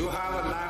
You have a lamp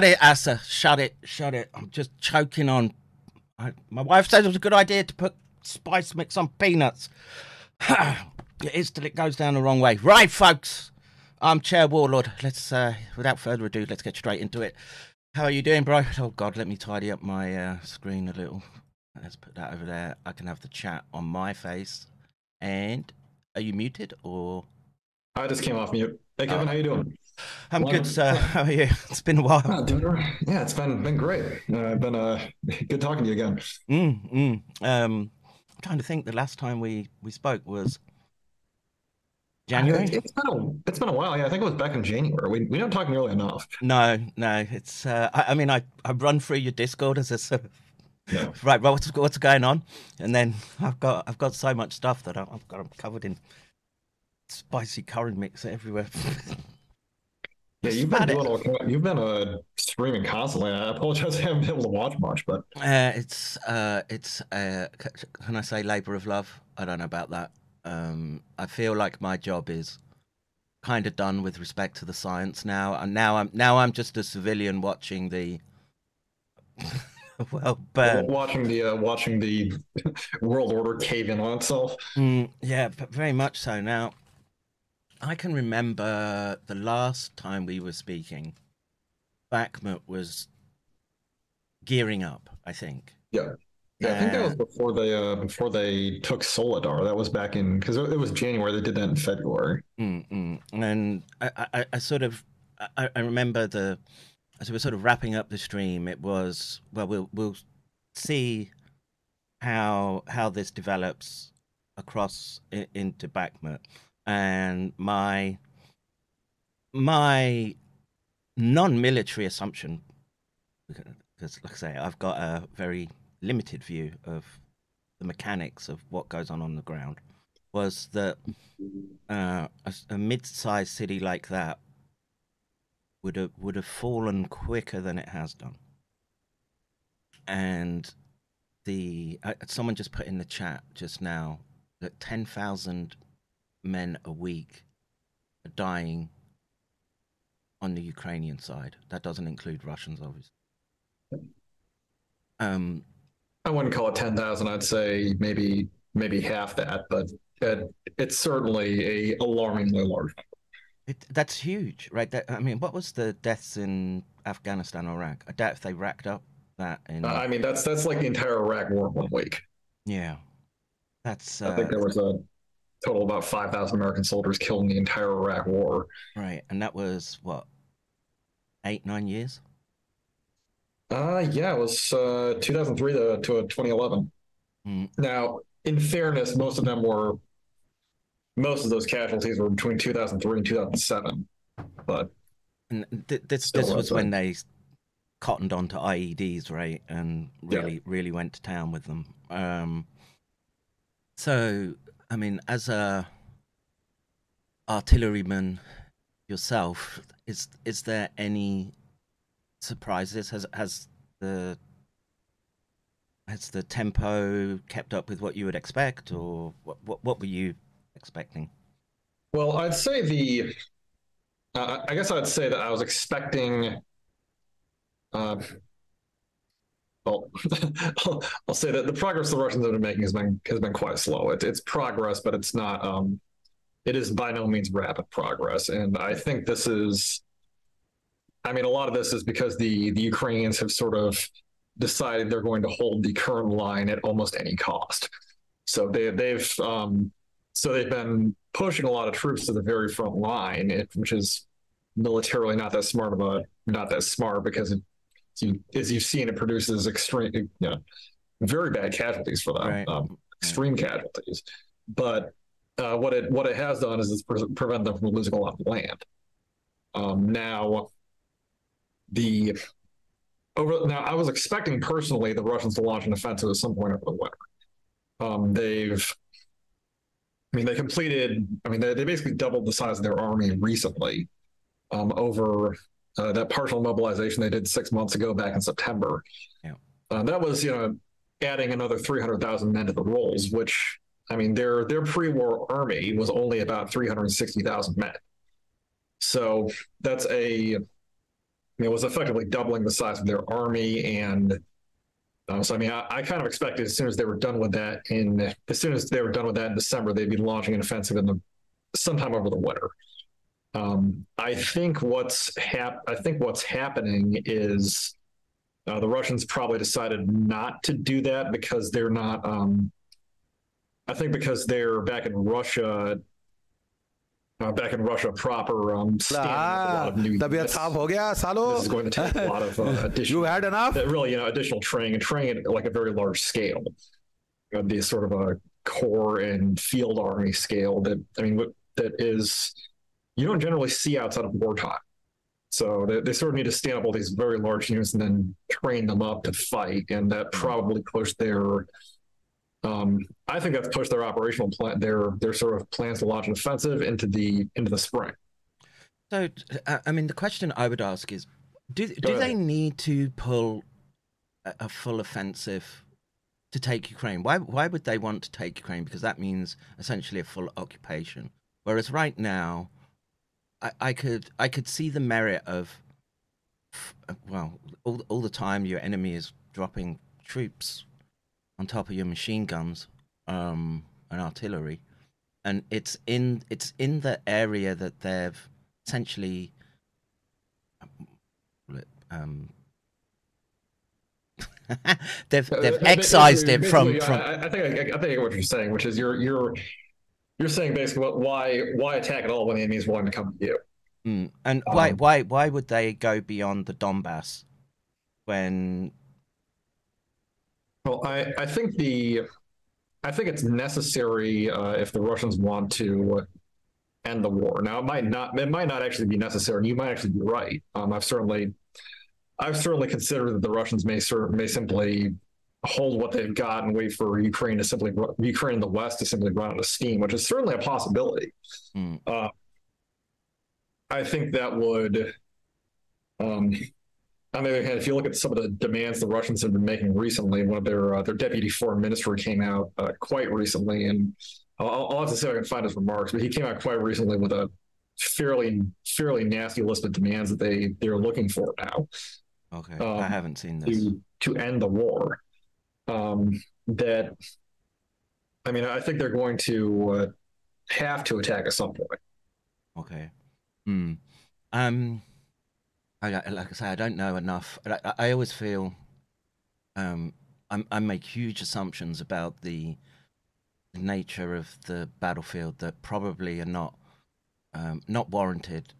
Shut it, Asa. Shut it, shut it. I'm just choking on. I, my wife said it was a good idea to put spice mix on peanuts. it is till it goes down the wrong way. Right, folks. Armchair Warlord. Let's, uh, without further ado, let's get straight into it. How are you doing, bro? Oh God, let me tidy up my uh, screen a little. Let's put that over there. I can have the chat on my face. And are you muted or? I just came off mute. Hey Kevin, how you doing? I'm Well, good, sir. How are you? It's been a while. Right. Yeah, it's been been great. Uh, I've been uh, good talking to you again. Mm, mm. Um, I'm trying to think. The last time we we spoke was January. It, has been a it's been a while. Yeah, I think it was back in January. We we don't talk nearly enough. No, no. It's. Uh, I, I mean, I I run through your Discord as a sort of, Yeah. right. Well, what's what's going on? And then I've got I've got so much stuff that I've got I'm covered in spicy curry mix everywhere. Yeah, you've been doing all, you've been uh, streaming constantly. I apologize, I haven't been able to watch much, but Uh, it's uh, it's uh, can I say labor of love? I don't know about that. Um, I feel like my job is kind of done with respect to the science now, and now I'm now I'm just a civilian watching the well burn. watching the uh, watching the world order cave in on itself. Mm, yeah, but very much so. Now, I can remember the last time we were speaking, Bakhmut was gearing up. I think. Yeah. Yeah, I think that was Uh, before they uh, before they took Soledar. That was back in because it was January. They did that in February. Mm-mm. And I, I, I sort of, I, I remember the, as we were sort of wrapping up the stream, it was well, we'll we'll see how how this develops across into Bakhmut, and my my non-military assumption, because like I say, I've got a very limited view of the mechanics of what goes on on the ground, was that uh, a, a mid-sized city like that would have would have fallen quicker than it has done. And the uh, someone just put in the chat just now that ten thousand men a week are dying on the Ukrainian side. That doesn't include Russians, obviously. Um, I wouldn't call it ten thousand. I'd say maybe maybe half that, but it, it's certainly a alarmingly large. It, that's huge, right? That, I mean, what was the deaths in Afghanistan or Iraq? I doubt if they racked up that in. Uh, I mean, that's that's like the entire Iraq war in one week. yeah, that's I think uh, there was a total about five thousand American soldiers killed in the entire Iraq war. right, and that was what eight, nine years. Uh yeah, it was uh 2003 to, to 2011. Hmm. Now, in fairness, most of them were most of those casualties were between 2003 and 2007. But And th- this this was well when they cottoned onto IEDs, right, and Yeah. really really went to town with them. Um, so, I mean, as a artilleryman yourself, is is there any surprises? Has has the has the tempo kept up with what you would expect, or what what, what were you expecting? Well, I'd say the. Uh, I guess I'd say that I was expecting. Uh, well, I'll, say that the progress the Russians have been making has been has been quite slow. It, it's progress, but it's not. Um, it is by no means rapid progress, and I think this is. I mean, a lot of this is because the the Ukrainians have sort of decided they're going to hold the current line at almost any cost. So they they've um, so they've been pushing a lot of troops to the very front line, which is militarily not that smart of a not that smart because it, you, as you've seen, it produces extreme, you know, very bad casualties for them, Right. um, extreme casualties. But uh, what it what it has done is it's pre- prevent them from losing a lot of land. Um, now, the over now, I was expecting personally the Russians to launch an offensive at some point over the winter. Um, they've I mean, they completed. I mean, they, they basically doubled the size of their army recently um, over uh, that partial mobilization they did six months ago back in September. Yeah. Uh, that was, you know, adding another three hundred thousand men to the rolls, which I mean, their their pre-war army was only about three hundred sixty thousand men. So that's a, I mean, it was effectively doubling the size of their army and um, so I mean, I, I kind of expected as soon as they were done with that in as soon as they were done with that in December, they'd be launching an offensive in the sometime over the winter. Um, I think what's hap- I think what's happening is uh, the Russians probably decided not to do that because they're not. Um, I think because they're back in Russia. Uh, back in Russia proper, um, standing up a lot of new तबीयत units. खराब हो गया सालो This is going to take a lot of uh, additional you had enough that really, you know, additional training and training at like a very large scale. You know, the sort of a core and field army scale that I mean, what- that is you don't generally see outside of wartime. So they, they sort of need to stand up all these very large units and then train them up to fight, and that probably pushed their Um, I think that's pushed their operational plan, their their sort of plans to launch an offensive into the into the spring. So, uh, I mean, the question I would ask is, do do they need to pull a, a full offensive to take Ukraine? Why why would they want to take Ukraine? Because that means essentially a full occupation. Whereas right now, I, I could I could see the merit of, well, all all the time your enemy is dropping troops on top of your machine guns um, and artillery, and it's in it's in the area that they've essentially um, they've Uh, they've uh, excised it from from I, I think I, I think what you're saying, which is you're you're you're saying basically what, why why attack at all when the enemy is willing to come to you. Mm. And why Um, why why would they go beyond the Donbass when Well, I, I think the I think it's necessary uh, if the Russians want to end the war. Now, it might not it might not actually be necessary, and you might actually be right. Um, I've certainly I've certainly considered that the Russians may sort may simply hold what they've got and wait for Ukraine to simply Ukraine and the West to simply run out of steam, which is certainly a possibility. Mm. Uh, I think that would. Um, on the other hand, if you look at some of the demands the Russians have been making recently, one of their uh, their deputy foreign minister came out uh, quite recently, and I'll, I'll have to see if I can find his remarks, but he came out quite recently with a fairly fairly nasty list of demands that they they're looking for now okay Um, I haven't seen this to to end the war. Um, that I mean, I think they're going to uh, have to attack at some point. okay. Hmm. Um I, I- like I say I don't know enough. I, I- I always feel um I'm, I make huge assumptions about the nature of the battlefield that probably are not um, not warranted.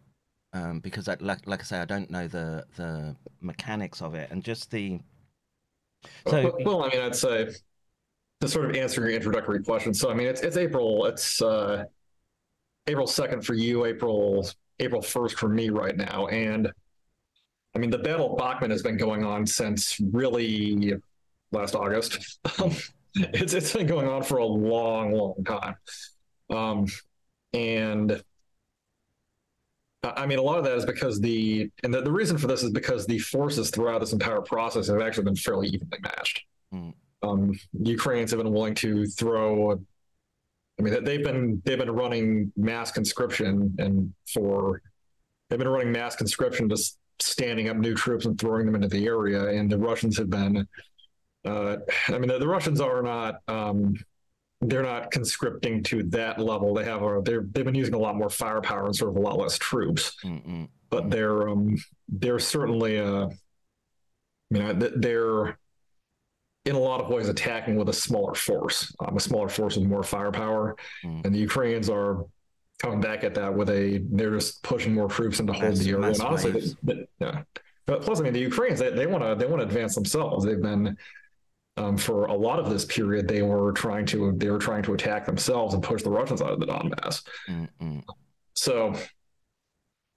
Um, because I, like like I say I don't know the the mechanics of it. And just the so well, I mean, I'd say to sort of answer your introductory question. So, I mean, it's it's April. It's uh, April second for you. April April first for me right now. And I mean, the Battle of Bakhmut has been going on since really last August. it's it's been going on for a long, long time. Um, and I mean, a lot of that is because the and the, the reason for this is because the forces throughout this entire process have actually been fairly evenly matched. Mm. Um, Ukrainians have been willing to throw. I mean, they've been they've been running mass conscription and for they've been running mass conscription, just standing up new troops and throwing them into the area. And the Russians have been. Uh, I mean, the, the Russians are not. Um, they're not conscripting to that level. They have a they're they've been using a lot more firepower and sort of a lot less troops. mm-mm. But they're um they're certainly uh, you know they're in a lot of ways attacking with a smaller force, um, a smaller force with more firepower, Mm. and the Ukrainians are coming back at that with a they're just pushing more troops into hold the area. And honestly, they- they- yeah. But plus, I mean, the Ukrainians they they want to they want to advance themselves. They've been um, for a lot of this period they were trying to they were trying to attack themselves and push the Russians out of the Donbass. Mm-mm. So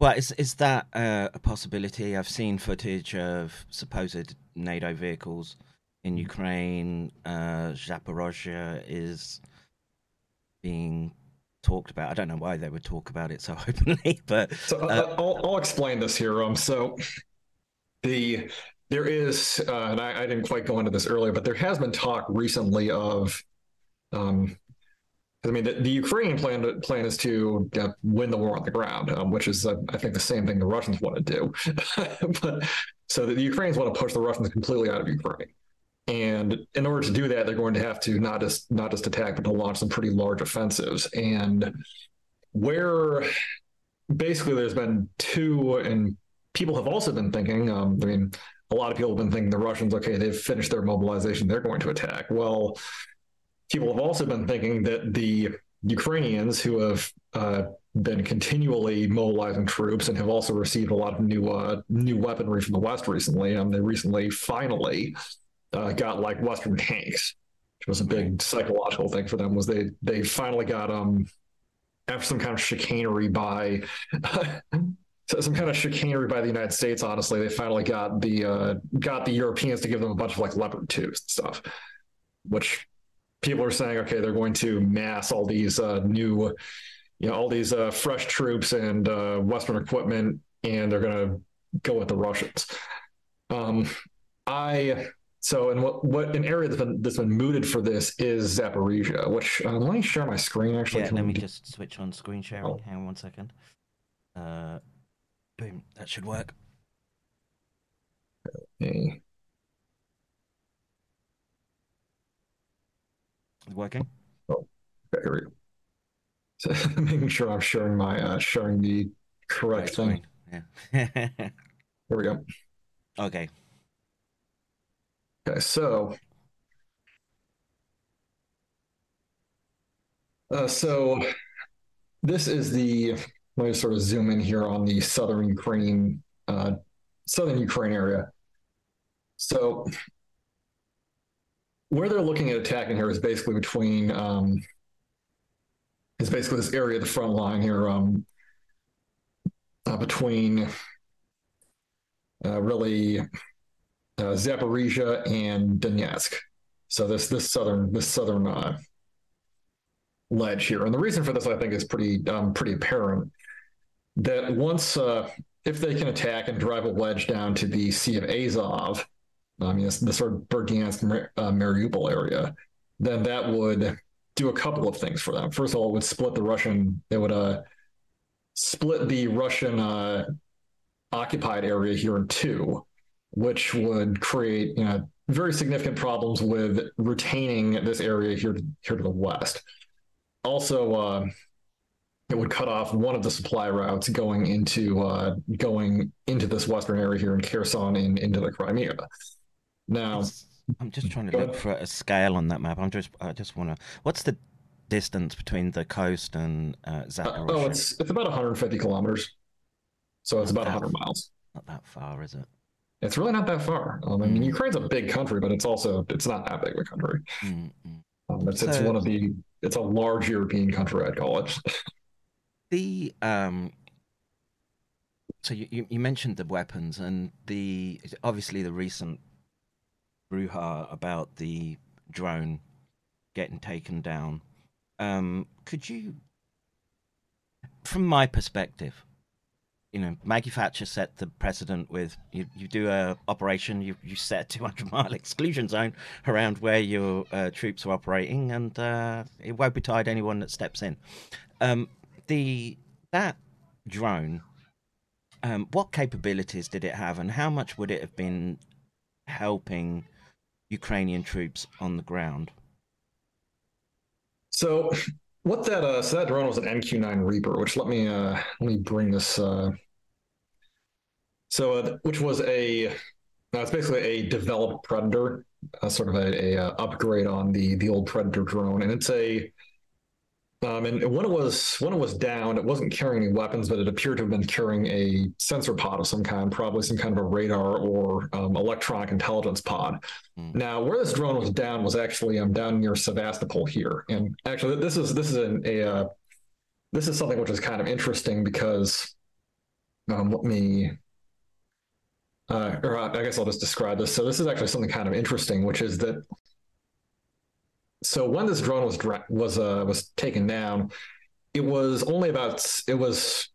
Well, is is that uh, a possibility? I've seen footage of supposed NATO vehicles in Ukraine. Uh, Zaporozhye is being talked about. I don't know why they would talk about it so openly, but So uh, I'll, I'll explain this here. Um, so the there is, uh, and I, I didn't quite go into this earlier, but there has been talk recently of, um, I mean, the, the Ukrainian plan plan is to uh, win the war on the ground, um, which is, uh, I think, the same thing the Russians want to do. but so the Ukrainians want to push the Russians completely out of Ukraine. And in order to do that, they're going to have to not just not just attack, but to launch some pretty large offensives. And where basically there's been two, and people have also been thinking. Um, I mean, a lot of people have been thinking the Russians, okay, they've finished their mobilization, they're going to attack. Well, people have also been thinking that the Ukrainians, who have uh, been continually mobilizing troops and have also received a lot of new uh, new weaponry from the West recently, um, they recently finally uh, got like Western tanks, which was a big psychological thing for them. Was they they finally got um after some kind of chicanery by so some kind of chicanery by the United States. Honestly, they finally got the uh, got the Europeans to give them a bunch of like Leopard twos and stuff, which people are saying, okay, they're going to mass all these uh, new, you know, all these uh, fresh troops and uh, Western equipment, and they're going to go with the Russians. Um, I so and what what an area that's been that's been mooted for this is Zaporizhia, which uh, let me share my screen actually. Yeah, let me do- just switch on screen sharing. Oh. Hang on one second. Boom, that should work. Okay. Working. Oh, okay, here we go. So making sure I'm sharing my uh, sharing the correct Right thing. Yeah. Here we go. okay. Okay, so uh, so this is the let me sort of zoom in here on the southern Ukraine uh, southern Ukraine area. So where they're looking at attacking here is basically between um, is basically this area, of the front line here, um, uh, between uh, really uh, Zaporizhia and Donetsk. So this this southern this southern uh, ledge here, and the reason for this I think is pretty um, pretty apparent. That once uh, if they can attack and drive a wedge down to the Sea of Azov, I mean the sort of Berdiansk uh, Mariupol area, then that would do a couple of things for them. First of all, it would split the Russian. It would uh, split the Russian uh, occupied area here in two, which would create you know very significant problems with retaining this area here here to the west. Also, uh, it would cut off one of the supply routes going into uh, going into this western area here in Kherson and into the Crimea. Now, I'm just trying to look ahead. for a scale on that map. I'm just, I just want to. What's the distance between the coast and uh, uh, oh, it's it's about 150 kilometers, so it's about Wow. 100 miles. not that far, is it? It's really not that far. Um, I mean, Mm. Ukraine's a big country, but it's also it's not that big of a country. Mm, mm. Um, it's it's one of the it's a large European country, I'd call it. The um. So you, you mentioned the weapons and the obviously the recent brouhaha about the drone getting taken down. Um, could you, from my perspective, you know, Maggie Thatcher set the precedent with you, you do a operation, you, you set a 200 mile exclusion zone around where your uh, troops are operating, and uh, it won't be tied anyone that steps in. Um, the that drone, um, what capabilities did it have, and how much would it have been helping Ukrainian troops on the ground? So what that uh so that drone was an MQ9 Reaper, which let me uh let me bring this uh so uh, which was a no, it's basically a developed Predator, uh, sort of a, a uh, upgrade on the the old Predator drone, and it's a um, and when it was when it was down, it wasn't carrying any weapons, but it appeared to have been carrying a sensor pod of some kind, probably some kind of a radar or um, electronic intelligence pod. Mm. Now, where this drone was down was actually um, down near Sevastopol here, and actually this is this is an, a uh, this is something which is kind of interesting because um, let me. Uh, or uh, I guess I'll just describe this. So this is actually something kind of interesting, which is that so when this drone was was uh, was taken down, it was only about it was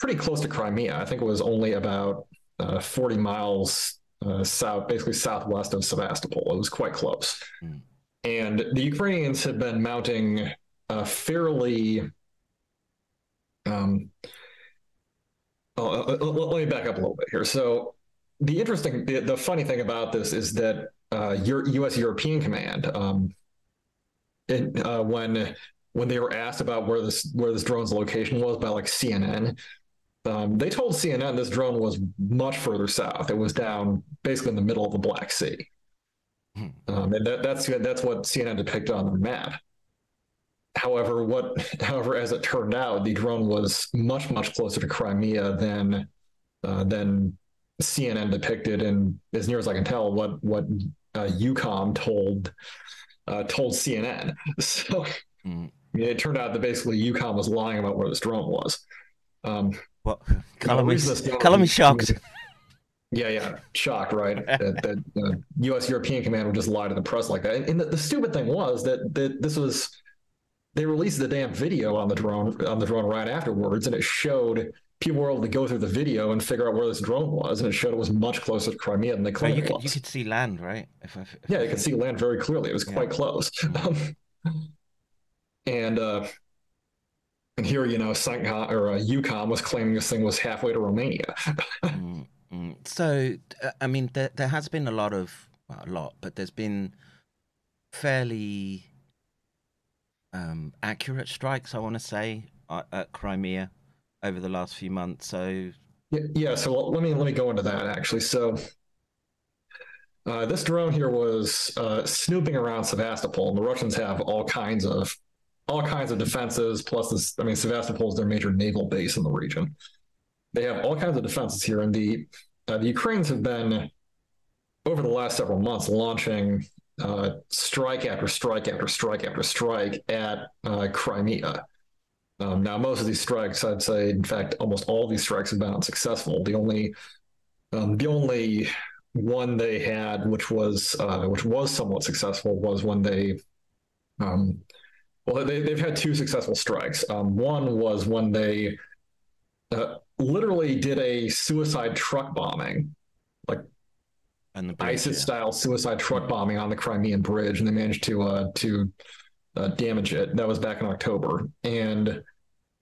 pretty close to Crimea. I think it was only about uh, 40 miles uh, south, basically southwest of Sevastopol. It was quite close, Hmm. and the Ukrainians had been mounting a fairly. Um, oh, uh, uh, let me back up a little bit here. So the interesting, the, the funny thing about this is that uh, your U.S. European Command, um, it, uh, when when they were asked about where this where this drone's location was by like CNN, um, they told CNN this drone was much further south. It was down basically in the middle of the Black Sea, Hmm. um, and that, that's that's what CNN depicted on the map. However, what however as it turned out, the drone was much much closer to Crimea than uh, than CNN depicted, and as near as I can tell, what what uh, EUCOM told uh, told CNN. So Mm. I mean, it turned out that basically EUCOM was lying about where this drone was. Um, the Color me, color me shocked. Yeah, yeah, shocked, right? that that uh, U.S. European Command would just lie to the press like that. And, and the, the stupid thing was that that this was they released the damn video on the drone on the drone right afterwards, and it showed people were able to go through the video and figure out where this drone was, and it showed it was much closer to Crimea than they claimed you it could was. you could see land, right? If I, if Yeah, you could see land very clearly. It was quite close. And uh, and here, you know, Saigon or uh, EUCOM was claiming this thing was halfway to Romania. Mm, mm. So, uh, I mean, there there has been a lot of well, a lot, but there's been fairly um, accurate strikes. I want to say at, at Crimea over the last few months. So, Yeah, yeah, so let me let me go into that actually. So uh, this drone here was uh, snooping around Sevastopol, and the Russians have all kinds of all kinds of defenses. Plus, this I mean, Sevastopol is their major naval base in the region. They have all kinds of defenses here, and the uh, the Ukrainians have been over the last several months launching uh, strike after strike after strike after strike at uh, Crimea. Um, now, most of these strikes, I'd say, in fact, almost all these strikes have been unsuccessful. The only, um, the only one they had, which was uh, which was somewhat successful, was when they, um, well, they, they've had two successful strikes. Um, one was when they uh, literally did a suicide truck bombing, like and the bridge, ISIS yeah. style suicide truck bombing on the Crimean Bridge, and they managed to uh, to uh, damage it. That was back in October, and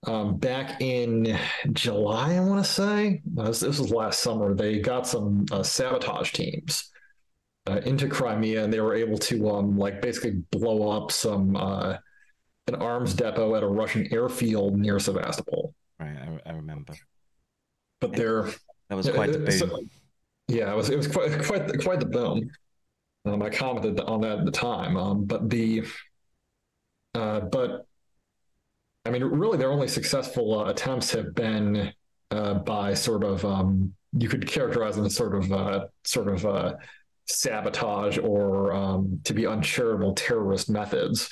um, back in July, I want to say uh, this, this was last summer. They got some uh, sabotage teams uh, into Crimea, and they were able to um, like basically blow up some uh, an arms depot at a Russian airfield near Sevastopol. Right, I, I remember. But they're That was quite the it- so- yeah, it was it was quite quite the, quite the boom. Um, I commented on that at the time, um, but the uh, but I mean, really, their only successful uh, attempts have been uh, by sort of um, you could characterize them as sort of uh, sort of uh, sabotage or um, to be uncharitable terrorist methods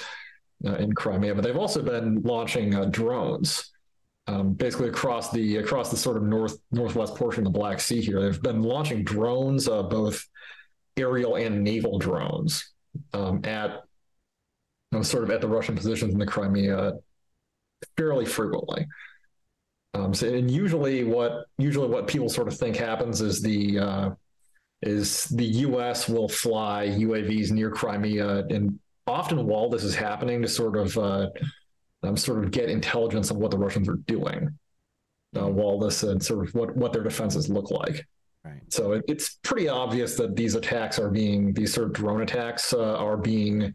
in Crimea. But they've also been launching drones um, basically across the across the sort of north northwest portion of the Black Sea here. They've been launching drones, uh, both aerial and naval drones, um, at know, sort of at the Russian positions in the Crimea fairly frequently. Um, so, and usually, what usually what people sort of think happens is the uh, is the U.S. will fly UAVs near Crimea, and often while this is happening, to sort of uh, um, sort of get intelligence of what the Russians are doing, uh, while this and sort of what what their defenses look like. Right. So it, it's pretty obvious that these attacks are being these sort of drone attacks uh, are being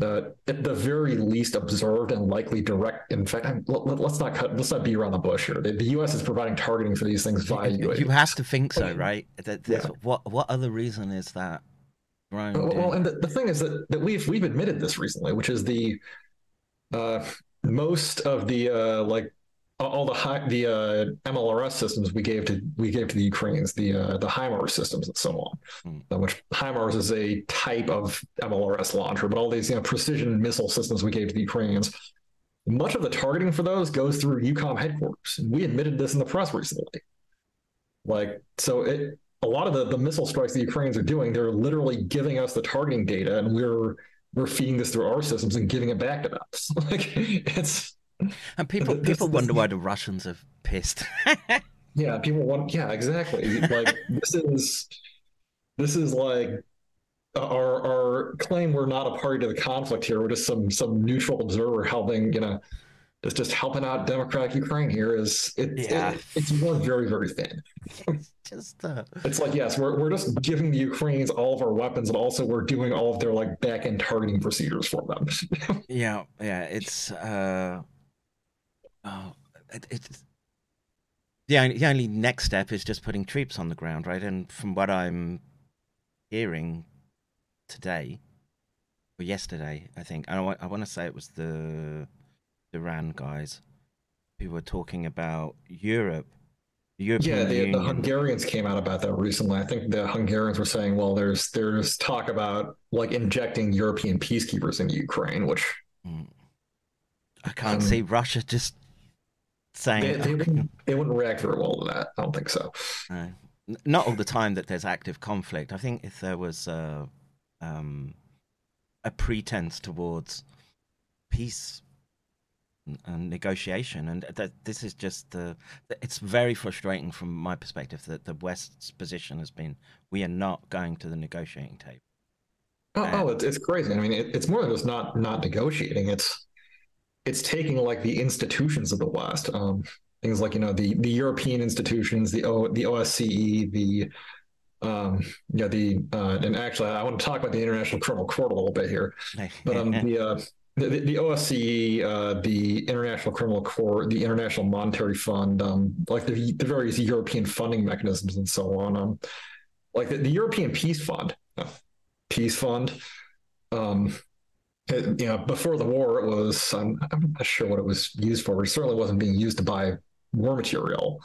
the at the very least observed and likely direct. In fact, let, us not cut. Let's not be around the bush here. The, the U.S. is providing targeting for these things via You, you have to think so, right? That Yeah. What what other reason is that? Drone Well, well, and the, the thing is that, that we've we've admitted this recently, which is the uh, most of the uh, like all- all the high, the uh, MLRS systems we gave to we gave to the Ukrainians, the uh, the HIMARS systems and so on, Mm. uh, which HIMARS is a type of MLRS launcher, but all these you know precision missile systems we gave to the Ukrainians. Much of the targeting for those goes through EUCOM headquarters. We admitted this in the press recently. Like, so it a lot of the, the missile strikes the Ukrainians are doing, they're literally giving us the targeting data and we're we're feeding this through our systems and giving it back to them. like it's and people this- people this- wonder why the Russians have pissed. yeah, people want yeah, exactly. Like this is this is like our our claim we're not a party to the conflict here. We're just some some neutral observer helping, you know, just just helping out democratic Ukraine here is it, Yeah. it it's worn very, very thin. Just uh, It's like, yes, we're, we're just giving the Ukrainians all of our weapons, and also we're doing all of their like back end targeting procedures for them. yeah, yeah. It's uh, oh, it, it's the only the only next step is just putting troops on the ground, right? And from what I'm hearing today or yesterday, I think I want I want to say it was the Iran guys who were talking about Europe. The European yeah, the, the Hungarians came out about that recently. I think the Hungarians were saying, well, there's there's talk about like injecting European peacekeepers into Ukraine, which I can't um, see Russia just saying they, they, wouldn't, they wouldn't react very well to that. I don't think so. N- not all the time that there's active conflict. I think if there was a, um, a pretense towards peace and- and negotiation, and that this is just the. It's very frustrating from my perspective that the West's position has been: we are not going to the negotiating table. Oh, oh it's, it's crazy. I mean, it, it's more than just not not negotiating. It's it's taking like the institutions of the West, um, things like you know the the European institutions, the O the OSCE, the um, yeah, the uh, and actually I want to talk about the International Criminal Court a little bit here, but um, the uh, the, the OSCE, uh, the International Criminal Court, the International Monetary Fund, um, like the, the various European funding mechanisms and so on. Um, like the, the European Peace Fund, uh, Peace Fund. Um, it, you know, before the war, it was I'm, I'm not sure what it was used for. It certainly wasn't being used to buy war material.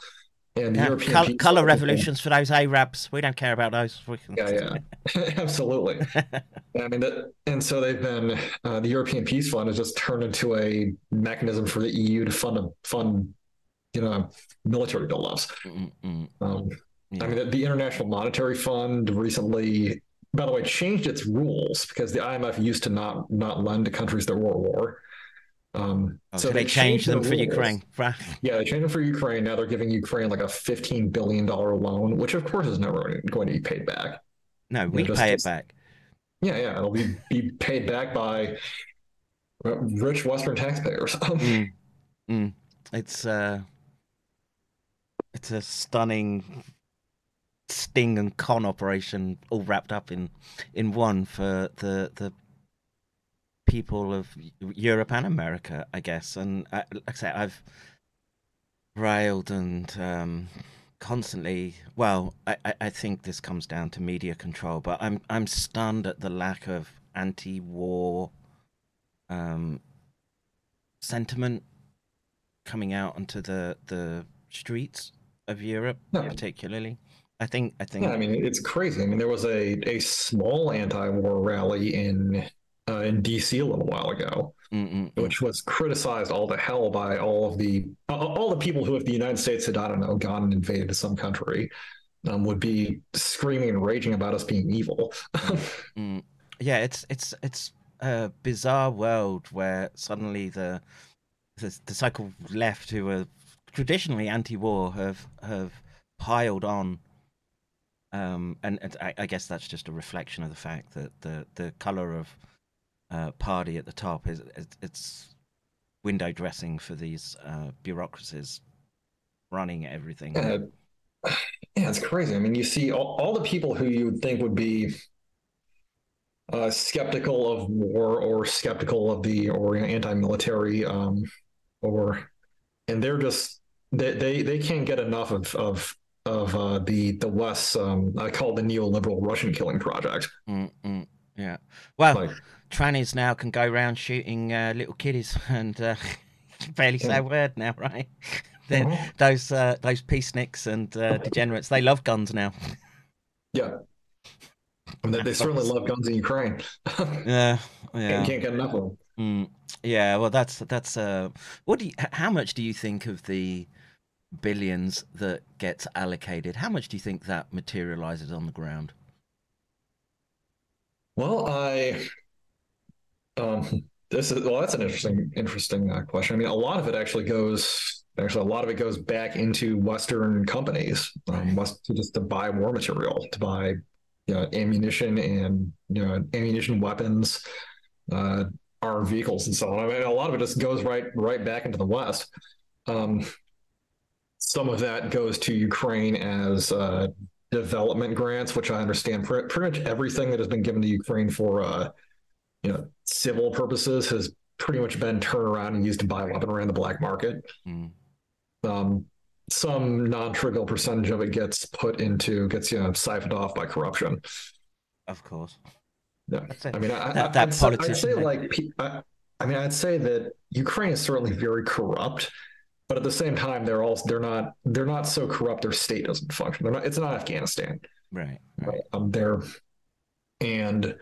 And the Yeah, European col- color revolutions for those Arabs. We don't care about those. We can- yeah, yeah, absolutely. I mean, that, and so they've been uh, the European Peace Fund has just turned into a mechanism for the EU to fund a, fund, you know, military buildups. Um, Yeah. I mean, the, the International Monetary Fund recently, by the way, changed its rules because the IMF used to not not lend to countries that were at war. Um, oh, so they changed them the for. Ukraine. Yeah, they changed them for Ukraine. Now they're giving Ukraine like a fifteen billion dollar loan, which of course is never going to be paid back. No, we just- pay it back. Yeah, yeah, it'll be be paid back by rich Western taxpayers. Mm, mm. It's uh, it's a stunning sting and con operation, all wrapped up in in one for the the people of Europe and America, I guess. And uh, like I say, I've railed and um, constantly. Well, I, I- I think this comes down to media control, but I'm I'm stunned at the lack of anti-war um, sentiment coming out onto the the streets of Europe, No. particularly. I think I think Yeah, I mean it's crazy. I mean there was a a small anti-war rally in uh, in DC a little while ago, Mm, mm, mm. which was criticized all the hell by all of the all all the people who, if the United States had I don't know gone and invaded some country, um, would be screaming and raging about us being evil. Mm. yeah, it's it's it's a bizarre world where suddenly the the, the cycle left who were traditionally anti-war have have piled on. Um, and, and I, I guess that's just a reflection of the fact that the the color of uh, party at the top is, it's window dressing for these uh, bureaucracies running everything. Yeah, yeah, it's crazy. I mean, you see all, all the people who you would think would be uh, skeptical of war or skeptical of the or anti-military, um, or and they're just they they, they can't get enough of of of uh, the the less um, I call the neoliberal Russian killing project. Mm, mm, yeah. Well, Like, trannies now can go around shooting uh, little kiddies and uh, barely say Yeah. a word now, right? Mhm. Those uh, those peaceniks and uh, degenerates, they love guns now. yeah, and they, they certainly love guns in Ukraine. Yeah, yeah. Can't, can't get enough of them. Mm, yeah, well, that's that's uh, what do you, how much do you think of the billions that gets allocated? How much do you think that materializes on the ground? Well, I um this is well that's an interesting interesting uh, question. I mean, a lot of it actually goes actually a lot of it goes back into Western companies, um, West just to buy war material, to buy you know ammunition and you know ammunition, weapons, uh, armed vehicles, and so on. I mean, a lot of it just goes right right back into the West. Um, some of that goes to Ukraine as uh, development grants, which I understand pretty, pretty much everything that has been given to Ukraine for uh, you know civil purposes has pretty much been turned around and used to buy weaponry on the black market. Mm. Um, some non-trivial percentage of it gets put into gets you know siphoned off by corruption. Of course. Yeah. I mean, I, That- I, that I'd, say, I'd say like I, I mean, I'd say that Ukraine is certainly very corrupt, but at the same time, they're also they're not they're not so corrupt. Their state doesn't function. They're not. It's not Afghanistan. Right. Right. Um, they're and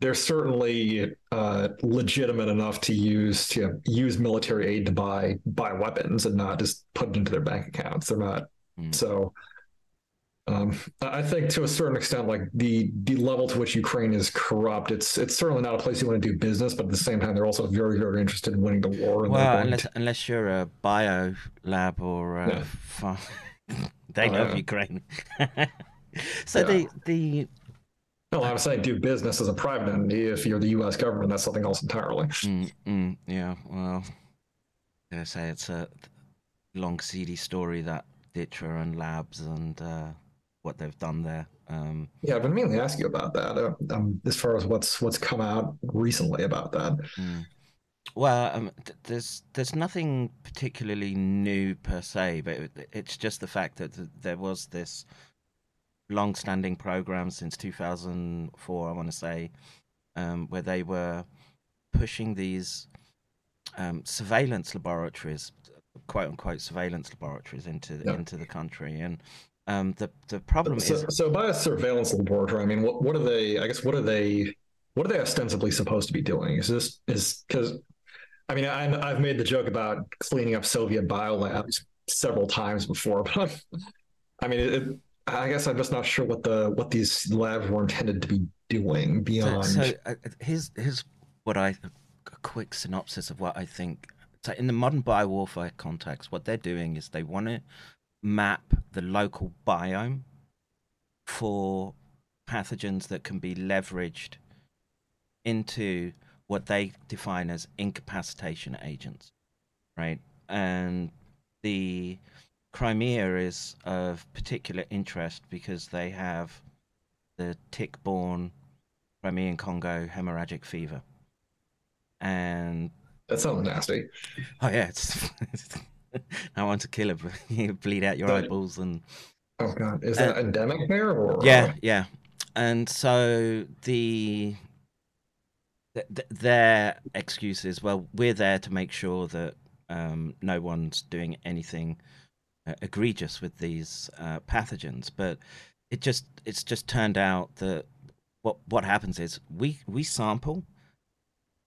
they're certainly uh, legitimate enough to use to use military aid to buy buy weapons and not just put it into their bank accounts. They're not Mm. so. Um, I think to a certain extent, like the the level to which Ukraine is corrupt, it's it's certainly not a place you want to do business. But at the same time, they're also very very interested in winning the war. And Well, unless to- unless you're a bio lab or a Yeah. farm, they Oh, love yeah. Ukraine. so Yeah. the the no, I'm saying do business as a private entity. If you're the U.S. government, that's something else entirely. mm, mm, yeah, well, I'm gonna say it's a long seedy story that Ditcher and Labs and uh, what they've done there. Um, Yeah, I've been meaning to ask you about that. Uh, um, as far as what's what's come out recently about that. Mm. Well, um, th- there's there's nothing particularly new per se, but it, it's just the fact that th- there was this long-standing program since 2004, I want to say, um, where they were pushing these um, surveillance laboratories, quote unquote surveillance laboratories, into Yeah. into the country, and um, the the problem So, is so by a surveillance laboratory, I mean, what what are they? I guess what are they? What are they ostensibly supposed to be doing? Is this is because? I mean, I, I've made the joke about cleaning up Soviet biolabs several times before, but I mean, it, I guess I'm just not sure what the what these labs were intended to be doing So, beyond. so uh, here's here's what I a quick synopsis of what I think. So in the modern biowarfare context, what they're doing is they want to map the local biome for pathogens that can be leveraged into what they define as incapacitation agents, right? And the Crimea is of particular interest because they have the tick-borne Crimean Congo hemorrhagic fever. And that sounds nasty. oh yeah, it's I want to kill it, you bleed out your eyeballs and Oh god, is that endemic there or yeah, yeah. And so the th- th- their excuse is, well, we're there to make sure that um, no one's doing anything uh, egregious with these uh, pathogens. But it just it's just turned out that what what happens is we we sample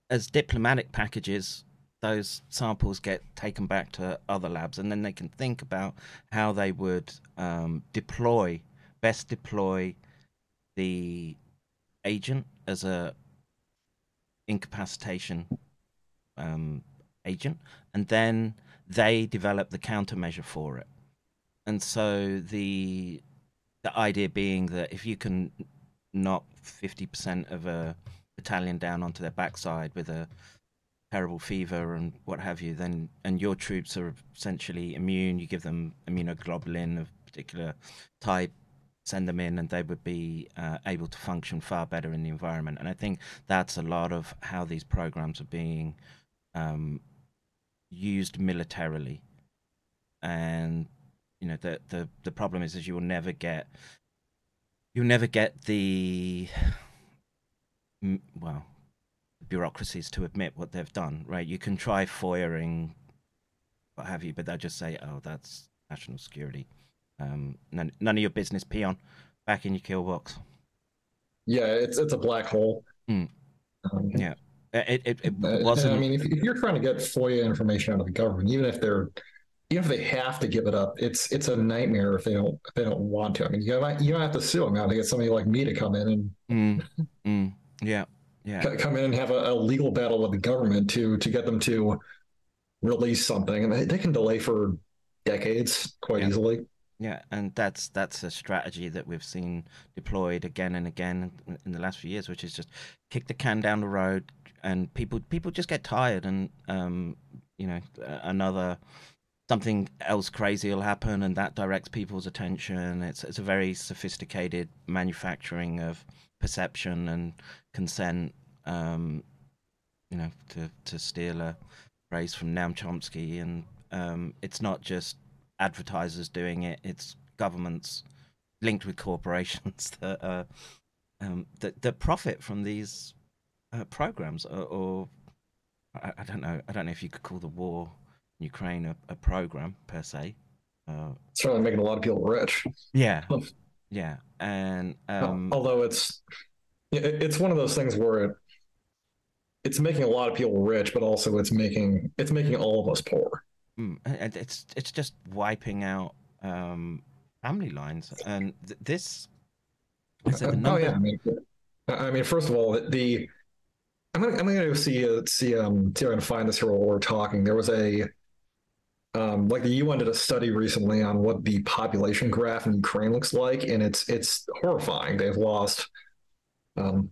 as diplomatic packages. Those samples get taken back to other labs, and then they can think about how they would um, deploy best deploy the agent as a incapacitation um, agent, and then they develop the countermeasure for it. And so the the idea being that if you can knock fifty percent of a battalion down onto their backside with a terrible fever and what have you, then and your troops are essentially immune. You give them immunoglobulin of particular type, send them in, and they would be uh, able to function far better in the environment. And I think that's a lot of how these programs are being um, used militarily. And you know the the the problem is, is you will never get you'll never get the well bureaucracies to admit what they've done, right? You can try foiling, what have you, but they'll just say, "Oh, that's national security." Um, none, none of your business, peon. Back in your kill box. Yeah, it's it's a black hole. Mm. Um, Yeah, it it, it Uh, wasn't. I mean, if, if you're trying to get FOIA information out of the government, even if they're, even if they have to give it up, it's it's a nightmare if they don't if they don't want to. I mean, you might you might have to sue them. You to get somebody like me to come in and Mm, mm, yeah, yeah. come in and have a, a legal battle with the government to to get them to release something, and they, they can delay for decades quite Yeah. easily. Yeah, and that's that's a strategy that we've seen deployed again and again in, the last few years, which is just kick the can down the road, and people people just get tired, and um, you know, another something else crazy will happen, and that directs people's attention. It's it's a very sophisticated manufacturing of perception and consent. Um, you know, to to steal a phrase from Noam Chomsky, and um, it's not just advertisers doing it; it's governments linked with corporations that uh, um, that, that profit from these uh, programs, or, or I, I don't know. I don't know if you could call the war in Ukraine a, a program per se. Uh, Certainly making a lot of people rich. yeah, yeah, and um, Although it's it, it's one of those things where it it's making a lot of people rich, but also it's making it's making all of us poor. Mm, and it's it's just wiping out um, family lines, and th- this. Uh, oh yeah, I mean, I mean, first of all, the I'm gonna I'm gonna go see uh, see um see if I can find this here while we're talking. There was a um like the UN did a study recently on what the population graph in Ukraine looks like, and it's it's horrifying. They've lost. Um,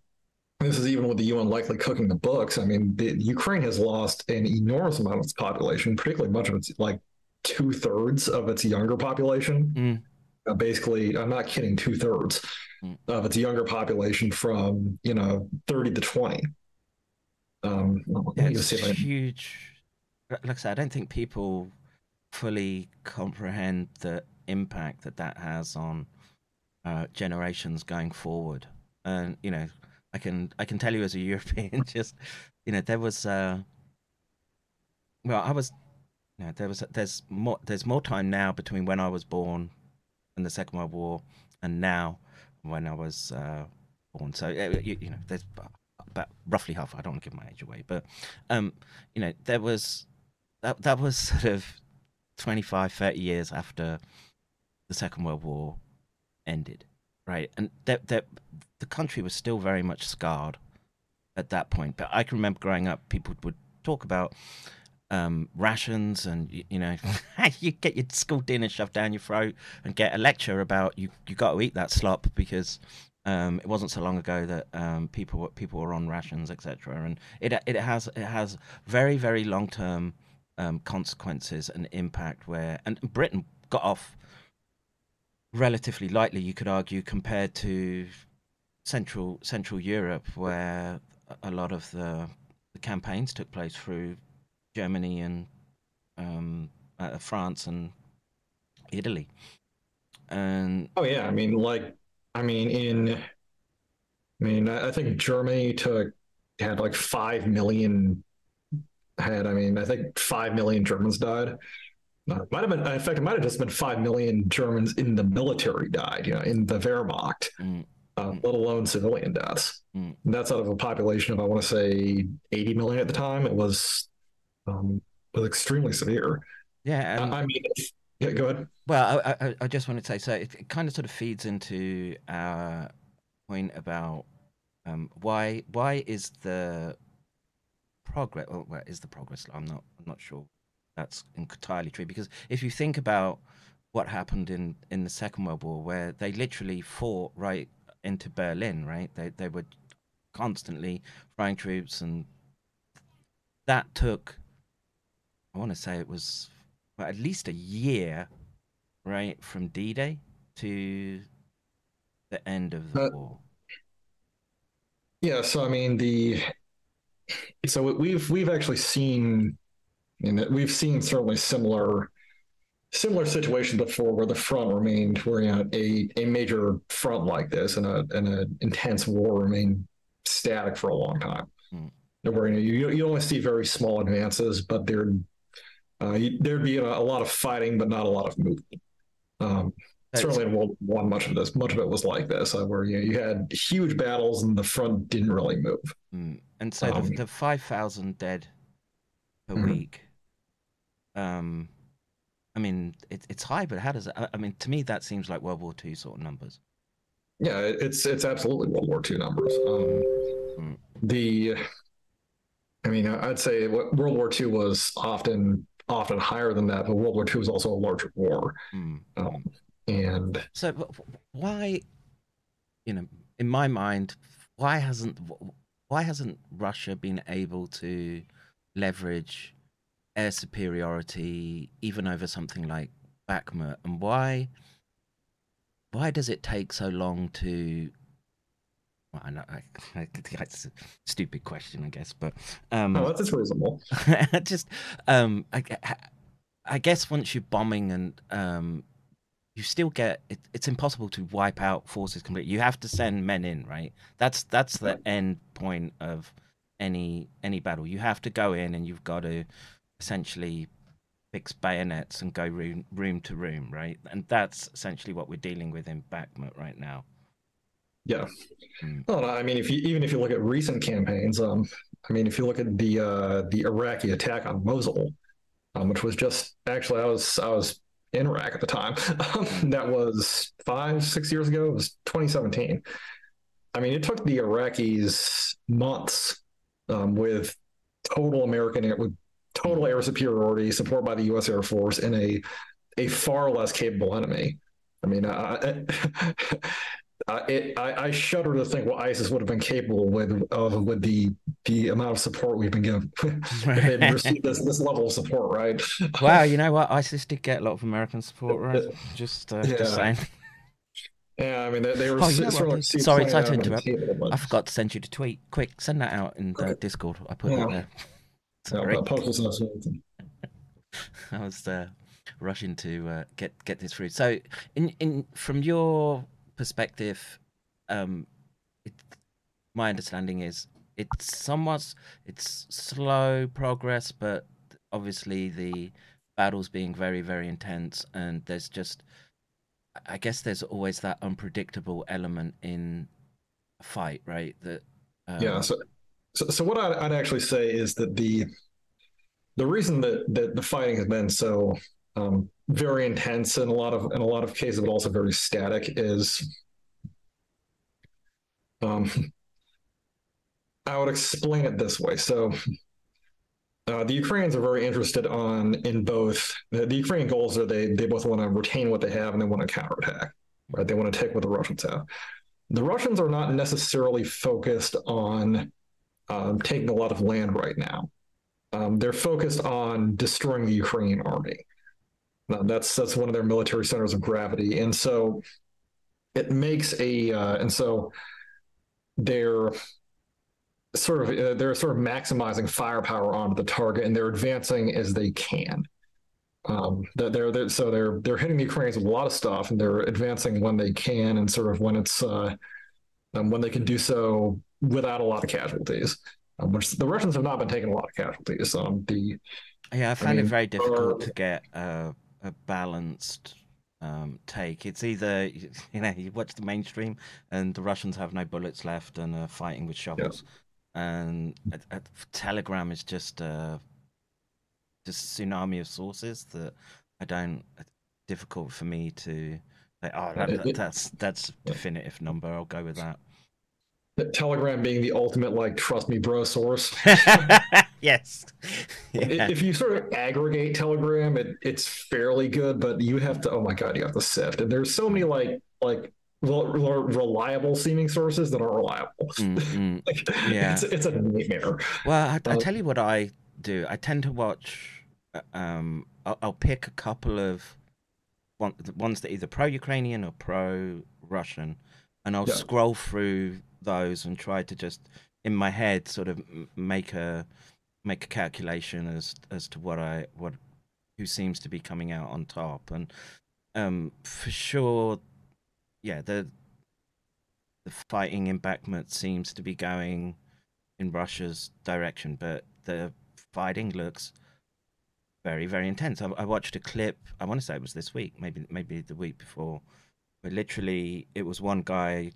this is even with the UN likely cooking the books. I mean, the, Ukraine has lost an enormous amount of its population, particularly much of its like two thirds of its younger population. Mm. Uh, basically, I'm not kidding, two thirds Mm. of its younger population from you know 30 to 20. Um, Yeah, it's see if I huge. Like I said, I don't think people fully comprehend the impact that that has on uh, generations going forward. And you know, I can I can tell you as a European, just you know, there was. Uh, well, I was. You know, there was there's more there's more time now between when I was born and the Second World War and now when I was uh, born. So uh, you, you know, there's about roughly half. I don't want to give my age away, but um, you know, there was that that was sort of 25, 30 years after the Second World War ended, right? And that that the country was still very much scarred at that point. But I can remember growing up, people would talk about um, rations and you, you know you get your school dinner shoved down your throat and get a lecture about you you got to eat that slop because um, it wasn't so long ago that um, people were people were on rations etc and it it has it has very very long term um, consequences and impact where and Britain got off relatively lightly you could argue compared to central Central Europe where a lot of the, the campaigns took place through Germany and um, uh, France and Italy. And Oh yeah, I mean, like, I mean, in, I mean, I think Germany took had like five million. Had I mean, I think five million Germans died. Might have been, in fact, it might have just been five million Germans in the military died. You know, in the Wehrmacht, Mm. Uh, let alone civilian deaths. Mm. That's out of a population of I want to say eighty million at the time. It was, um, was extremely severe. yeah, I mean, yeah, go ahead. well, I, I, I just wanted to say so it, it kind of sort of feeds into our point about um, why why is the progress well, where is the progress I'm not I'm not sure that's entirely true because if you think about what happened in in the Second World War where they literally fought right into Berlin right? They they were constantly flying troops and that took I want to say it was well, at least a year right from D-Day to the end of the Uh, war. Yeah, so I mean the so we've we've actually seen and we've seen certainly similar similar situation before where the front remained where you know, a a major front like this and a and an intense war remained static for a long time. Hmm. Where you know you you only see very small advances, but there uh, you, there'd be a, a lot of fighting, but not a lot of movement. Um, certainly in World War One, much of this, much of it was like this, uh, where you know, you had huge battles and the front didn't really move. Mm. And so Um, the, the 5,000 dead per Mhm. week, um, I mean, it, it's high, but how does it, I, mean, to me, that seems like World War II sort of numbers. Yeah, it's it's absolutely World War II numbers. Um, Mm. The, I mean, I'd say what World War II was often often higher than that, but World War II was also a larger war. Mm. Um, and So wh- wh- why, you know, in my mind, why hasn't why hasn't Russia been able to leverage air superiority even over something like Bakhmut, and why why does it take so long to? Well, I know I, I, it's a stupid question, I guess, but um, no, that's reasonable. just um I, I guess once you're bombing and um you still get it, it's impossible to wipe out forces completely you have to send men in right that's that's the end point of any any battle you have to go in and you've got to essentially fix bayonets and go room room to room right and that's essentially what we're dealing with in Bakhmut right now Yeah. Mm. Well, I mean, if you even if you look at recent campaigns, um, I mean, if you look at the uh, the Iraqi attack on Mosul, um, which was just actually I was I was in Iraq at the time. Um, that was five, six years ago. It was 2017. I mean, it took the Iraqis months um, with total American with total air superiority, support by the U.S. Air Force, in a a far less capable enemy. I mean, I, I, it, I, I, shudder to think what ISIS would have been capable with of with the the amount of support we've been given. if they'd received this this level of support, right? Wow, you know what? ISIS did get a lot of American support, right? Just, uh, Yeah. just saying. Yeah, I mean, they, they were Oh, you know sort what? of Sorry, sorry to interrupt. I forgot to send you the tweet. Quick, send that out in. Discord. I put Yeah. it there. But- no, Sorry. but post this. I was uh, rushing to uh, get get this through. So, in in from your perspective, um, it, my understanding is it's somewhat it's slow progress, but obviously the battles being very very intense, and there's just I guess there's always that unpredictable element in a fight, right? That um, Yeah. So, so, so what I'd, I'd actually say is that the the reason that that the fighting has been so um, very intense in a lot of in a lot of cases, but also very static, is um, I would explain it this way. So. Uh, the Ukrainians are very interested on in both the, the Ukrainian goals are they they both want to retain what they have and they want to counterattack, right? They want to take what the Russians have. The Russians are not necessarily focused on um, taking a lot of land right now. Um, they're focused on destroying the Ukrainian army. Now, that's that's one of their military centers of gravity, and so it makes a uh, and so they're sort of uh, they're sort of maximizing firepower onto the target, and they're advancing as they can. Um, they're, they're, so they're they're hitting the Ukrainians with a lot of stuff, and they're advancing when they can, and sort of when it's uh, um, when they can do so without a lot of casualties. Um, which the Russians have not been taking a lot of casualties. Um, the Yeah, I find it mean, very difficult uh, to get a, a balanced um, take. It's either you know you watch the mainstream and the Russians have no bullets left and are fighting with shovels, and a, a Telegram is just a just tsunami of sources that I don't. Difficult for me to oh, that, it- that's that's a definitive number. I'll go with that. Telegram being the ultimate like trust me bro source. yes. Yeah. If you sort of aggregate Telegram, it, it's fairly good, but you have to. Oh my god, you have to sift. And there's so many like like rel- rel- reliable seeming sources that aren't reliable. Mm, mm. Like, Yeah. it's, it's a nightmare. Well, I, I Uh, tell you what I do. I tend to watch. uh, Um, I'll, I'll pick a couple of one, the ones that are either pro-Ukrainian or pro-Russian, and I'll Yeah. scroll through those and try to just in my head sort of make a make a calculation as as to what I what who seems to be coming out on top, and um, for sure, yeah, the the fighting in Bakhmut seems to be going in Russia's direction, but the fighting looks very, very intense. I, I watched a clip. I want to say it was this week, maybe, maybe the week before, But literally it was one guy.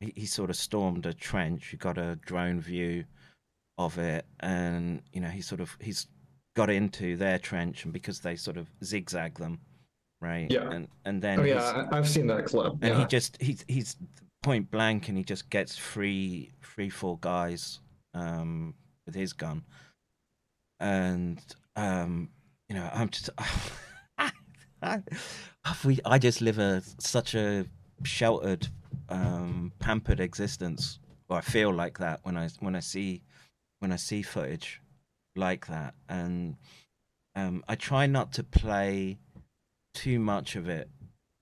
He, he sort of stormed a trench. He got a drone view of it, and you know he sort of he's got into their trench, and because they sort of zigzag them, right? Yeah. And and then Oh yeah, I've seen that clip. and yeah. he just he's he's point blank and he just gets three three four guys um with his gun and um you know i'm just I, we i just live a such a sheltered um pampered existence. Or i feel like that when i when i see when i see footage like that. And um i try not to play too much of it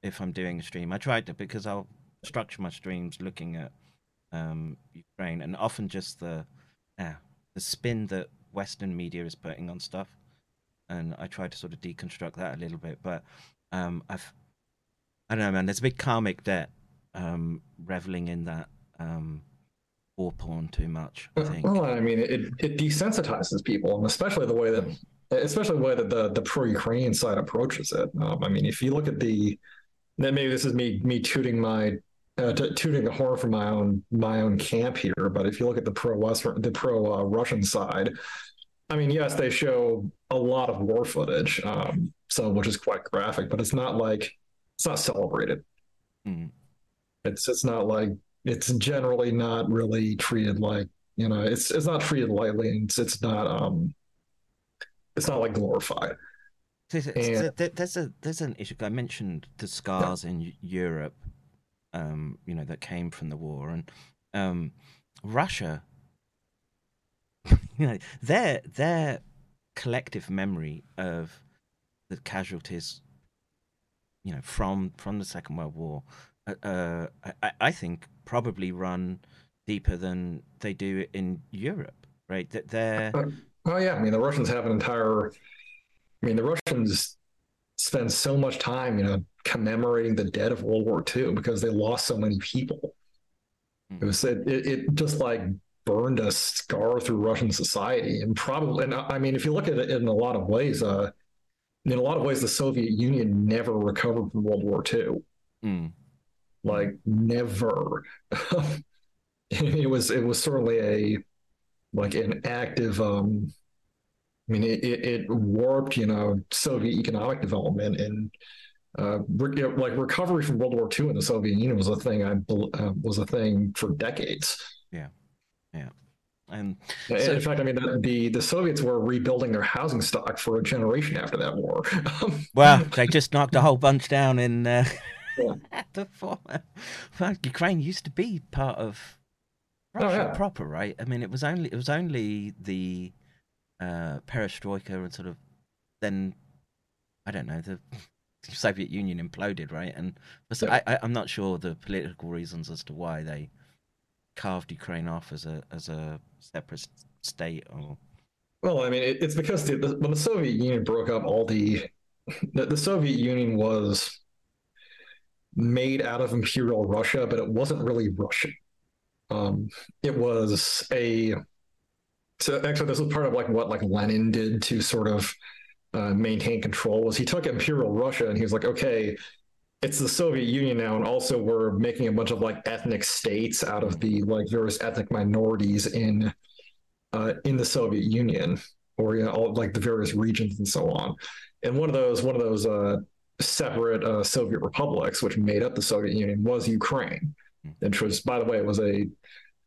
if I'm doing a stream. I try to because I'll structure my streams looking at um, Ukraine and often just the yeah, the spin that Western media is putting on stuff, and I try to sort of deconstruct that a little bit. But um, I've I don't know, man. There's a big karmic debt um, reveling in that um, war porn too much. I think. Well, I mean, it, it desensitizes people, and especially the way that, especially the way that the the pro-Ukrainian side approaches it. Um, I mean, if you look at the, then maybe this is me me tooting my uh, t- tooting the horn for my own my own camp here. But if you look at the pro-Western, the pro-Russian side, I mean, yes, they show a lot of war footage, um, so which is quite graphic, but it's not like it's not celebrated. Mm. It's it's not like it's generally not really treated like you know it's it's not treated lightly and it's it's not um it's not like glorified. There's, a- And- there- there's a there's an issue. I mentioned the scars in Europe, um, you know, that came from the war, and um, Russia. You know, their their collective memory of the casualties, you know, from from the Second World War, uh, uh, I, I think probably run deeper than they do in Europe. Right? That they're Oh yeah, I mean the Russians have an entire. I mean the Russians spend so much time, you know, commemorating the dead of World War II because they lost so many people. Mm. It was it, it, it just like burned a scar through Russian society, and probably, and I mean, if you look at it in a lot of ways, uh, in a lot of ways, the Soviet Union never recovered from World War II. mm, like never. It was it was certainly a like an active um i mean it, it, it warped you know soviet economic development and uh re- you know, like recovery from world war ii in the soviet union was a thing i uh, was a thing for decades and And So- in fact i mean the, the the soviets were rebuilding their housing stock for a generation after that war Well, they just knocked a whole bunch down in uh, Yeah. the former. Well, Ukraine used to be part of Oh, Russia yeah. proper, right? I mean, it was only it was only the uh, perestroika and sort of then I don't know the Soviet Union imploded, right? And so Yeah. I, I, I'm not sure the political reasons as to why they carved Ukraine off as a as a separate state or Well, I mean, it, it's because the, the, when the Soviet Union broke up, all the, the the Soviet Union was made out of Imperial Russia, but it wasn't really Russian. Um, it was a. So actually, this was part of like what like Lenin did to sort of uh, maintain control. Was he took Imperial Russia and he was like, okay, it's the Soviet Union now, and also we're making a bunch of like ethnic states out of the like various ethnic minorities in uh, in the Soviet Union, or you know, all like the various regions and so on. And one of those, one of those uh, separate uh, Soviet republics, which made up the Soviet Union, was Ukraine, which was, by the way, it was a,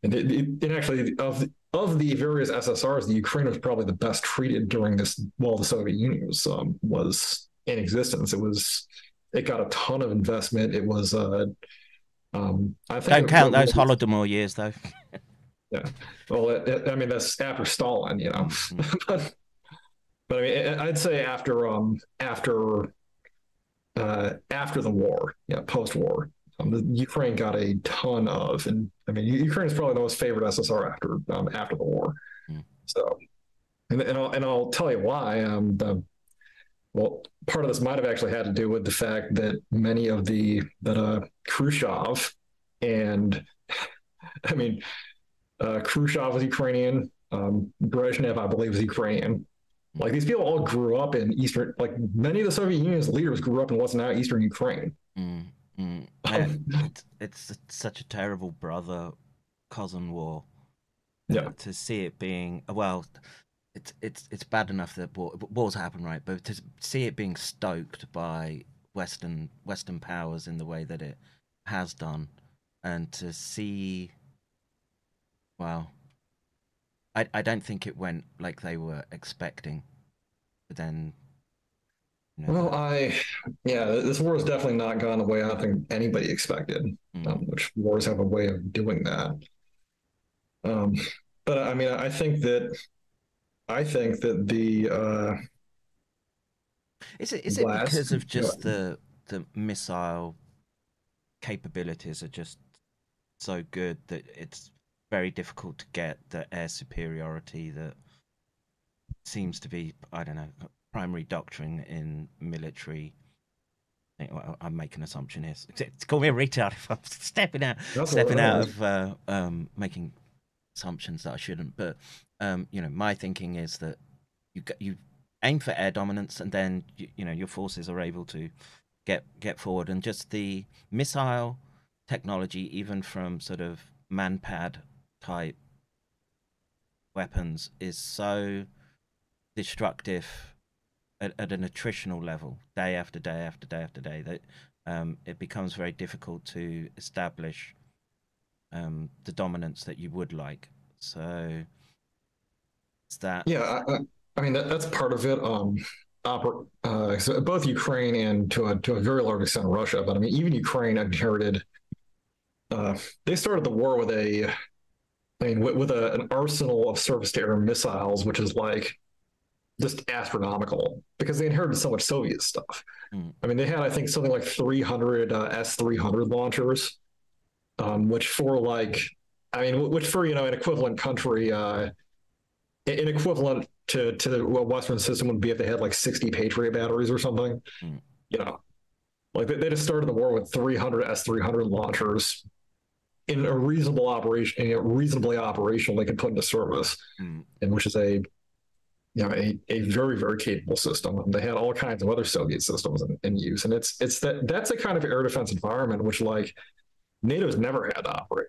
and it, it, it actually of of the various SSRs, the Ukraine was probably the best treated during this while the Soviet Union was um, was in existence. It was, it got a ton of investment. It was, uh, um, I think, don't count those Holodomor years though. Yeah. Well, it, it- I mean, that's after Stalin, you know. Mhm. but, but I mean, I'd say after um after uh after the war, yeah, post-war, um, the Ukraine got a ton of, and I mean, Ukraine is probably the most favored SSR after um after the war. Mm. So, and and I'll and I'll tell you why. Um, the well, part of this might have actually had to do with the fact that many of the that uh Khrushchev and I mean uh, Khrushchev was Ukrainian. Um, Brezhnev, I believe, was Ukrainian. Like these people all grew up in Eastern, like many of the Soviet Union's leaders grew up in what's now Eastern Ukraine. Mm, mm. And it's, it's such a terrible brother cousin war. Yeah. To see it being well, it's it's it's bad enough that war, wars happen, right? But to see it being stoked by Western Western powers in the way that it has done, and to see, well, I I don't think it went like they were expecting. But then, you know, Well, I, yeah, this war has definitely not gone the way I think anybody expected, mm, um, which wars have a way of doing that. Um, but I mean, I think that, I think that the, uh, Is it is it blast. because of just the the missile capabilities are just so good that it's very difficult to get the air superiority that seems to be I don't know primary doctrine in military. I think- well, I'm making an assumption here. It's- Call me a retard if I'm stepping out That's stepping out of uh, um, making assumptions that I shouldn't. But um, you know, my thinking is that you you aim for air dominance, and then you, you know your forces are able to get get forward, and just the missile technology, even from sort of manpad type weapons, is so destructive at, at an attritional level, day after day after day after day, that um, it becomes very difficult to establish um, the dominance that you would like. So it's that. Yeah, I, I, I mean that, that's part of it. Um, oper- uh, so both Ukraine and to a to a very large extent Russia, but I mean even Ukraine inherited. Uh, they started the war with a, I mean, with, with a, an arsenal of surface-to-air missiles, which is like just astronomical because they inherited so much Soviet stuff. Mm. I mean, they had I think something like 300 uh, S300 launchers, um, which for like, I mean, which for you know an equivalent country, uh, an equivalent to to what Western system would be if they had like 60 Patriot batteries or something. Mm. You know, like they, they just started the war with 300 S300 launchers in a reasonable operation, you know, reasonably operational they could put into service, Mm. and which is a you know a, a very very capable system. And they had all kinds of other Soviet systems in, in use, and it's it's that that's a kind of air defense environment which like NATO's never had to operate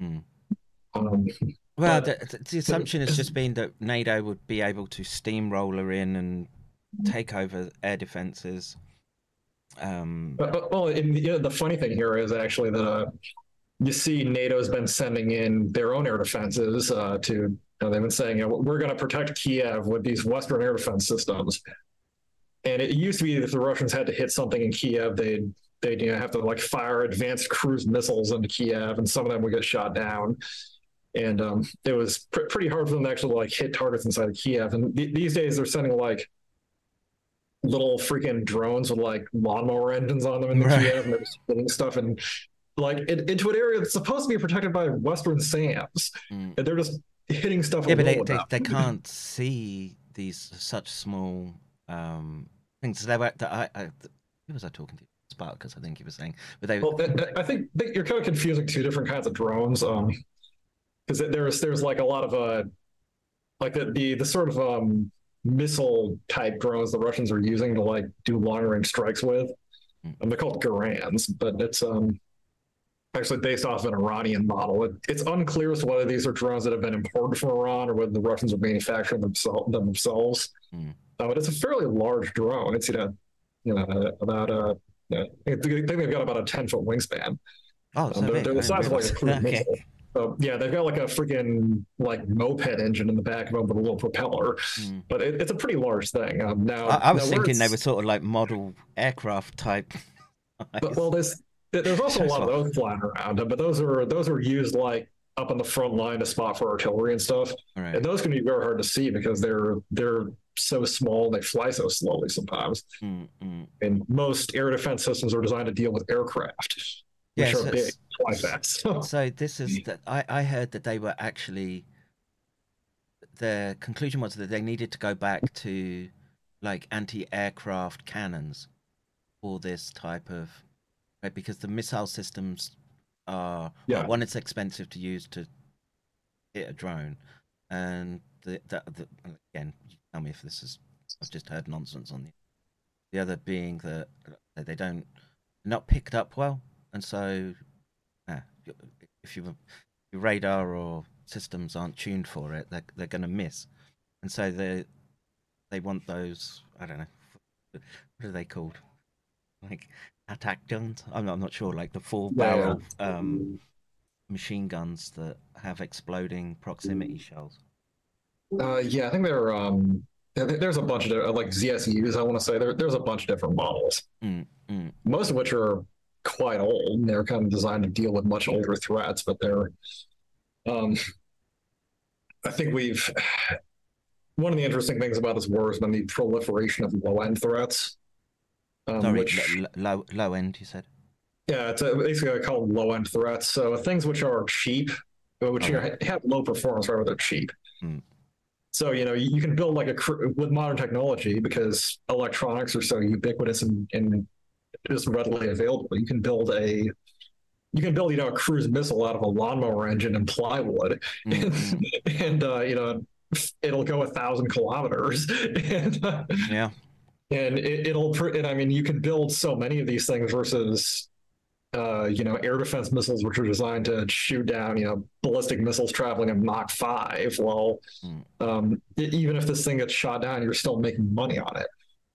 in. Mm. Um, Well, the, the, assumption has just been that NATO would be able to steamroller in and take over air defenses. Um, But, but- well, and, you know, the funny thing here is actually that uh, you see NATO's been sending in their own air defenses uh, to. You know, they've been saying, you know, we're going to protect Kiev with these Western air defense systems. And it used to be that if the Russians had to hit something in Kiev, they'd they'd you know, have to like fire advanced cruise missiles into Kiev, and some of them would get shot down. And um, it was pr- pretty hard for them to actually like hit targets inside of Kiev. And th- these days, they're sending like little freaking drones with like lawnmower engines on them in the Right. Kiev, and they're just hitting stuff and like in, into an area that's supposed to be protected by Western SAMs, Mm. and they're just hitting stuff. yeah, but they, they, they can't see these such small um, things. They were, that I, I, who was I talking to? Spartacus, I think he was saying. But they, Well, I- I think you're kind of confusing two different kinds of drones. Um, because there's there's like a lot of uh, like the the, the sort of um missile type drones the Russians are using to like do long range strikes with. Mm. And they're called Gerans, but it's um actually based off an Iranian model. It, it's unclear as to whether these are drones that have been imported from Iran or whether the Russians are manufacturing them themselves. Mm. Uh, but it's a fairly large drone. It's you know you know about uh yeah, I think they've got about a ten foot wingspan. oh, so Um, they're, they're the size of like a cruise Okay. missile. So yeah, they've got like a freaking like moped engine in the back of them with a little propeller, Mm. but it, it's a pretty large thing. Um, now I, I was now thinking they were sort of like model aircraft type. But, well, there's there's also a lot of those flying around, but those are those are used like up on the front line to spot for artillery and stuff, All right. and those can be very hard to see because they're they're so small and they fly so slowly sometimes. Mm, mm. And most air defense systems are designed to deal with aircraft, which Yeah, are big, it's- fly fast. So, So this is that I, I heard that they were actually the conclusion was that they needed to go back to like anti-aircraft cannons for this type of right because the missile systems are well, one it's expensive to use to hit a drone and the, the, the again tell me if this is I've just heard nonsense on the the other being that they don't not picked up well and so yeah, if you your radar or systems aren't tuned for it, they're they're going to miss, and so they they want those. I don't know what are they called, like attack guns. I'm not, I'm not sure. Like the full Yeah, yeah. barrel um, machine guns that have exploding proximity shells. Uh, yeah, I think there are. Um, there's a bunch of like ZSUs. I want to say there, there's a bunch of different models, Mm, mm, most of which are quite old. They're kind of designed to deal with much older threats, but they're. Um, I think we've. One of the interesting things about this war has been the proliferation of low end threats. Um, Sorry, which, lo- low low end. You said. yeah, it's a, basically I call low end threats. So things which are cheap, but which are, have low performance, rather they're cheap. Hmm. So you know you you can build like a with modern technology because electronics are so ubiquitous and, and just readily available. You can build a you can build you know a cruise missile out of a lawnmower engine and plywood, Mm, mm, and uh, you know it'll go a thousand kilometers, and uh, yeah. and it, it'll pr- and I mean you can build so many of these things versus uh, you know air defense missiles which are designed to shoot down you know ballistic missiles traveling at Mach five. Well, Hmm. um, even if this thing gets shot down, you're still making money on it.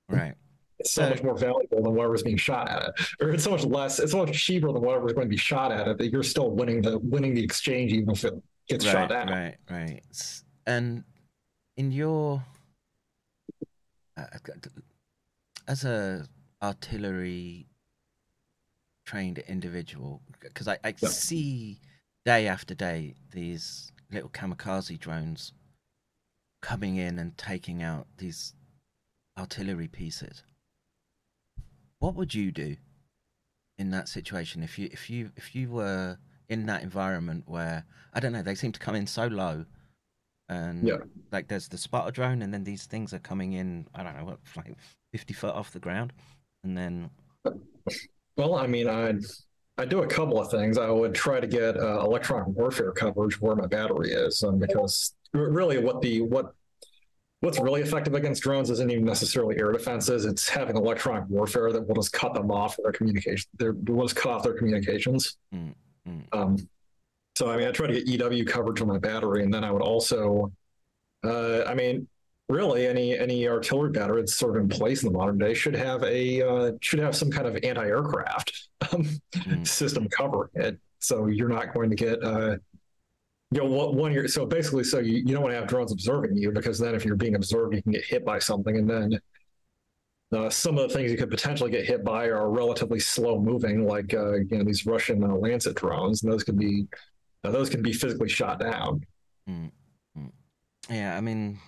Right. It's so much more valuable than whatever's being shot at it, or it's so much less. It's so much cheaper than whatever's going to be shot at it that you're still winning the winning the exchange even if it gets right, shot at. Right, right. And in your uh, as a artillery trained individual, because I, I Yeah. see day after day these little kamikaze drones coming in and taking out these artillery pieces. What would you do in that situation if you if you if you were in that environment where I don't know they seem to come in so low and Yeah. like there's the spotter drone and then these things are coming in I don't know what like 50 foot off the ground and then Well, I mean, I'd I do a couple of things. I would try to get uh, electronic warfare coverage where my battery is, um, because really, what the what what's really effective against drones isn't even necessarily air defenses. It's having electronic warfare that will just cut them off their communication. Their will just cut off their communications. Mm, mm. Um, so I mean, I try to get EW coverage on my battery, and then I would also, uh, I mean, really any any artillery battery that's sort of in place in the modern day should have a uh, should have some kind of anti-aircraft um, Mm. system covering it, so you're not going to get. Uh, you know, what one year. So basically, so you, you don't want to have drones observing you because then if you're being observed, you can get hit by something, and then uh, some of the things you could potentially get hit by are relatively slow moving, like uh, you know these Russian uh, Lancet drones, and those can be uh, those can be physically shot down. yeah I mean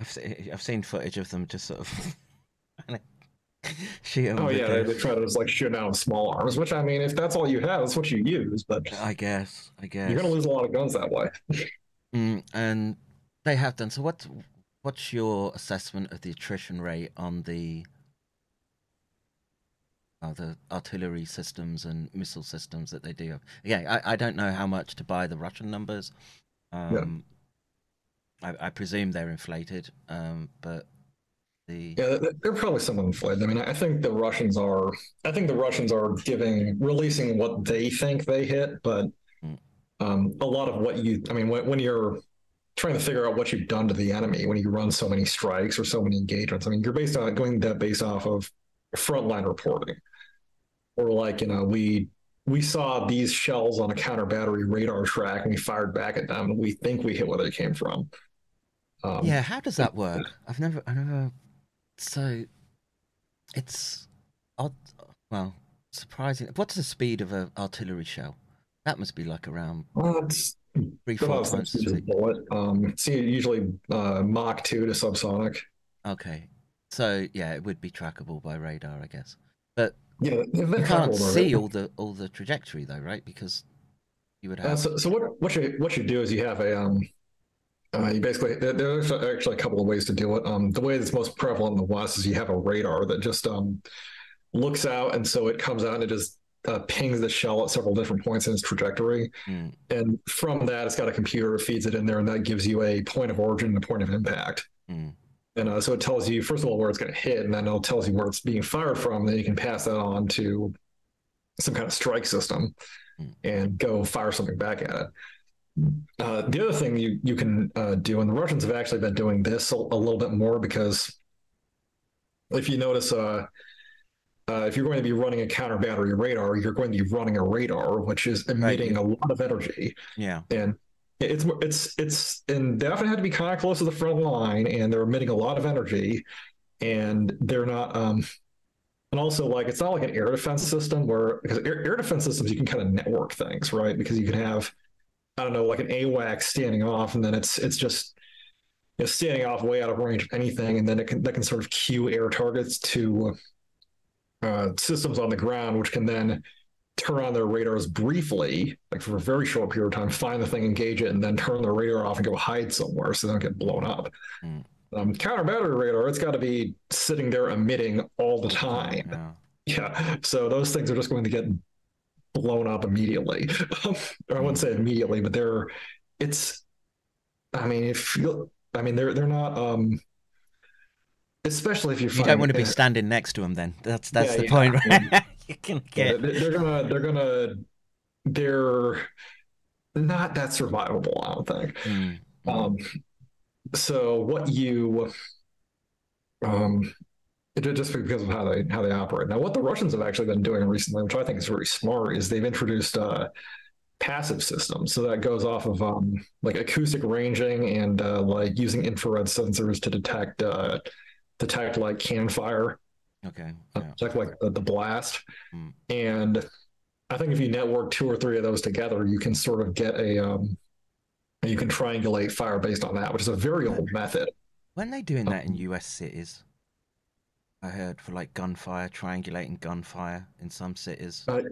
I've I've seen footage of them just sort of shoot 'em Oh yeah, they, they try to just like shoot down with small arms, which I mean, if that's all you have, that's what you use. But I guess I guess you're gonna lose a lot of guns that way. Mm, and they have done. So what? What's your assessment of the attrition rate on the uh, the artillery systems and missile systems that they do have? Yeah, I, I don't know how much to buy the Russian numbers. Um, I, I presume they're inflated, um, but the Yeah, they- they're probably somewhat inflated. I mean, I think the Russians are. I think the Russians are giving releasing what they think they hit, but Mm. um, a lot of what you. I mean, when, when you're trying to figure out what you've done to the enemy, when you run so many strikes or so many engagements, I mean, you're based on going that based off of frontline reporting, or like you know we. We saw these shells on a counter battery radar track and we fired back at them and we think we hit where they came from. Um, yeah, how does that work? I've never, I never. So, it's odd. Well, surprising. What's the speed of an artillery shell? That must be like around Well, it's three, four times. the speed speed. of bullet. Um, see, usually uh, Mach two to subsonic. Okay, so yeah, it would be trackable by radar, I guess. But Yeah, you can't see all the all the trajectory though, right? Because you would Uh, have. so, so what what you what you do is you have a um, uh, you basically there, there's actually a couple of ways to do it. Um, the way that's most prevalent in the West is you have a radar that just um looks out, and so it comes out and it just uh, pings the shell at several different points in its trajectory, Mm, and from that it's got a computer that feeds it in there, and that gives you a point of origin and a point of impact. mm, And uh, so it tells you, first of all, where it's going to hit, and then it tells you where it's being fired from. And Then you can pass that on to some kind of strike system Hmm. and go fire something back at it. Uh, the other thing you, you can uh, do, and the Russians have actually been doing this a, a little bit more because if you notice, uh, uh, if you're going to be running a counter battery radar, you're going to be running a radar, which is emitting a lot of energy. Yeah. and it's it's it's and they often have to be kind of close to the front line and they're emitting a lot of energy and they're not um and also like it's not like an air defense system where because air, air defense systems you can kind of network things right? Because you can have i don't know like an awac standing off and then it's it's just you know, standing off way out of range of anything and then it can that can sort of cue air targets to uh, systems on the ground which can then turn on their radars briefly, like for a very short period of time, find the thing, engage it, and then turn their radar off and go hide somewhere so they don't get blown up. Mm. Um, counter battery radar, it's got to be sitting there emitting all the time. Yeah. Yeah. So those things are just going to get blown up immediately. or I wouldn't say immediately, but they're, it's, I mean, if you, I mean, they're, they're not, um, especially if you're You don't want to be standing next to them. Then that's that's Yeah, the yeah. point. Right? you can get. they- they're gonna they're gonna they're not that survivable, I don't think. Mm, Um, so what you um just because of how they how they operate. Now, what the Russians have actually been doing recently, which I think is very smart, is they've introduced uh, passive systems. So that goes off of um, like acoustic ranging and uh, like using infrared sensors to detect uh, detect like can fire, Okay. uh, Yeah. detect like the, the blast. Mm. And I think if you network two or three of those together, you can sort of get a um, you can triangulate fire based on that, which is a very old method. Weren't they doing that in U.S. cities? I heard for like gunfire, triangulating gunfire in some cities. Uh,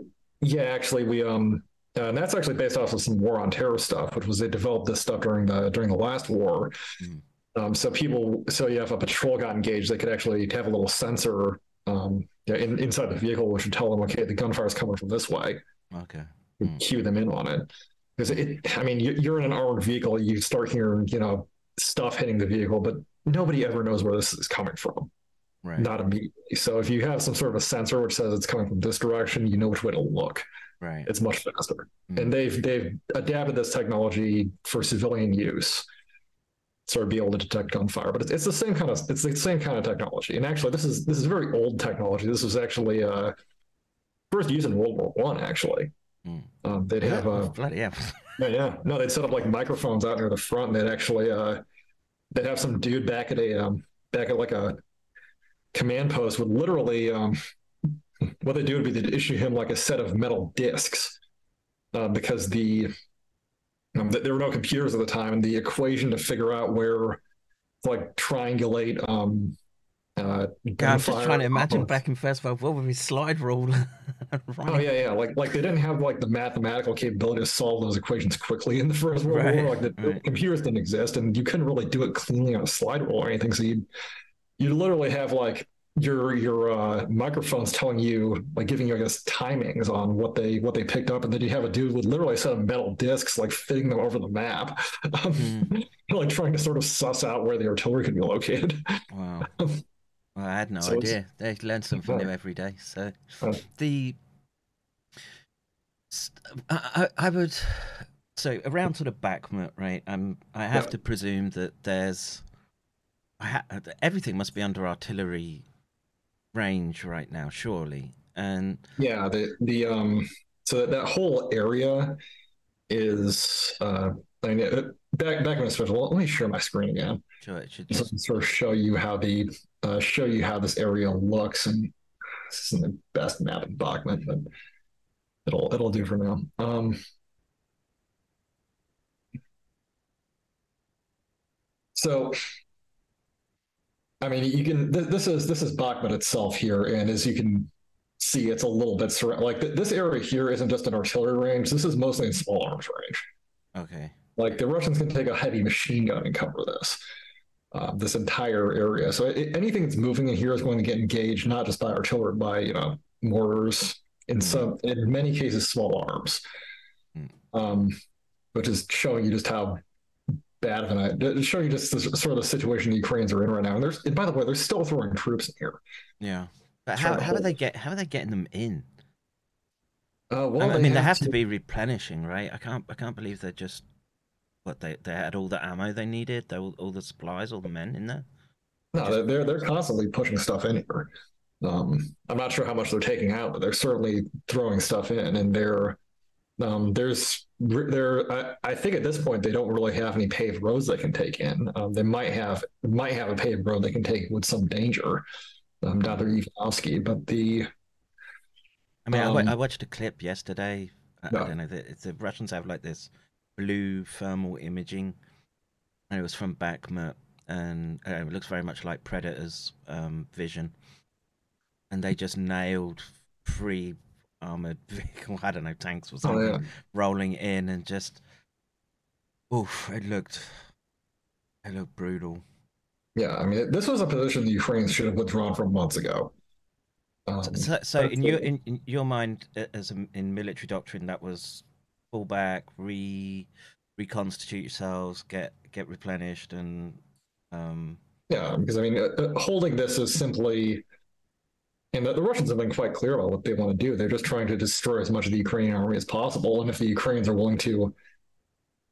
Yeah, actually, we um, uh, and that's actually based off of some war on terror stuff, which was they developed this stuff during the during the last war. Mm. Um, so people, so yeah, if a patrol got engaged, they could actually have a little sensor um, yeah, in, inside the vehicle, which would tell them, okay, the gunfire is coming from this way. Okay. Mm. Cue them in on it. Because it, I mean, you- you're in an armored vehicle, you start hearing, you know, stuff hitting the vehicle, but nobody ever knows where this is coming from Right. not immediately. So if you have some sort of a sensor which says it's coming from this direction, you know which way to look. Right. It's much faster. Mm. And they've they've adapted this technology for civilian use. So to be able to detect gunfire, but it's, it's the same kind of it's the same kind of technology. And actually, this is this is very old technology. This was actually uh, first used in World War One. Actually, Mm. um, they'd have uh, Bloody hell. yeah, yeah. No, they'd set up like microphones out near the front. And they'd actually uh they'd have some dude back at a um back at like a command post would literally um what they do would be they'd issue him like a set of metal discs. Uh, because the um, th- there were no computers at the time, and the equation to figure out where like triangulate um uh I'm just trying to imagine back in First World War with his slide rule. right. Oh yeah, yeah. Like like they didn't have like the mathematical capability to solve those equations quickly in the First World Right, War. Like the, the right. computers didn't exist, and you couldn't really do it cleanly on a slide rule or anything. So you you literally have like your your uh, microphones telling you like giving you I guess timings on what they what they picked up, and then you have a dude with literally a set of metal discs like fitting them over the map, Hmm. like trying to sort of suss out where the artillery could be located. Wow. Well, I had no So idea. They learn something Yeah. new every day. So Uh. the I, I would so around sort of Bakhmut, right? Um, I have Yeah. to presume that there's ha- everything must be under artillery range right now, surely. And Yeah, the the um so that, that whole area is uh I mean it, back back when it's special. Let me share my screen again. sure, it should Just sort of show you how the uh, show you how this area looks and this isn't the best map of Bakhmut, but it'll it'll do for now. Um so I mean you can th- this is this is Bakhmut itself here, and as you can see, it's a little bit surra- like th- this area here isn't just an artillery range. This is mostly in small arms range. okay. Like the Russians can take a heavy machine gun and cover this, uh, this entire area. So it, anything that's moving in here is going to get engaged, not just by artillery, by you know mortars, in some, in many cases, small arms, Mm. um, which is showing you just how bad of an. Showing you just the, sort of the situation the Ukrainians are in right now. And there's, and by the way, they're still throwing troops in here. Yeah. But how, how do they get how are they getting them in? Uh, I well, I mean, they have to be replenishing, right? I can't, I can't believe they're just what they they had all the ammo they needed, all, all the supplies, all the men in there. No, they're they're, they're constantly pushing stuff in here. Um, I'm not sure how much they're taking out, but they're certainly throwing stuff in, and they're um, there's there. I, I think at this point they don't really have any paved roads they can take in. Um, they might have might have a paved road they can take with some danger um, to Ivanovsky, but the I mean, I Um, I watched a clip yesterday. I, I don't know. The, the Russians have like this blue thermal imaging, and it was from Bakhmut, and uh, it looks very much like Predator's um, vision. And they just nailed three armored vehicle, I don't know, tanks or oh something, yeah, rolling in, and just, oof, it looked, it looked brutal. yeah. I mean, this was a position the Ukrainians should have withdrawn from months ago. Um, So, so in your in, in your mind, as a, in military doctrine, that was pull back, re reconstitute yourselves, get get replenished, and um, Yeah, because I mean, uh, uh, holding this is simply, and the, the Russians have been quite clear about what they want to do. They're just trying to destroy as much of the Ukrainian army as possible. And if the Ukrainians are willing to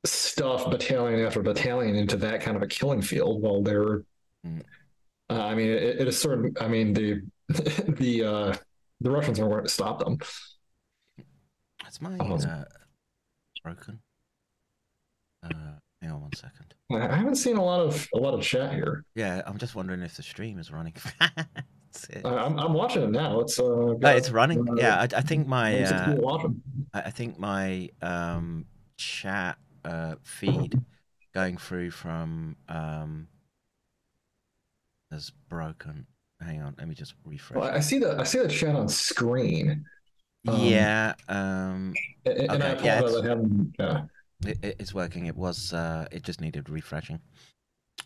stuff battalion after battalion into that kind of a killing field, well, they're, Mm. Uh, I mean, it, it is certain. I mean, the the uh, the Russians are going to stop them. That's my Oh. uh, broken. Uh, hang on one second. I I haven't seen a lot of a lot of chat here. Yeah, I'm just wondering if the stream is running. That's it. I, I'm I'm watching it now. It's uh, Oh, it's running. uh, Yeah, I, I think my uh. I think my um, chat uh, feed going through from um, is broken. Hang on, let me just refresh. Well, I see the I see the chat on screen, um, yeah, um, and, and I Okay, yeah, apologize. it's-. Yeah. it, it- it's working. It was. Uh, it just needed refreshing.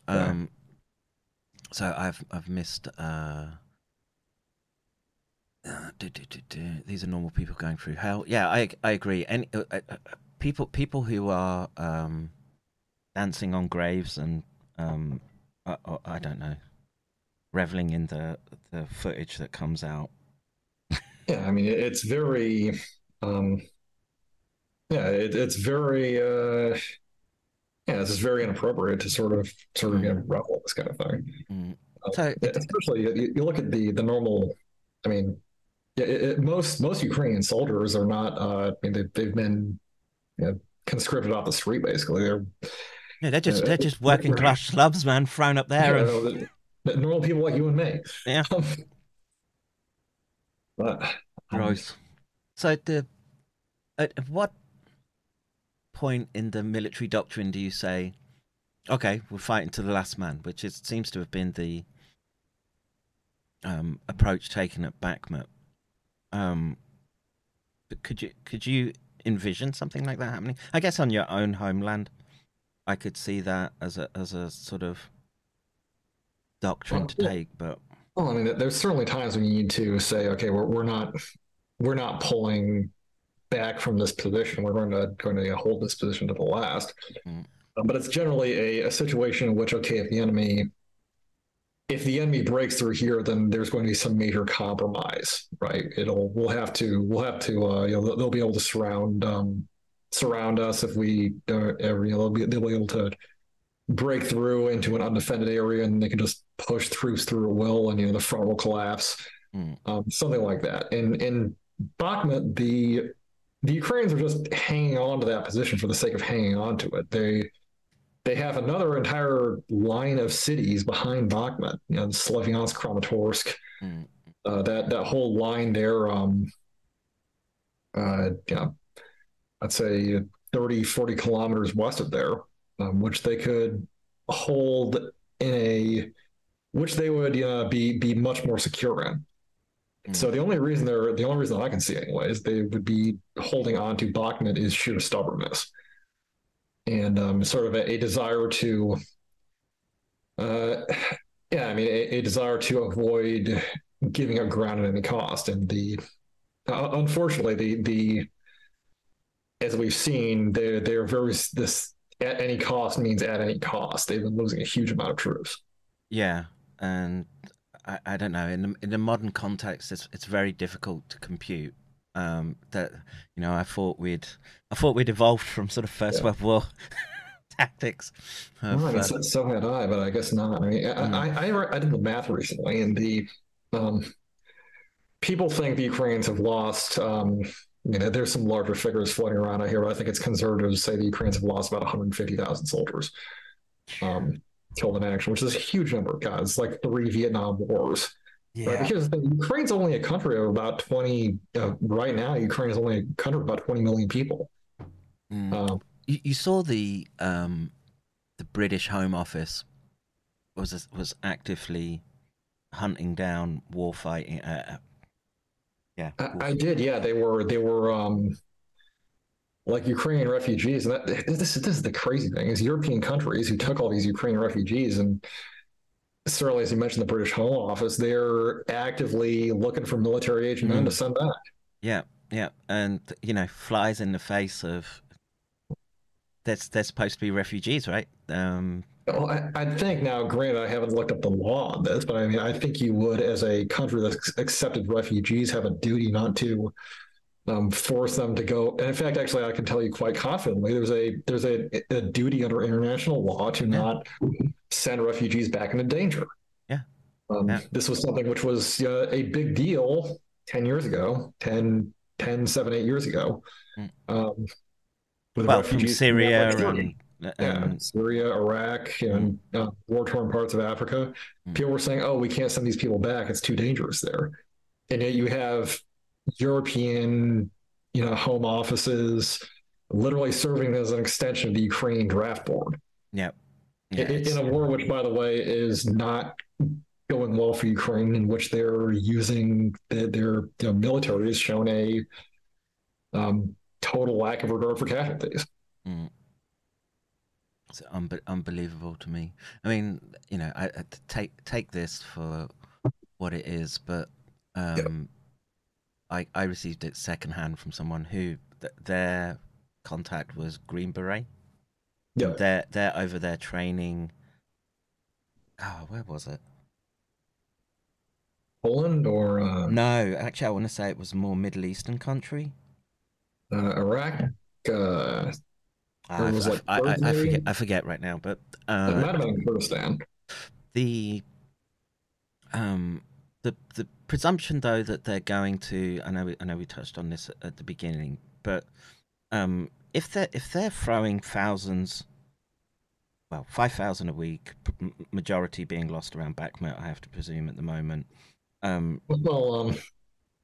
Yeah. Um, so I've I've missed. Uh, uh, do, do, do. These are normal people going through hell. Yeah, I I agree. Any uh, uh, uh, people people who are um, dancing on graves and um, uh, uh, I don't know, reveling in the the footage that comes out. Yeah, I mean, it's very, um, yeah, it, it's very, uh, yeah, it's very inappropriate to sort of, sort of, you know, revel this kind of thing. Mm. Uh, So especially you, you look at the the normal, I mean, it, it, most most Ukrainian soldiers are not, uh, I mean, they, they've been, you know, conscripted off the street basically. They're Yeah, they're just Uh, they're just working right. class slubs, man, thrown up there. you and- the- the normal people like you and me. Yeah. but um, Gross. So the at at what point in the military doctrine do you say, okay, we're fighting to the last man, which is, seems to have been the um, approach taken at Bakhmut. Um, but could you could you envision something like that happening? I guess on your own homeland, I could see that as a as a sort of doctrine Well, to take, but Well, I mean, there's certainly times when you need to say, okay, we're we're not we're not pulling back from this position. We're going to going to hold this position to the last. Mm. Uh, but it's generally a, a situation in which, okay, if the enemy if the enemy breaks through here, then there's going to be some major compromise, right? It'll we'll have to we'll have to uh, you know they'll, be able to surround um, surround us if we don't ever you know they'll be they'll be able to break through into an undefended area and they can just push troops through at will and you know the front will collapse Mm. um, something like that and in Bakhmut the the Ukrainians are just hanging on to that position for the sake of hanging on to it they they have another entire line of cities behind Bakhmut you know Slavyansk Kramatorsk Mm. uh, that that whole line there um uh yeah I'd say 30 40 kilometers west of there um, which they could hold in a which they would uh, be be much more secure in. So the only reason they're the only reason I can see anyway is they would be holding on to Bakhmut is sheer stubbornness and um, sort of a, a desire to, uh, yeah, I mean a, a desire to avoid giving up ground at any cost. And the uh, unfortunately the the as we've seen, they're they're very this at any cost means at any cost. They've been losing a huge amount of troops. Yeah, and I, I don't know in the, in the modern context, it's it's very difficult to compute. Um, that you know, I thought we'd I thought we'd evolved from sort of First Yeah. World War tactics. Of, Well, I mean, uh, so, had I, but I guess not. I mean, I, I, I, I did the math recently, and the um, people think the Ukrainians have lost. Um, you know, there's some larger figures floating around out here, but I think it's conservative to say the Ukrainians have lost about 150,000 soldiers um, killed in action, which is a huge number of guys. Like three Vietnam wars. Right? yeah, Because the Ukraine's only a country of about 20. Uh, right now, Ukraine is only a country of about 20 million people. Mm. Um, you, you saw the um, the British Home Office was was actively hunting down war fighting. Uh, yeah, war- I, I did, yeah. They were they were um like Ukrainian refugees, and that this this is the crazy thing is European countries who took all these Ukrainian refugees and certainly as you mentioned the British Home Office, they're actively looking for military age men Mm. to send back. Yeah, yeah, and you know, flies in the face of. That's they're supposed to be refugees, right? Um, Well, I, I think now, granted, I haven't looked up the law on this, but I mean, I think you would, as a country that's accepted refugees, have a duty not to um, force them to go. And in fact, actually, I can tell you quite confidently, there's a there's a, a duty under international law to Yeah. not send refugees back into danger. Um, Yeah. This was something which was uh, a big deal 10 years ago, 10, 10 7, 8 years ago. Mm. Um, with Well, from refugees Syria like, and, yeah, Syria, Iraq, and uh, war-torn parts of Africa. Mm. People were saying, "Oh, we can't send these people back; it's too dangerous there." And yet, you have European, you know, home offices literally serving as an extension of the Ukrainian draft board yeah, yeah, in, in a war, which, by the way, is not going well for Ukraine, in which they're using their, their military has shown a um, total lack of regard for casualties. Mm. It's unbe- unbelievable to me. I mean, you know, I, I take take this for what it is, but um, I I received it secondhand from someone who th- their contact was Green Beret. Yeah. They're they're over there training. Oh, where was it? Poland or uh, No, actually, I want to say it was more Middle Eastern country. uh, Iraq. Uh, Ah, I, it was I- like I, I, I forget. I forget right now, but it uh, might have been Kurdistan. the um the the presumption though that they're going to I know we, I know we touched on this at, the beginning, but um if they're if they're throwing thousands, well five thousand a week, majority being lost around Bakhmut, I have to presume at the moment. Um, Well, um,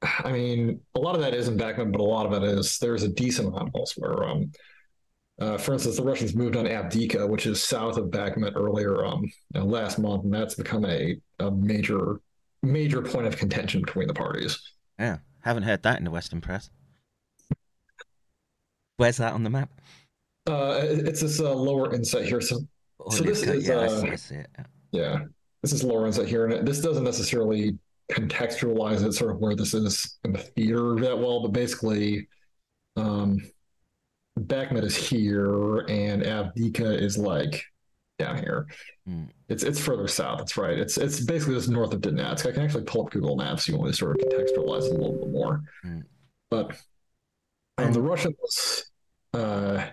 I mean, a lot of that is in Bakhmut, but a lot of it is there's a decent amount elsewhere. Um, uh, for instance, the Russians moved on Avdiivka, which is south of Bakhmut earlier um, last month, and that's become a, a major major point of contention between the parties. yeah, haven't heard that in the Western press. Where's that on the map? Uh, it's this uh, lower inset here. So, Oh, So this is, yeah, I uh, I see it. yeah. this is lower inset here, and this doesn't necessarily contextualize it sort of where this is in the theater that well, but basically, um, Bakhmut is here and Avdiivka is like down here. Hmm. It's it's further south. That's right. It's it's basically just north of Donetsk. I can actually pull up Google Maps. You want to sort of contextualize it a little bit more, Hmm. but um, the Russians uh,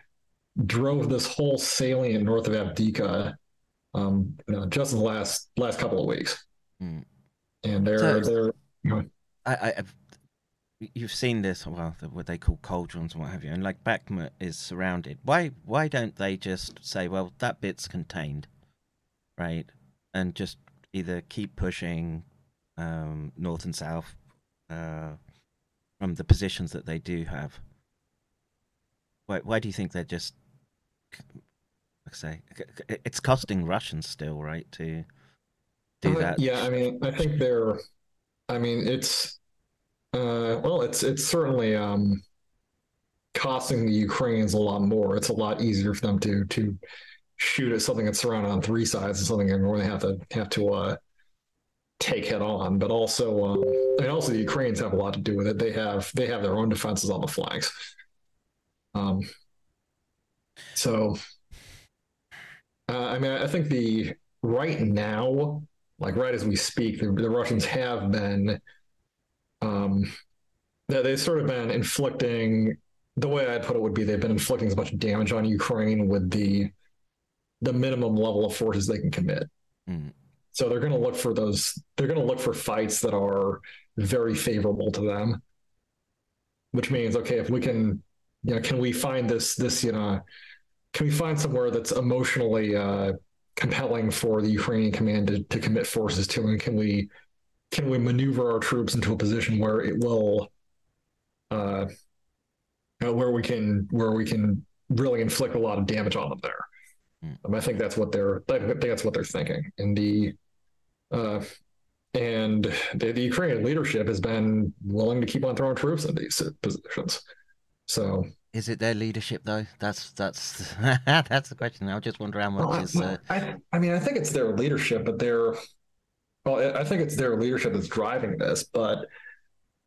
drove this whole salient north of Avdiivka um, you know, just in the last last couple of weeks, Hmm. and they're So- they're you know, I, I, you've seen this, well, the, what they call cauldrons and what have you, and like Bakhmut is surrounded. Why, why don't they just say, well, that bit's contained, right, and just either keep pushing um, north and south uh, from the positions that they do have? Why, why do you think they're just, like I say, it's costing Russians still, right, to do that? Yeah, I mean, I think they're. I mean, it's. Uh, well, it's it's certainly um, costing the Ukrainians a lot more. It's a lot easier for them to to shoot at something that's surrounded on three sides and something they have to have to uh, take head on. But also, um, I mean, also the Ukrainians have a lot to do with it. They have they have their own defenses on the flanks. Um. So. Uh, I mean, I think the right now like right as we speak, the, the Russians have been, um, they, they've sort of been inflicting. The way I'd put it would be they've been inflicting as much damage on Ukraine with the the minimum level of forces they can commit. Mm. So they're going to look for those. They're going to look for fights that are very favorable to them. Which means, okay, if we can, you know, can we find this this you know, can we find somewhere that's emotionally uh, compelling for the Ukrainian command to, to commit forces to, and can we can we maneuver our troops into a position where it will, uh, where we can where we can really inflict a lot of damage on them there. Mm. Um, I think that's what they're I think that's what they're thinking, and the uh, and the, the Ukrainian leadership has been willing to keep on throwing troops in these positions. So Is it their leadership though? That's that's that's the question. I just wonder how much Well, is. Uh, I, I mean, I think it's their leadership, but they're, well, I think it's their leadership that's driving this. But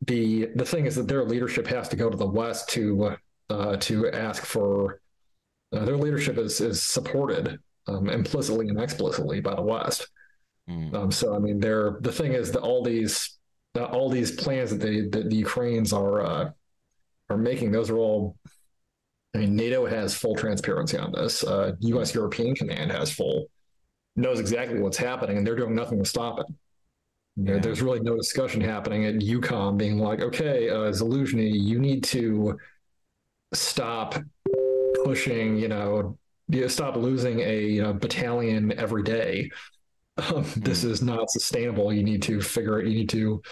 the the thing is that their leadership has to go to the West to uh, to ask for uh, their leadership is is supported um, implicitly and explicitly by the West. mm, Um, so I mean, they're the thing is that all these uh, all these plans that they that the Ukrainians are uh, are making, those are all. I mean, NATO has full transparency on this. Uh, U.S. European Command has full knows exactly what's happening, and they're doing nothing to stop it. Yeah. There's really no discussion happening at EUCOM being like, okay, uh, you need to stop pushing, you know, you stop losing a you know, battalion every day. Um, This is not sustainable. You need to figure it. You need to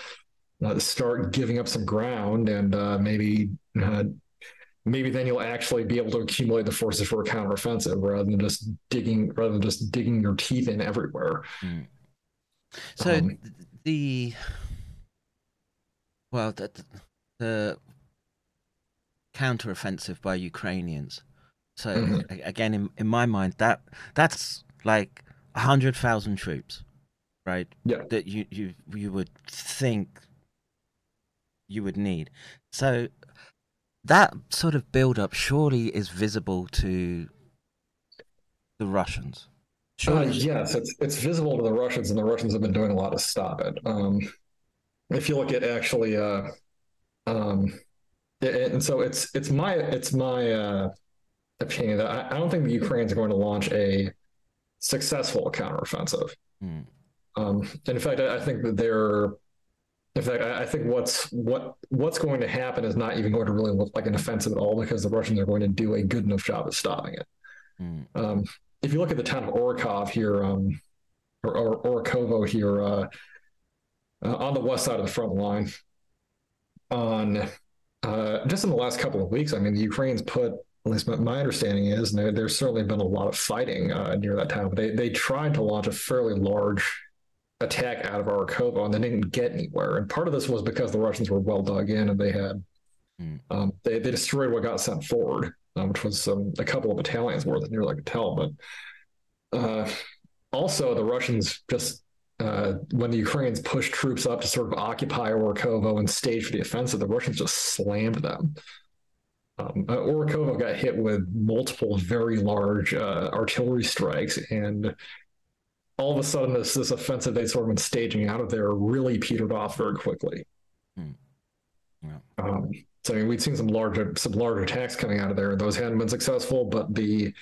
uh, start giving up some ground, and uh, maybe uh, maybe then you'll actually be able to accumulate the forces for a counteroffensive rather than just digging rather than just digging your teeth in everywhere. So Um, the well, the, the counteroffensive by Ukrainians. So Mhm. again, in, in my mind, that that's like a hundred thousand troops, right? Yeah. That you you you would think you would need. So that sort of build up surely is visible to the Russians. Uh, yes, it's it's visible to the Russians, and the Russians have been doing a lot to stop it. Um, if you look at actually, uh, um, a- and so it's it's my it's my uh, opinion that I, I don't think the Ukrainians are going to launch a successful counteroffensive. Mm. Um, in fact, I, I think that they're, in fact, I, I think what's what what's going to happen is not even going to really look like an offensive at all because the Russians are going to do a good enough job of stopping it. Mm. Um, if you look at the town of Orikov here, um, or, or Orikovo here, uh, uh, on the west side of the front line, on uh, just in the last couple of weeks, I mean, the Ukrainians put, at least my, my understanding is, and there, there's certainly been a lot of fighting uh, near that town, but they, they tried to launch a fairly large attack out of Orikovo and they didn't get anywhere. And part of this was because the Russians were well dug in and they had, Mm. um, they, they destroyed what got sent forward, um, which was um, a couple of battalions worth, near I could tell. But uh, also, the Russians just uh, when the Ukrainians pushed troops up to sort of occupy Orikovo and stage for the offensive, the Russians just slammed them. Um, uh, Orikovo got hit with multiple very large uh, artillery strikes, and all of a sudden, this this offensive they'd sort of been staging out of there really petered off very quickly. Hmm. Yeah. Um, so I mean, we'd seen some larger some larger attacks coming out of there. And those hadn't been successful, but the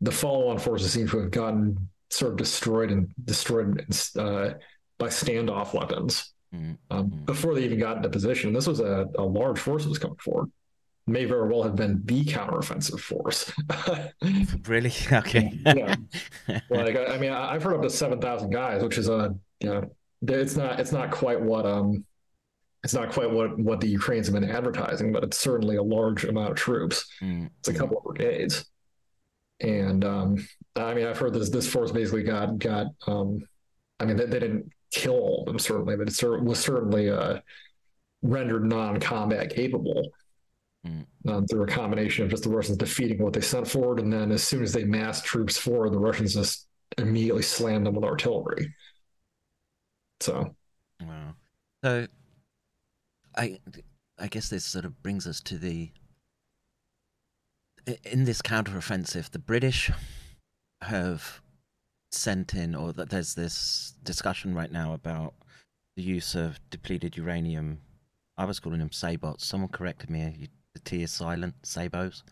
the follow-on forces seem to have gotten sort of destroyed and destroyed uh, by standoff weapons Mm. um, Mm. before they even got into position. This was a, a large force that was coming forward. May very well have been the counteroffensive force. Really? Okay. Yeah. like I, I mean, I- I've heard up to seven thousand guys, which is a you know, it's not it's not quite what um, it's not quite what what the Ukrainians have been advertising, but it's certainly a large amount of troops. Mm. It's a couple of brigades, and um, I mean, I've heard this this force basically got got um, I mean, they, they didn't kill all of them certainly, but it was certainly uh, rendered non-combat capable Mm. um, through a combination of just the Russians defeating what they sent forward, and then as soon as they massed troops forward, the Russians just immediately slammed them with artillery. So, Wow. So, I, I guess this sort of brings us to the. In this counteroffensive, the British have sent in, or that there's this discussion right now about the use of depleted uranium. I was calling them sabots. Someone corrected me. The T is silent. Sabos,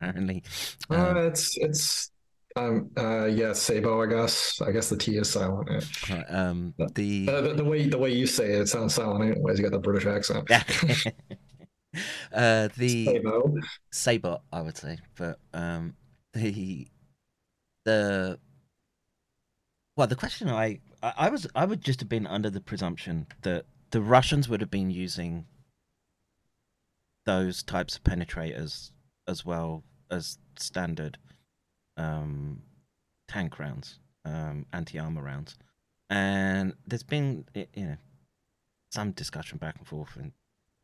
apparently. Um, uh, it's it's um uh yeah Sabo I guess I guess the T is silent. Yeah. right, um, the Uh, the, the way the way you say it, it sounds silent anyways. You got the British accent. uh, the Sabo. Sabot, I would say, but um, the the well, the question I I was I would just have been under the presumption that the Russians would have been using those types of penetrators as well as standard um, tank rounds, um, anti armor rounds, and there's been you know some discussion back and forth, and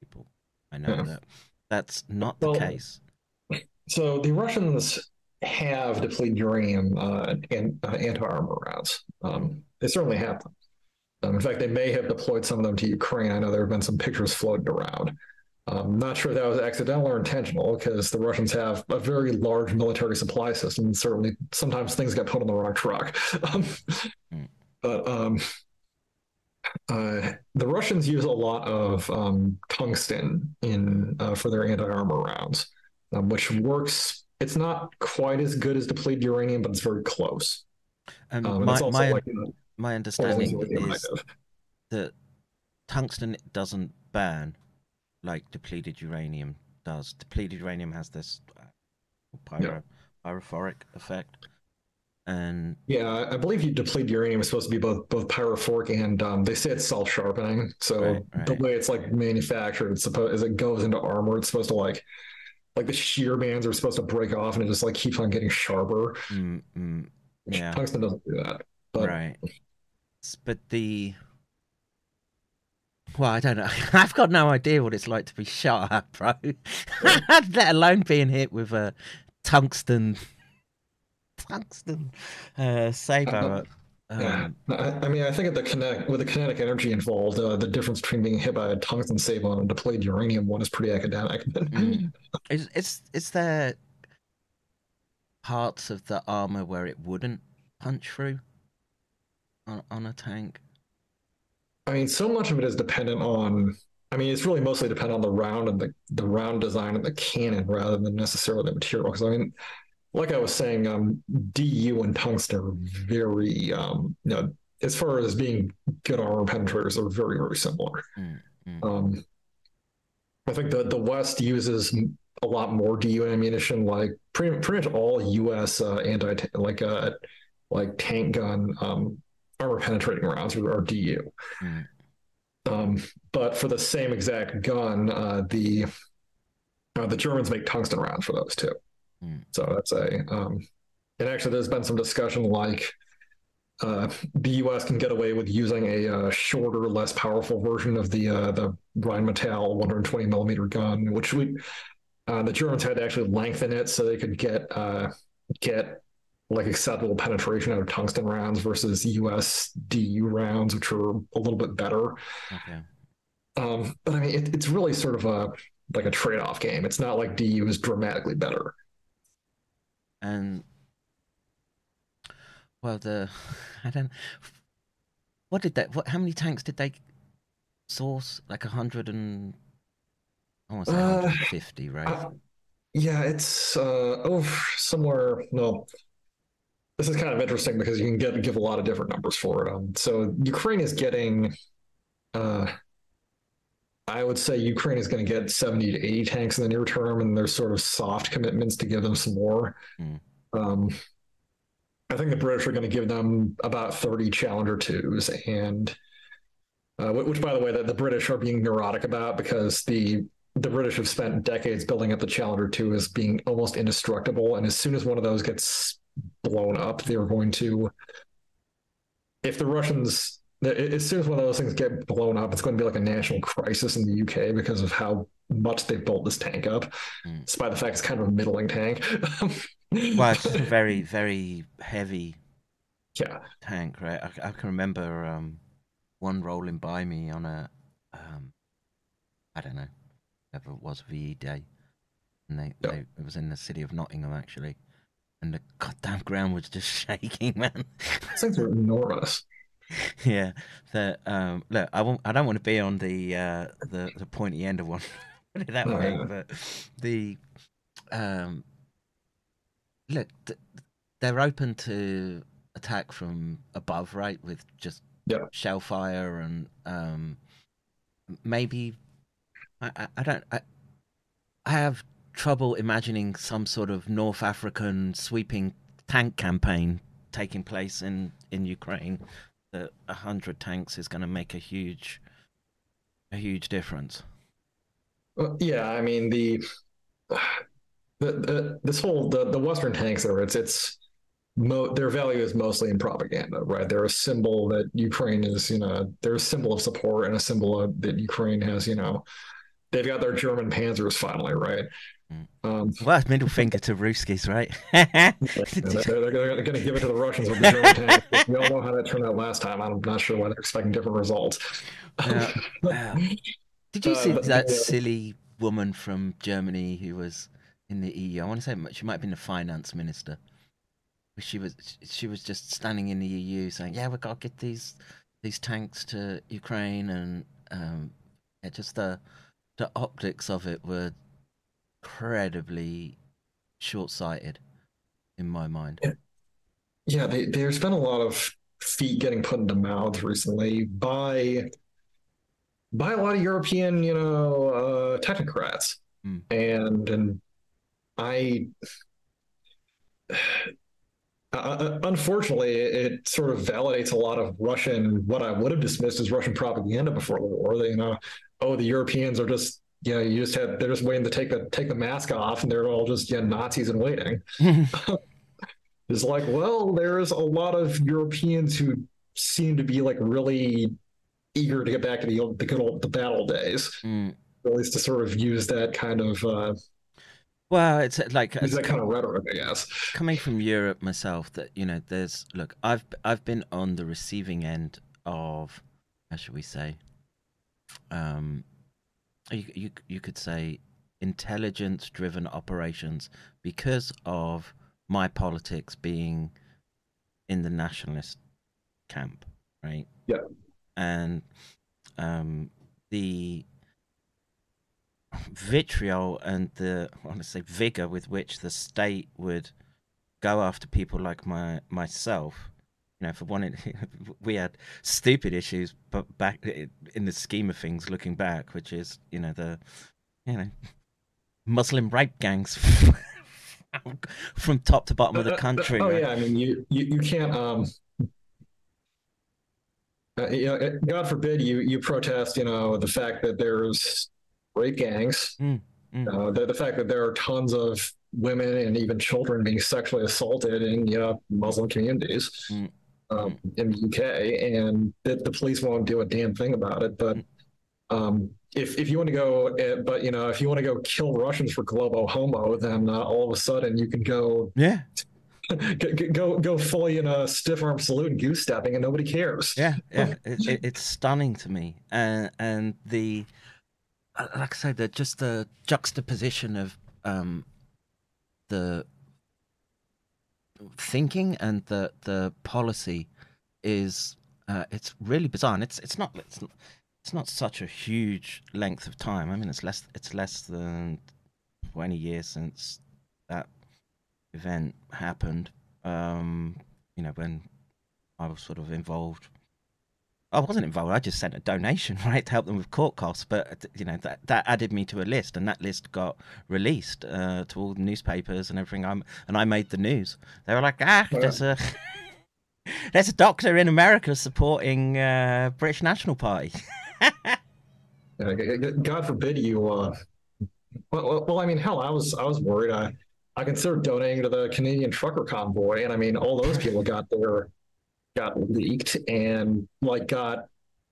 people I know Yeah. that that's not the case. So the Russians have depleted uranium uh, and uh, anti-armor rounds. Um, they certainly have them. Um, in fact, they may have deployed some of them to Ukraine. I know there have been some pictures floated around. I'm not sure if that was accidental or intentional because the Russians have a very large military supply system. And certainly, sometimes things get put on the wrong truck. Um, Mm. But um, uh, the Russians use a lot of um, tungsten in uh, for their anti-armor rounds, um, which works. It's not quite as good as depleted uranium, but it's very close. And Um, my my, like you know, my understanding is that tungsten doesn't burn like depleted uranium does. Depleted uranium has this uh, pyro, pyrophoric effect, and Yeah, I- believe you deplete uranium is supposed to be both both pyrophoric and um, they say it's self sharpening. So Right, right. the way it's like manufactured, it's supposed as it goes into armor, it's supposed to like like the shear bands are supposed to break off and it just like keeps on getting sharper. mm, mm, yeah, Tungsten doesn't do that. But right. But the well, I don't know. I've got no idea what it's like to be shot at, bro. Let alone being hit with a tungsten tungsten uh, sabot. yeah, Um, I, I mean, I think at the kinetic with the kinetic energy involved, uh, the difference between being hit by a tungsten sabot and a depleted uranium one is pretty academic. Mm. Is is is there parts of the armor where it wouldn't punch through on on a tank? I mean, so much of it is dependent on. I mean, it's really mostly dependent on the round and the the round design and the cannon rather than necessarily the material. Because I mean, like I was saying, um, DU and tungsten are very, um, you know, as far as being good armor penetrators, they're very very similar. Mm, mm. Um, I think the the West uses a lot more DU ammunition. Like pretty pretty much all U.S. Uh, anti like uh like tank gun um, armor penetrating rounds or, are DU. Mm. Um, but for the same exact gun, uh, the uh, the Germans make tungsten rounds for those too. Mm. So that's a um, and actually there's been some discussion like uh, the U.S. can get away with using a uh, shorter, less powerful version of the uh, the Rheinmetall 120 millimeter gun, which we uh, the Germans had to actually lengthen it so they could get uh, get like acceptable penetration out of tungsten rounds versus U.S. DU rounds, which are a little bit better. Okay. Um, but I mean, it, it's really sort of a like a trade off game. It's not like DU is dramatically better. And well, the I don't. What did that? What? How many tanks did they source? Like a hundred and I want to say Uh, 150, right? Uh, yeah, it's uh, oh somewhere. No, this is kind of interesting because you can get give a lot of different numbers for it. Um, so Ukraine is getting, uh, I would say Ukraine is going to get seventy to eighty tanks in the near term, and there's sort of soft commitments to give them some more. Hmm. Um, I think the British are going to give them about thirty Challenger twos, and uh, which, by the way, that the British are being neurotic about because the the British have spent decades building up the Challenger 2 as being almost indestructible. And as soon as one of those gets blown up, they're going to, if the Russians, as soon as one of those things get blown up, it's going to be like a national crisis in the UK because of how much they've built this tank up, Mm. despite the fact it's kind of a middling tank. well, it's a very, very heavy yeah. tank, right? I, I can remember um, one rolling by me on a, um, I don't know, whatever it was, VE day, and they, Yeah. they it was in the city of Nottingham actually, and the goddamn ground was just shaking, man. These things are enormous. yeah, the um, look, I won't, I don't want to be on the uh, the the pointy end of one, put it that No, way, yeah. but the um, look, th- they're open to attack from above, right? With just Yeah. shell fire and um, maybe I, I, I don't I, I have trouble imagining some sort of North African sweeping tank campaign taking place in in Ukraine. That a hundred tanks is going to make a huge a huge difference. Well, yeah, I mean the, the the this whole the the Western tanks it's it's mo- their value is mostly in propaganda, right? They're a symbol that Ukraine is, you know, they're a symbol of support and a symbol of, that Ukraine has, you know, they've got their German Panzers finally, right? Um, Well, middle finger to Ruskies, right? they're, they're, they're going to give it to the Russians with the German. We all know how that turned out last time. I'm not sure why they're expecting different results. Yeah. Did you Uh, see but- that yeah. silly woman from Germany who was in the EU? I want to say she might have been the finance minister. She was she was just standing in the EU saying, "Yeah, we've got to get these these tanks to Ukraine," and um, yeah, just the the optics of it were incredibly short sighted in my mind. Yeah, they, there's been a lot of feet getting put into mouths recently by by a lot of European, you know, uh, technocrats, Hmm. and and I. Uh, unfortunately, it sort of validates a lot of Russian, what I would have dismissed as Russian propaganda before the war. They, you know, oh, the Europeans are just, you know, you just had, they're just waiting to take the take the mask off, and they're all just yeah, Nazis and waiting. it's like, well, there's a lot of Europeans who seem to be like really eager to get back to the old, the good old the battle days, Mm. at least to sort of use that kind of uh, Well, it's like use it's that kind of rhetoric, I guess. coming from Europe myself, that you know, there's look, I've I've been on the receiving end of, how should we say, um, you you you could say intelligence-driven operations because of my politics being in the nationalist camp, right? Yeah. And um, the vitriol and the I want to say vigor with which the state would go after people like my myself. You know, for one, we had stupid issues, but back in the scheme of things, looking back, which is you know the you know Muslim rape gangs from top to bottom of the Uh, uh, country. Oh right? yeah, I mean you you, you can't um uh, you know, uh, God forbid you you protest, you know, the fact that there's rape gangs, Mm, mm. uh, the, the fact that there are tons of women and even children being sexually assaulted in you know Muslim communities Mm, um, in the UK, and that the police won't do a damn thing about it. But um, if if you want to go, uh, but you know, if you want to go kill Russians for globo homo, then uh, all of a sudden you can go Yeah, go go, go fully in a stiff arm salute and goose stepping, and nobody cares. yeah, yeah. it, it, it's stunning to me, and and the like I said, the just the juxtaposition of um the thinking and the the policy is uh, it's really bizarre. And it's it's not it's not, it's not such a huge length of time. I mean, it's less it's less than twenty years since that event happened. Um, you know, when I was sort of involved. I wasn't involved. I just sent a donation, right, to help them with court costs. But you know that that added me to a list, and that list got released uh, to all the newspapers and everything. I'm and I made the news. They were like, ah, there's a there's a doctor in America supporting uh, British National Party. G- God forbid you. Uh, well, well, well, I mean, hell, I was I was worried. I I considered donating to the Canadian trucker convoy, and I mean, all those people got their got leaked and like got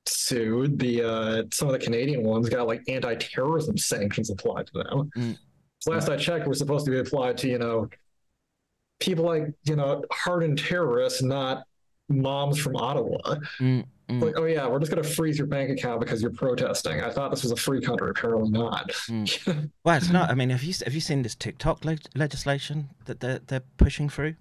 sued. The uh, some of the Canadian ones got like anti-terrorism sanctions applied to them. Mm. So last I checked, were supposed to be applied to you know people like you know hardened terrorists, not moms from Ottawa. Mm, mm. Like, oh yeah, we're just gonna freeze your bank account because you're protesting. I thought this was a free country. Apparently not. Well, it's not. I mean, have you have you seen this TikTok leg- legislation that they're they're pushing through?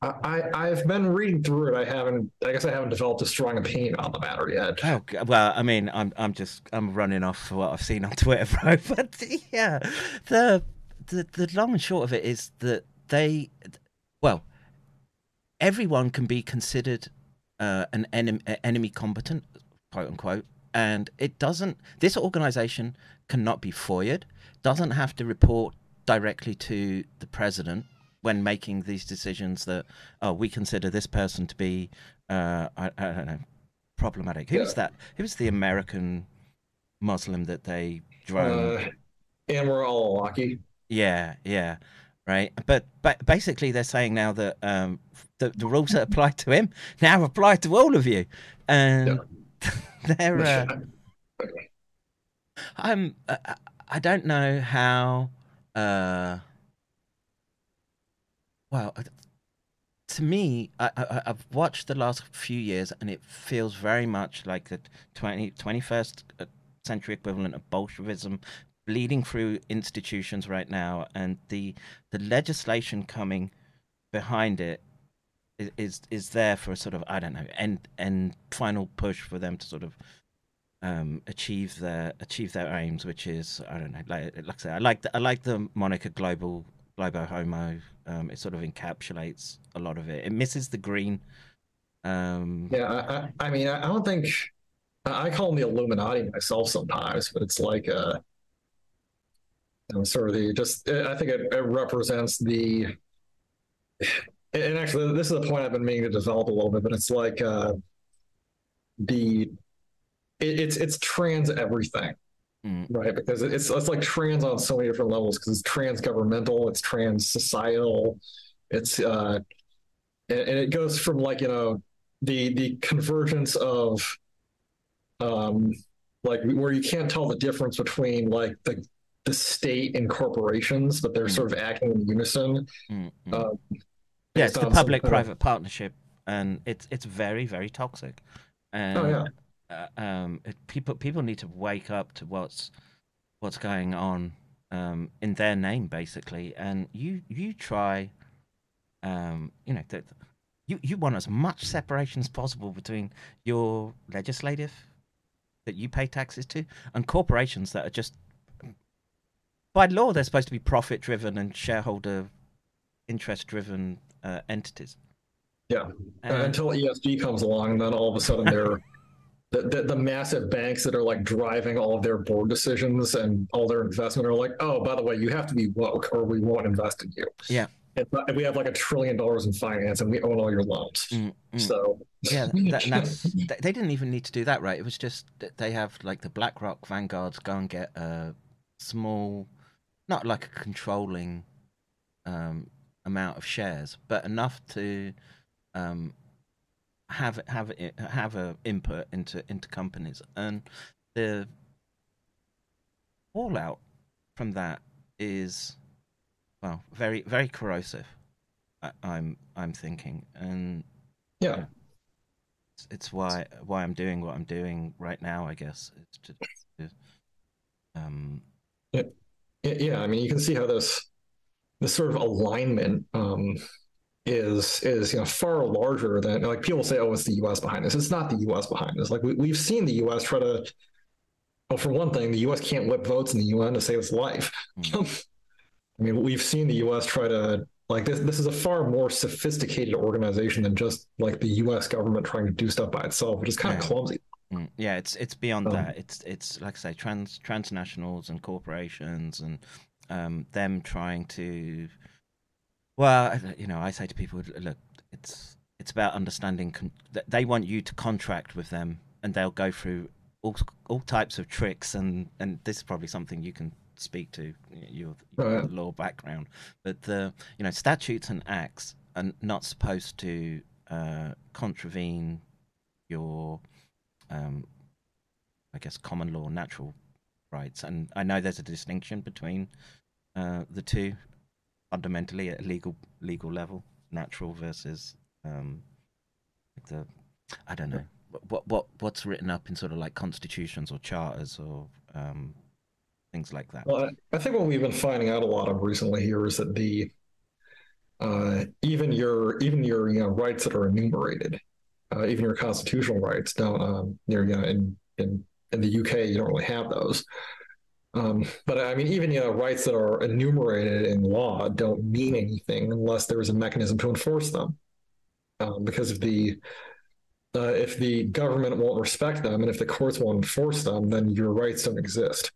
I, I've been reading through it. I haven't. I guess I haven't developed a strong opinion on the matter yet. Oh well, I mean, I'm I'm just I'm running off what I've seen on Twitter, bro. But yeah, the the the long and short of it is that they, well, everyone can be considered uh, an enemy enemy combatant, quote unquote, and it doesn't. This organization cannot be foiled. Doesn't have to report directly to the president when making these decisions that oh we consider this person to be uh, I, I don't know problematic. Who's Yeah. that? Who's the American Muslim that they drone? Uh, al-Awlaki. yeah, yeah, right. But but basically, they're saying now that um, the the rules that apply to him now apply to all of you, and they're. Uh, I'm. Uh, I don't know how. Uh, well, to me, I, I, I've watched the last few years, and it feels very much like the 20, 21st uh, century equivalent of Bolshevism bleeding through institutions right now, and the the legislation coming behind it is is, there for a sort of I don't know end end final push for them to sort of um, achieve their achieve their aims, which is I don't know, like like I say, I like the, I like the moniker global globo homo. Um, it sort of encapsulates a lot of it. It misses the green Um, Yeah, I, I, mean, I, don't think I call them the Illuminati myself sometimes, but it's like uh, you know, sort of the just. I think it, it represents the. And actually, this is a point I've been meaning to develop a little bit, but it's like uh, the. It, it's it's trans everything. Right? Because it's it's like trans on so many different levels. Because it's trans governmental, it's trans societal, it's uh, and, and it goes from like you know the the convergence of um like where you can't tell the difference between like the the state and corporations but they're Mm. sort of acting in unison mm, mm. uh, yeah, it's the on some of- public-private partnership, and it's it's very very toxic. And, oh yeah uh, um, it, people people need to wake up to what's what's going on um, in their name, basically. And you you try, um, you know, that you you want as much separation as possible between your legislative that you pay taxes to and corporations that are just by law they're supposed to be profit driven and shareholder interest driven uh, entities. yeah And- until esg comes along then all of a sudden they're the, the, the massive banks that are like driving all of their board decisions and all their investment are like oh by the way you have to be woke or we won't invest in you Yeah. It's not- we have like a trillion dollars in finance and we own all your loans Mm, mm. so Yeah, that, and that's, they they didn't even need to do that, right? It was just that they have like the BlackRock Vanguards go and get a small, not like a controlling um, amount of shares, but enough to um, have have it- have a input into into companies, and the fallout from that is well very very corrosive. I, I'm I'm thinking, and yeah it's, it's why why I'm doing what I'm doing right now. I guess it's to, to um Yeah, yeah, I mean, you can see how this this sort of alignment um, is is you know far larger than like people say, oh, it's the U.S. behind this. It's not the U.S. behind this. Like we, we've seen the U.S. try to. Well, for one thing, the U.S. can't whip votes in the UN to save its life. I mean, we've seen the U.S. try to like this. This is a far more sophisticated organization than just like the U.S. government trying to do stuff by itself, which is kind Yeah. of clumsy. mm, yeah it's it's beyond Um, that. It's it's like I say trans transnationals and corporations and um them trying to well you know I say to people look it's it's about understanding con- they want you to contract with them and they'll go through all all types of tricks and and this is probably something you can speak to your, your Right. law background but the you know statutes and acts are not supposed to uh, contravene your um, I guess common law natural rights and I know there's a distinction between uh, the two fundamentally at a legal legal level natural versus um, like the I don't know what what what's written up in sort of like constitutions or charters or um, things like that. Well, I- I think what we've been finding out a lot of recently here is that the uh, even your even your you know rights that are enumerated, uh, even your constitutional rights don't um, you know in in in the UK you don't really have those. Um, but I mean, even you know rights that are enumerated in law don't mean anything unless there is a mechanism to enforce them. Um, because if the uh, if the government won't respect them and if the courts won't enforce them, then your rights don't exist.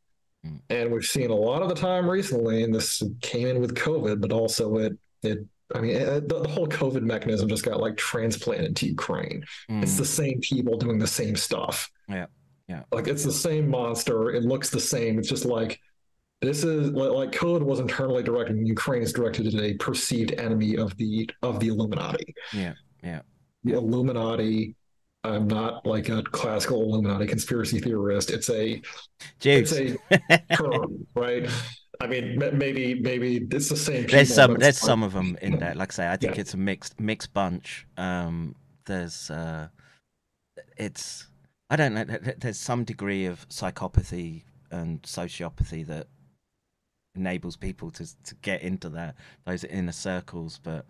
And we've seen a lot of the time recently, and this came in with COVID, but also it it I mean it, the, the whole COVID mechanism just got like transplanted to Ukraine. It's Mm, the same people doing the same stuff. Yeah, yeah. Like it's the same monster. It looks the same. It's just like this is like, code was internally directed, and Ukraine is directed at a perceived enemy of the of the Illuminati. yeah, yeah. The Illuminati. I'm not like a classical Illuminati conspiracy theorist. It's a Jews. it's a term, right? I mean, maybe maybe it's the same. People, there's some there's some of them in there. Like I say, I think Yeah. it's a mixed mixed bunch. Um, there's uh, it's I don't know. th- th- There's some degree of psychopathy and sociopathy that enables people to to get into that those inner circles. But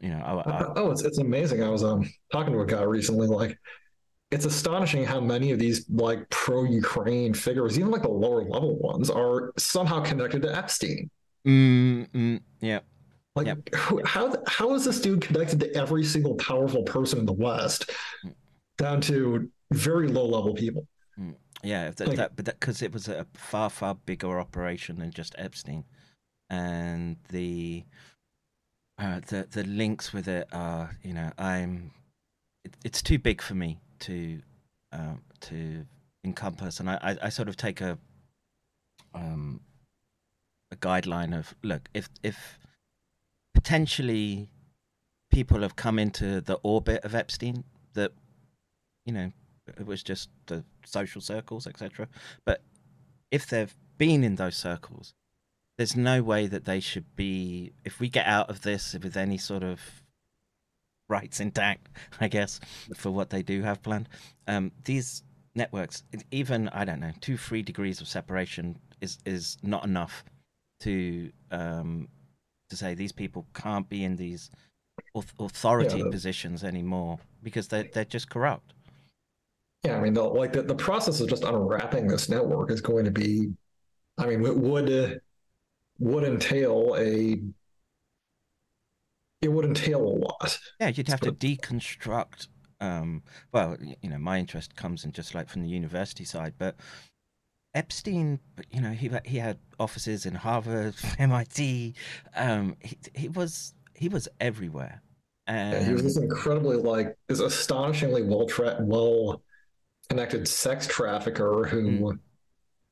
you know, I, I, Oh, it's it's amazing. I was um talking to a guy recently. Like, it's astonishing how many of these like pro-Ukraine figures, even like the lower level ones, are somehow connected to Epstein. mm, mm, yeah, Like, Yep. who- how how is this dude connected to every single powerful person in the West, down to very low level people? Yeah, that, Like- that, but because it was a far, far bigger operation than just Epstein, and the uh, the the links with it are, you know, I'm it, it's too big for me to um, to encompass, and I, I, I sort of take a um a guideline of look if if potentially people have come into the orbit of Epstein that you know it was just the social circles etc but if they've been in those circles there's no way that they should be if we get out of this with any sort of rights intact i guess for what they do have planned um, these networks even i don't know two three degrees of separation is is not enough to um, to say these people can't be in these authority Yeah, positions anymore because they're they're just corrupt. Yeah, I mean, the, like the, the process of just unwrapping this network is going to be, I mean, it would would entail a it would entail a lot. Yeah, you'd have to deconstruct. Um, well, you know, my interest comes in just like from the university side, but Epstein, you know, he he had offices in Harvard, MIT. Um, he he was he was everywhere, and Yeah, he was this incredibly like this astonishingly well well connected sex trafficker who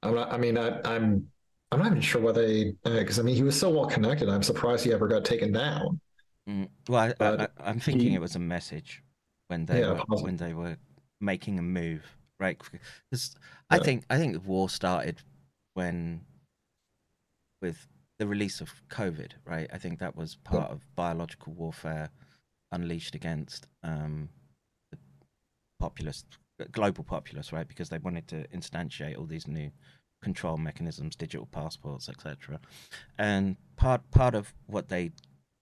I'm not. I mean, I, I'm I'm not even sure whether they because I mean he was so well connected. I'm surprised he ever got taken down. Mm, well, I, I, I, I'm thinking he- it was a message when they Yeah, were possibly. when they were making a move, right? 'Cause I Yeah. think I think the war started when with the release of COVID, right? I think that was part of biological warfare unleashed against um, the populace, global populace, right? Because they wanted to instantiate all these new control mechanisms, digital passports, etc. And part part of what they,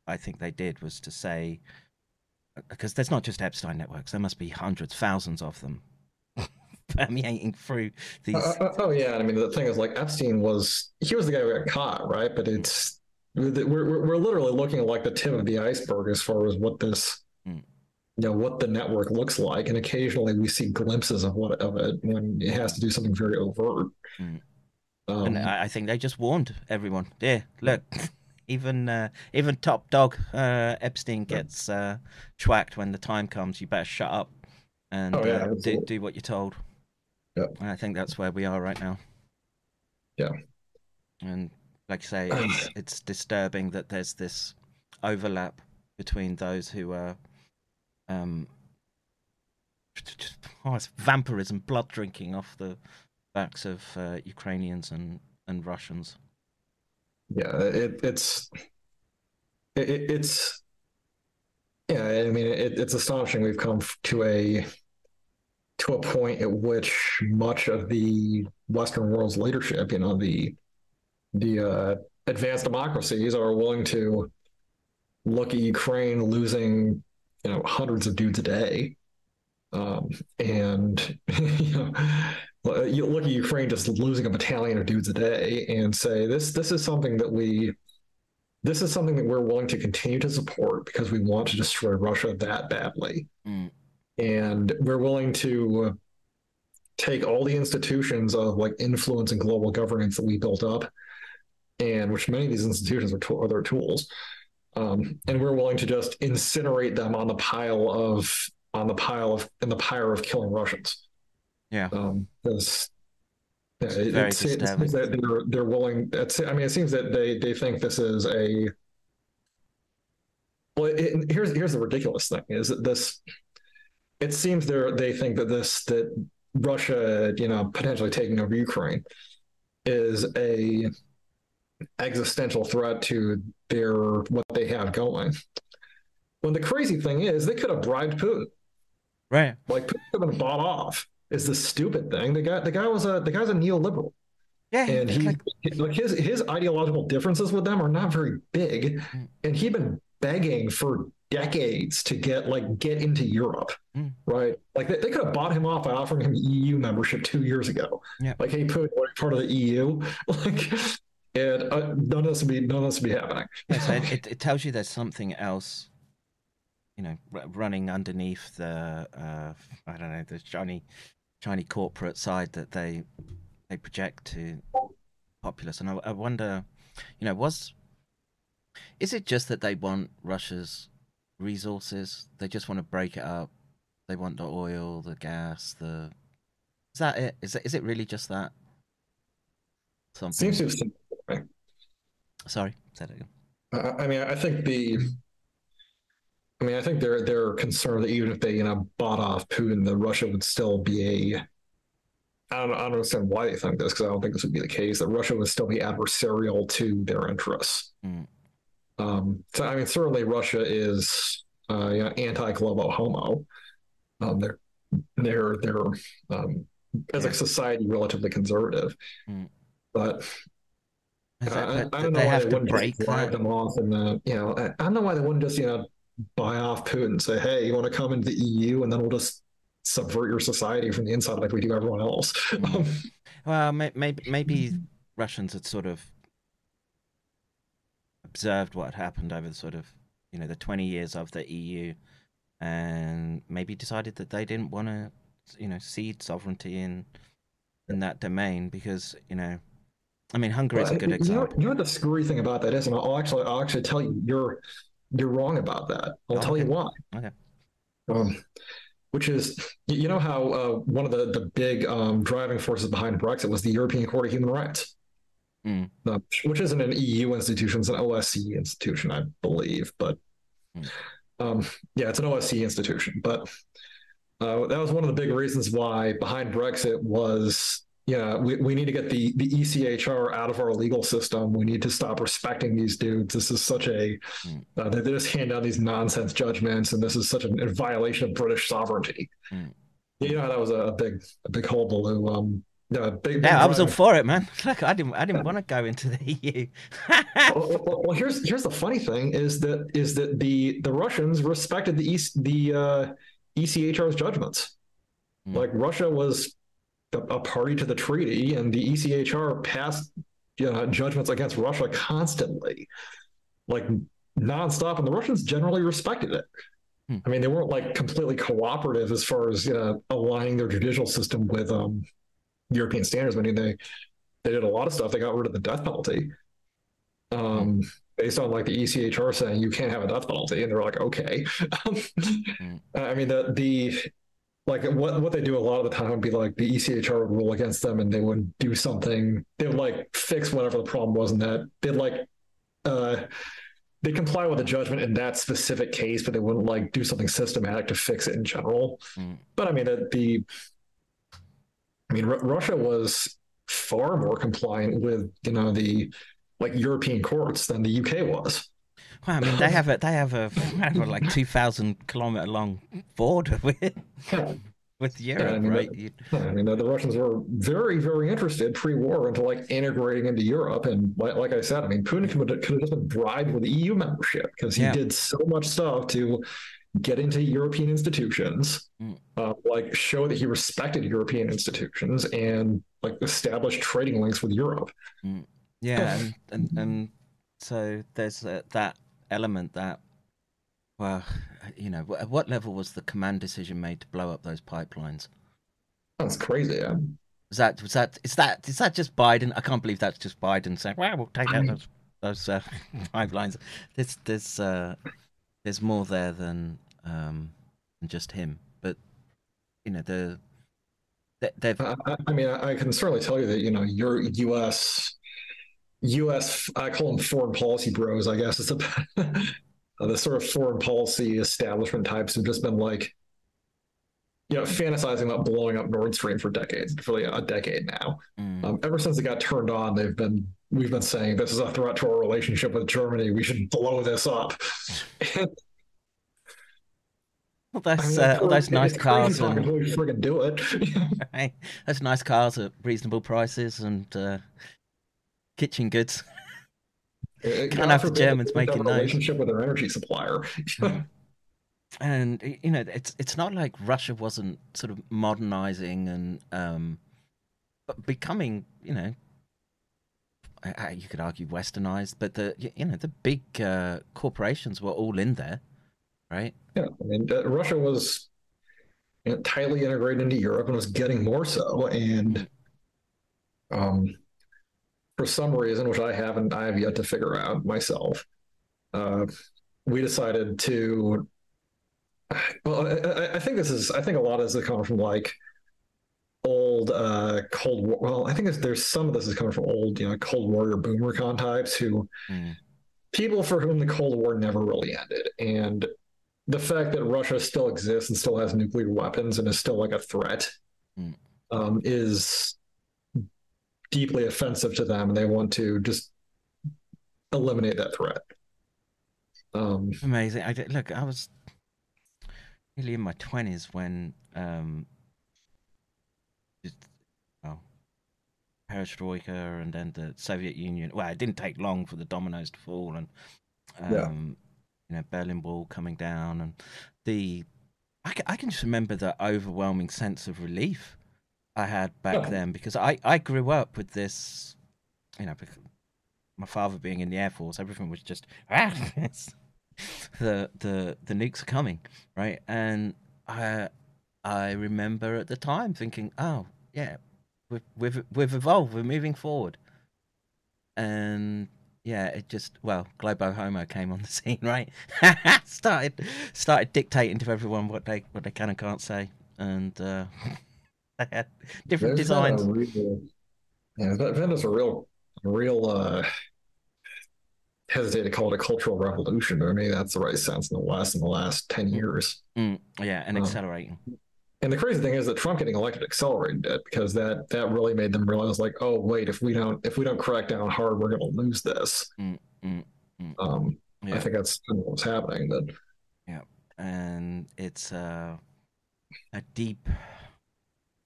I think they did was to say, because there's not just Epstein networks, there must be hundreds, thousands of them permeating through these. Uh, uh, oh yeah, I mean the thing is like Epstein was he was the guy who got caught, right? But it's we're we're, we're literally looking at like the tip of the iceberg as far as what this Mm. You know what the network looks like, and occasionally we see glimpses of what of it when it has to do something very overt. Mm. Um, and I, I think they just warned everyone. Yeah, look, even uh, even top dog uh, Epstein gets uh, schwacked when the time comes. You better shut up and Oh, yeah, uh, do, do what you're told. Yep. And I think that's where we are right now. Yeah. And like I say, it's it's disturbing that there's this overlap between those who are um oh, it's vampirism, blood drinking off the backs of uh, Ukrainians and and Russians. yeah, it, it's it, it- it's yeah. I mean, it, it's astonishing we've come to a to a point at which much of the Western world's leadership, you know, the the uh, advanced democracies are willing to look at Ukraine losing, you know, hundreds of dudes a day, um, and you know, uh, you look at Ukraine just losing a battalion of dudes a day, and say this this is something that we. This is something that we're willing to continue to support because we want to destroy Russia that badly Mm. and we're willing to take all the institutions of like influence and global governance that we built up and which many of these institutions are, tool- are their tools um, and we're willing to just incinerate them on the pile of on the pile of in the pyre of killing russians Yeah. um yeah, it, it seems that they're they're willing it's, i mean it seems that they they think this is a well it, here's here's the ridiculous thing is that this it seems they're they think that this that russia you know potentially taking over ukraine is a existential threat to their what they have going when the crazy thing is they could have bribed putin Right. like Putin could have been bought off is the stupid thing the guy the guy was a the guy's a neoliberal Yeah. and he like- like his his ideological differences with them are not very big Mm. and he'd been begging for decades to get like get into europe Mm. right like they, they could have bought him off by offering him eu membership two years ago Yeah. like hey Putin, what part of the eu like it uh, none of this would be none of this would be happening. Yeah, so it, it, tells you there's something else, you know, running underneath the uh, I don't know the shiny, shiny corporate side that they they project to populace, and I, I wonder, you know, was is it just that they want Russia's resources? They just want to break it up. They want the oil, the gas, the. Is that it? Is it? Is it really just that? Something. Seems to Sorry, say that again. I mean, I think the, I mean, I think they're they're concerned that even if they you know bought off Putin, that Russia would still be a. I don't, I don't understand why they think this because I don't think this would be the case. That Russia would still be adversarial to their interests. Mm. Um, so I mean, certainly Russia is uh, you know, anti-globo homo. Um, they're they're they're um, as a society relatively conservative, Mm. but Is that- I, I don't know they why they to wouldn't break just them off, and uh, you know, I, I don't know why they wouldn't just you know buy off Putin and say, "Hey, you want to come into the EU, and then we'll just subvert your society from the inside like we do everyone else." Mm. Um, Well, maybe maybe Russians had sort of observed what happened over the sort of you know the twenty years of the EU, and maybe decided that they didn't want to you know cede sovereignty in in that domain because you know, I mean Hungary is a good you know, example. you know what the screwy thing about that is, and I'll actually, I'll actually tell you, you're you're wrong about that. I'll Oh, tell you why. Okay. Um, which is, you you know how uh, one of the the big um, driving forces behind Brexit was the European Court of Human Rights, Mm. Uh, which isn't an EU institution; it's an OSCE institution, I believe. But Mm. um, yeah, it's an OSCE institution. But uh, that was one of the big reasons why behind Brexit was yeah, we, we need to get the, the ECHR out of our legal system. We need to stop respecting these dudes. This is such a, Mm. uh, they, they just hand down these nonsense judgments, and this is such a, a violation of British sovereignty. Mm. You know, that was a big, a big hullabaloo. Um, yeah, big, big Yeah, I was all for it, man. Look, I didn't I didn't want to go into the EU. well, well, well, here's here's the funny thing is that is that the the Russians respected the East, the uh, ECHR's judgments. Hmm. Like Russia was a, a party to the treaty, and the ECHR passed you know, judgments against Russia constantly, like nonstop, and the Russians generally respected it. Hmm. I mean, they weren't like completely cooperative as far as you know, aligning their judicial system with um, European standards. I mean, they they did a lot of stuff. They got rid of the death penalty um, based on like the ECHR saying you can't have a death penalty, and they're like, okay. I mean, the the like what what they do a lot of the time would be like the ECHR would rule against them, and they would do something. They would like fix whatever the problem was, and that they'd like uh they comply with the judgment in that specific case, but they wouldn't like do something systematic to fix it in general. Mm. But I mean, the, the I mean, Ru- Russia was far more compliant with you know the like European courts than the UK was. Well, I mean, they have a they have a, have a like two thousand kilometer long border with with Europe, I mean, right? You- I mean, the, the Russians were very, very interested pre-war into like integrating into Europe, and like, like I said, I mean, Putin could, could have just been bribed with EU membership because he Yeah. did so much stuff to get into European institutions, Mm. uh, like show that he respected European institutions, and like establish trading links with Europe. Yeah, and, and and so there's uh, that element that, well, you know, at what level was the command decision made to blow up those pipelines? That's crazy. Yeah. Was that was that is that is that just Biden? I can't believe that's just Biden saying, "Well, we'll take out those those uh, pipelines." There's there's uh, there's more there than um than just him, but you know the they, they've I, mean, I can certainly tell you that you know your U.S. U.S. I call them foreign policy bros. I guess it's a the sort of foreign policy establishment types have just been like, you know, fantasizing about blowing up Nord Stream for decades, for like a decade now. mm, Um, ever since it got turned on, they've been we've been saying this is a threat to our relationship with Germany. We should blow this up. And, all I mean, uh, course, those nice cars and we do it. Hey, those nice cars at reasonable prices and uh, kitchen goods. Can't have the Germans making those. relationship with their energy supplier. And you know, it's it's not like Russia wasn't sort of modernizing and um, becoming, you know, you could argue westernized, but the you know the big uh, corporations were all in there, right? Yeah, I mean, uh, Russia was you know, tightly integrated into Europe and was getting more so. And um, for some reason, which I haven't, I have yet to figure out myself, uh, we decided to. Well, I, I- think this is. I think a lot of this is coming from like old uh, Cold War. Well, I think there's some of this is coming from old, you know, Cold Warrior boomer con types who Mm. people for whom the Cold War never really ended, and the fact that Russia still exists and still has nuclear weapons and is still like a threat Mm. um, is deeply offensive to them, and they want to just eliminate that threat. Um, Amazing. I did, look, I was really in my twenties when um, just well, perestroika and then the Soviet Union. Well, it didn't take long for the dominoes to fall, and um, Yeah. you know, Berlin Wall coming down, and the I can, I can just remember the overwhelming sense of relief I had back Yeah. then because I I grew up with this, you know. My father being in the air force, everything was just ah, the the the nukes are coming, right? And I I remember at the time thinking, oh yeah, we've we've we've evolved, we're moving forward, and yeah, it just well, Globo Homo came on the scene, right? started started dictating to everyone what they what they can and can't say, and uh, different there's designs. real- yeah, that, that is a real, real. uh Hesitate to call it a cultural revolution, but maybe that's the right sense in the West in the last ten years. Mm, yeah, and Um, accelerating. And the crazy thing is that Trump getting elected accelerated it because that that really made them realize like, oh wait, if we don't if we don't crack down hard, we're going to lose this. Mm, mm, mm. Um, Yeah. I think that's what's happening. But Yeah. and it's uh, a deep,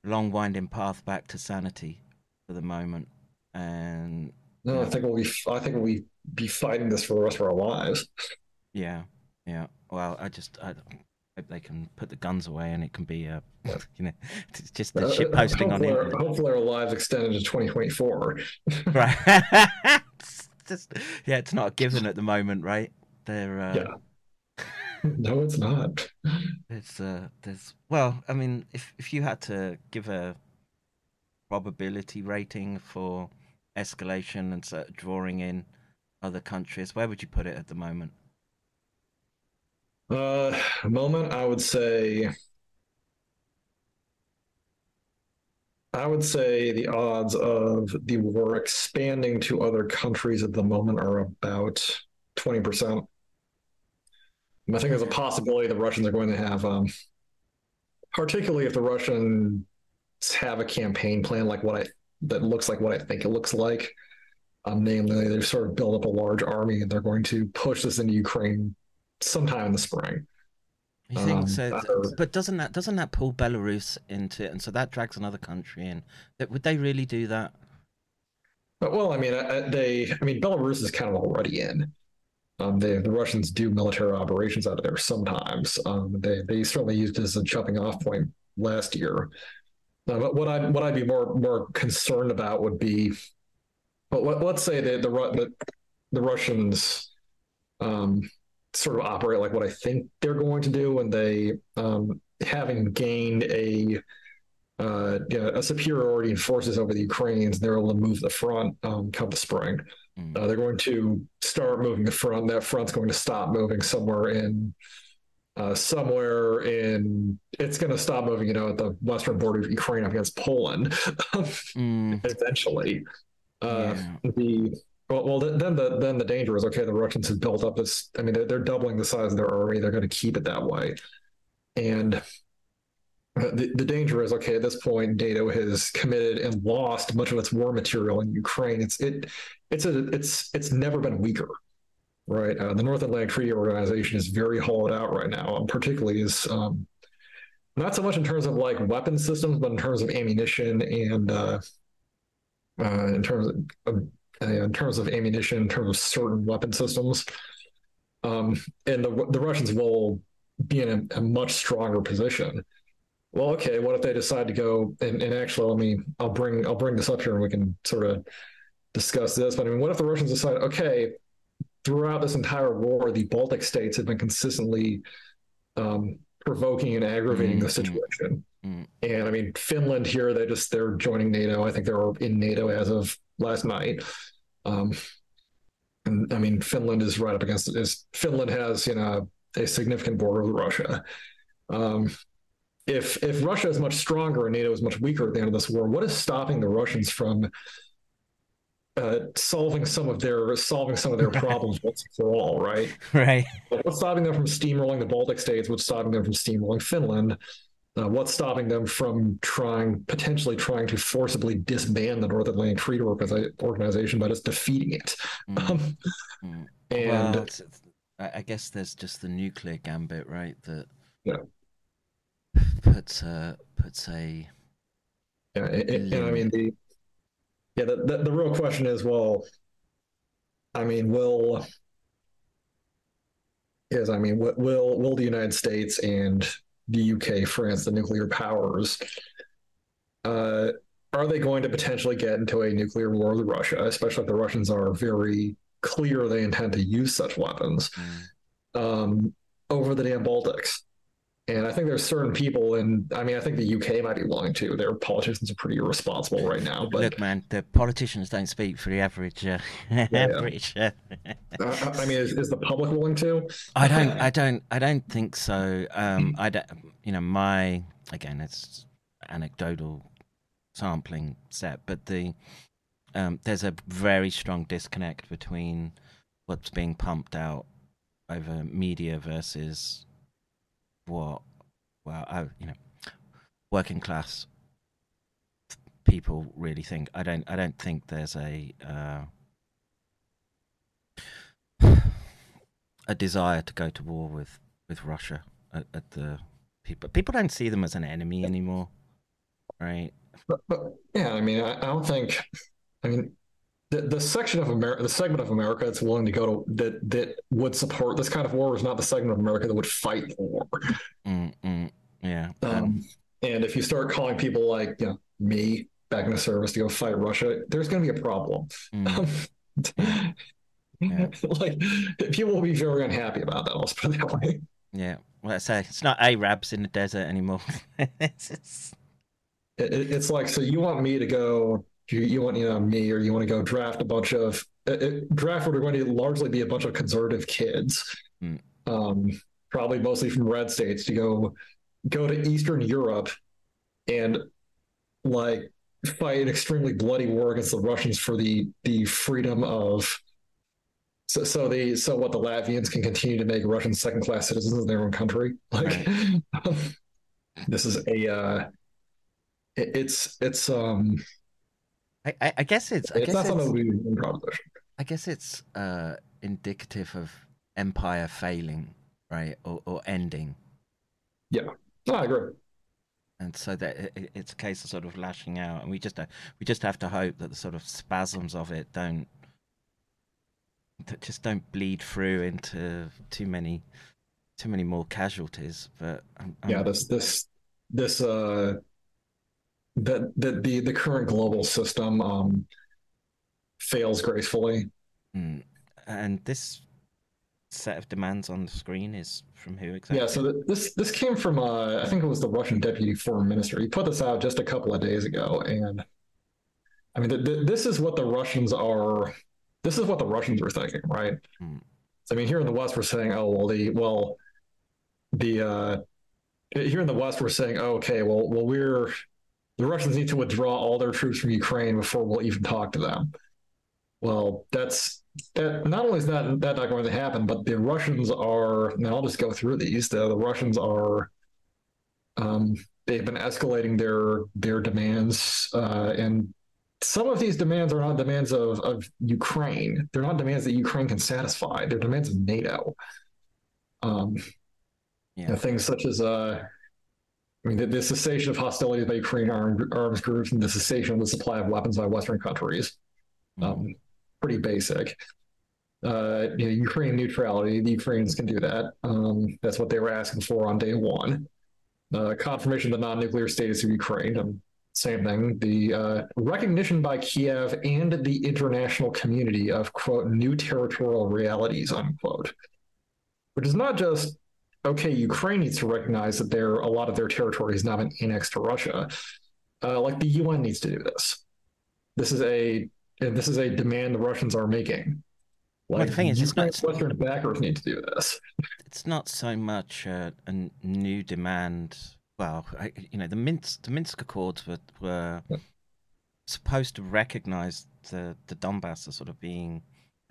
long winding path back to sanity for the moment. And no, I think we'll be I think we'll be, fighting this for the rest of our lives. yeah, yeah. Well, I just I hope they can put the guns away and it can be, uh, you know, it's just the Uh, shit posting on internet. hopefully our lives extend into 2024. Right. It's just, yeah, it's not a given at the moment, right? They're uh, Yeah. no, it's not. It's uh there's well, I mean, if if you had to give a probability rating for escalation and sort of drawing in other countries, where would you put it at the moment? Uh, moment, I would say. I would say the odds of the war expanding to other countries at the moment are about 20%. I think there's a possibility the Russians are going to have, um, particularly if the Russians have a campaign plan like what I that looks like what I think it looks like. Um, namely, they've sort of built up a large army and they're going to push this into Ukraine sometime in the spring. You think Um, so? uh, but doesn't that doesn't that pull Belarus into it, and so that drags another country in? That would they really do that? But, well, I mean, I- I- they, I mean, Belarus is kind of already in. Um, they, the Russians do military operations out of there sometimes. Um, they, they certainly used it as a jumping off point last year. Uh, but what I, what I'd be more, more concerned about would be, but let, let's say that the, the, the Russians, um, sort of operate like what I think they're going to do, and they, um, having gained a, uh, you know, a superiority in forces over the Ukrainians. They're able to move the front um, come the spring. Mm. Uh, they're going to start moving the front. That front's going to stop moving somewhere in uh, somewhere in. It's going to stop moving, you know, at the western border of Ukraine against Poland Mm, eventually. Uh, yeah. The well, well, then the then the danger is okay. The Russians have built up this. I mean, they're, they're doubling the size of their army. They're going to keep it that way, and the, the danger is okay. At this point, NATO has committed and lost much of its war material in Ukraine. It's it it's a it's it's never been weaker, right? Uh, the North Atlantic Treaty Organization is very hollowed out right now, and particularly is um, not so much in terms of like weapon systems, but in terms of ammunition and uh, uh, in terms of uh, in terms of ammunition, in terms of certain weapon systems. Um, and the the Russians will be in a, a much stronger position. Well, okay, what if they decide to go and, and actually let me I'll bring I'll bring this up here and we can sort of discuss this, but I mean, what if the Russians decide, okay, throughout this entire war, the Baltic states have been consistently um, provoking and aggravating the situation. Mm. And I mean, Finland here, they just they're joining NATO. I think they're in NATO as of last night. Um, and I mean, Finland is right up against is Finland has you know a significant border with Russia. Um, if if Russia is much stronger and NATO is much weaker at the end of this war, what is stopping the Russians from uh, solving some of their solving some of their problems once and for all? Right? Right. What's stopping them from steamrolling the Baltic states? What's stopping them from steamrolling Finland? Uh, what's stopping them from trying potentially trying to forcibly disband the North Atlantic Treaty Organi- Organization by just defeating it? Mm. Um, Mm. and well, it's, it's- I I guess there's just the nuclear gambit, right? That Yeah. Puts a puts a Yeah, and, and- I mean the yeah the, the the real question is well, I mean will is I mean will will the United States and the UK, France, the nuclear powers, uh, are they going to potentially get into a nuclear war with Russia, especially if the Russians are very clear they intend to use such weapons Mm. um, over the damn Baltics? And I think there's certain people, and I mean, I think the UK might be willing to. Their politicians are pretty irresponsible right now. But look, man. The politicians don't speak for the average uh, average. Uh, uh, I mean, is, is the public willing to? I don't. I don't. I don't think so. Um, I don't. You know, my again, it's anecdotal sampling set, but the um, there's a very strong disconnect between what's being pumped out over media versus what, well, I, you know, working class people really think. I don't. I don't think there's a. Uh, a desire to go to war with with Russia at, at the people. People don't see them as an enemy anymore, right? But, but yeah, I mean, I, I don't think. I mean, the the section of America, the segment of America that's willing to go to that that would support this kind of war is not the segment of America that would fight the war. Mm, mm, yeah. Um, and if you start calling people like you know me back into service to go fight Russia, there's going to be a problem. mm, Yeah. like people will be very unhappy about that. Let's put it that way. yeah. Well, I say it's not Arabs in the desert anymore. it's, it's, It, it- it's like so you want me to go you, you want you know me or you want to go draft a bunch of it, it- draft what are going to largely be a bunch of conservative kids Hmm. um probably mostly from red states to go go to eastern europe and like fight an extremely bloody war against the russians for the the freedom of so, so the so what the Latvians can continue to make Russian second class citizens in their own country. Like this is a uh, it- it's it's um I, I, I guess it's. I it's guess not something it's, we. I guess it's uh, indicative of empire failing, right, or, or ending. No, I agree. and so that it, it- it's a case of sort of lashing out, and we just uh, we just have to hope that the sort of spasms of it don't that just don't bleed through into too many too many more casualties. But um, Yeah, um, this this this uh that that the the current global system um fails gracefully. mm. and this set of demands on the screen is from who exactly? Yeah, so th- this this came from uh I think it was the Russian deputy foreign minister. He put this out just a couple of days ago, and I mean, th- th- this is what the Russians are. This is what the Russians are thinking, right? Hmm. So, I mean, here in the West, we're saying, oh well, the well, the uh here in the West, we're saying, oh, okay, well, well, we're the Russians need to withdraw all their troops from Ukraine before we'll even talk to them. Well, that's that. Not only is that that not going to happen, but the Russians are. Now I'll just go through these. The, the Russians are. Um, they've been escalating their their demands, uh, and some of these demands are not demands of of Ukraine. They're not demands that Ukraine can satisfy. They're demands of NATO. Um, you know, things such as uh, I mean, the, the cessation of hostilities by Ukrainian armed, arms groups and the cessation of the supply of weapons by Western countries. Mm. Um, pretty basic. Uh, you know, Ukrainian neutrality, the Ukrainians can do that. Um, that's what they were asking for on day one. Uh, confirmation of the non-nuclear status of Ukraine. Um, same thing. The uh, recognition by Kiev and the international community of quote new territorial realities unquote, which is not just okay. Ukraine needs to recognize that there a lot of their territory has now been annexed to Russia. Uh, like the UN needs to do this. This is a this is a demand the Russians are making. Well, Like the thing is, it's not- Western backers need to do this. it's not so much a new demand. Well, I, you know, the Minsk the Minsk Accords were were supposed to recognise the the Donbass as sort of being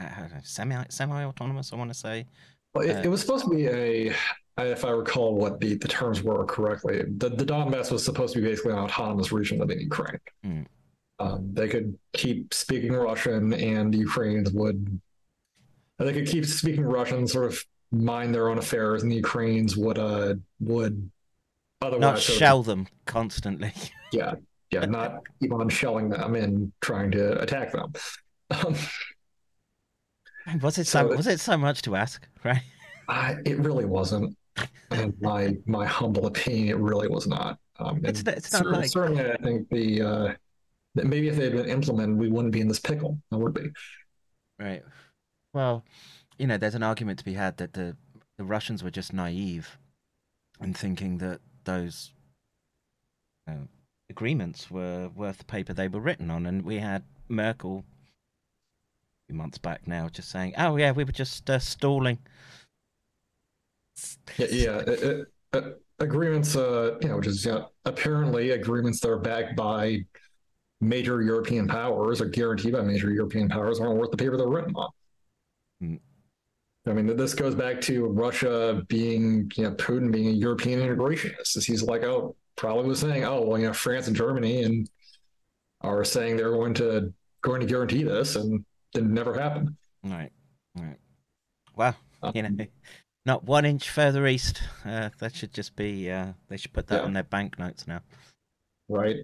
uh, I don't know, semi semi autonomous. I want to say. Well, it, Uh, it was supposed to be a, if I recall what the, the terms were correctly, the, the Donbass was supposed to be basically an autonomous region within Ukraine. Hmm. Um, they could keep speaking Russian, and the Ukrainians would. They could keep speaking Russian, sort of mind their own affairs, and the Ukrainians would uh would otherwise Not shell them constantly. yeah yeah not keep on shelling them and trying to attack them. Um, was it so? So- Was it so much to ask? Right. I, it really wasn't. In my my humble opinion, it really was not. Um, It's not- it's not cer- like- certainly, I think the uh, that maybe if they had been implemented, we wouldn't be in this pickle. I would be. Right. Well, you know, there's an argument to be had that the the Russians were just naive in thinking that those uh, agreements were worth the paper they were written on, and we had Merkel few months back now just saying, "Oh yeah, we were just uh, stalling." Yeah, yeah. it- it- uh, agreements, uh, you know, which is yeah, apparently agreements that are backed by major European powers or guaranteed by major European powers aren't worth the paper they're written on. Mm. I mean, this goes back to Russia being, you know, Putin being a European integrationist. He's like, oh, probably was saying, oh, well, you know, France and Germany and are saying they're going to going to guarantee this, and it never happened. Right. Right. Well, Um, you know, not one inch further east. Uh, that should just be. Uh, they should put that Yeah. on their banknotes now. right?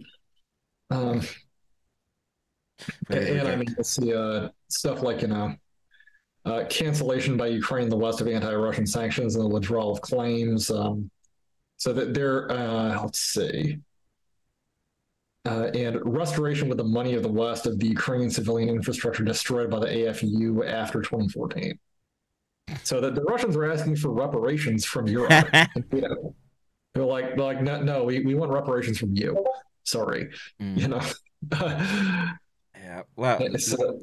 Um, and I mean, it's the uh, stuff like you know, uh, cancellation by Ukraine the West of anti-Russian sanctions and the withdrawal of claims. Um, so that they're uh, let's see, uh, and restoration with the money of the West of the Ukrainian civilian infrastructure destroyed by the AFU after 2014. So that the Russians are asking for reparations from Europe. you know, they're like, they're like, no, no, we, we want reparations from you. Sorry, Mm. you know. Yeah. Well, It's, uh,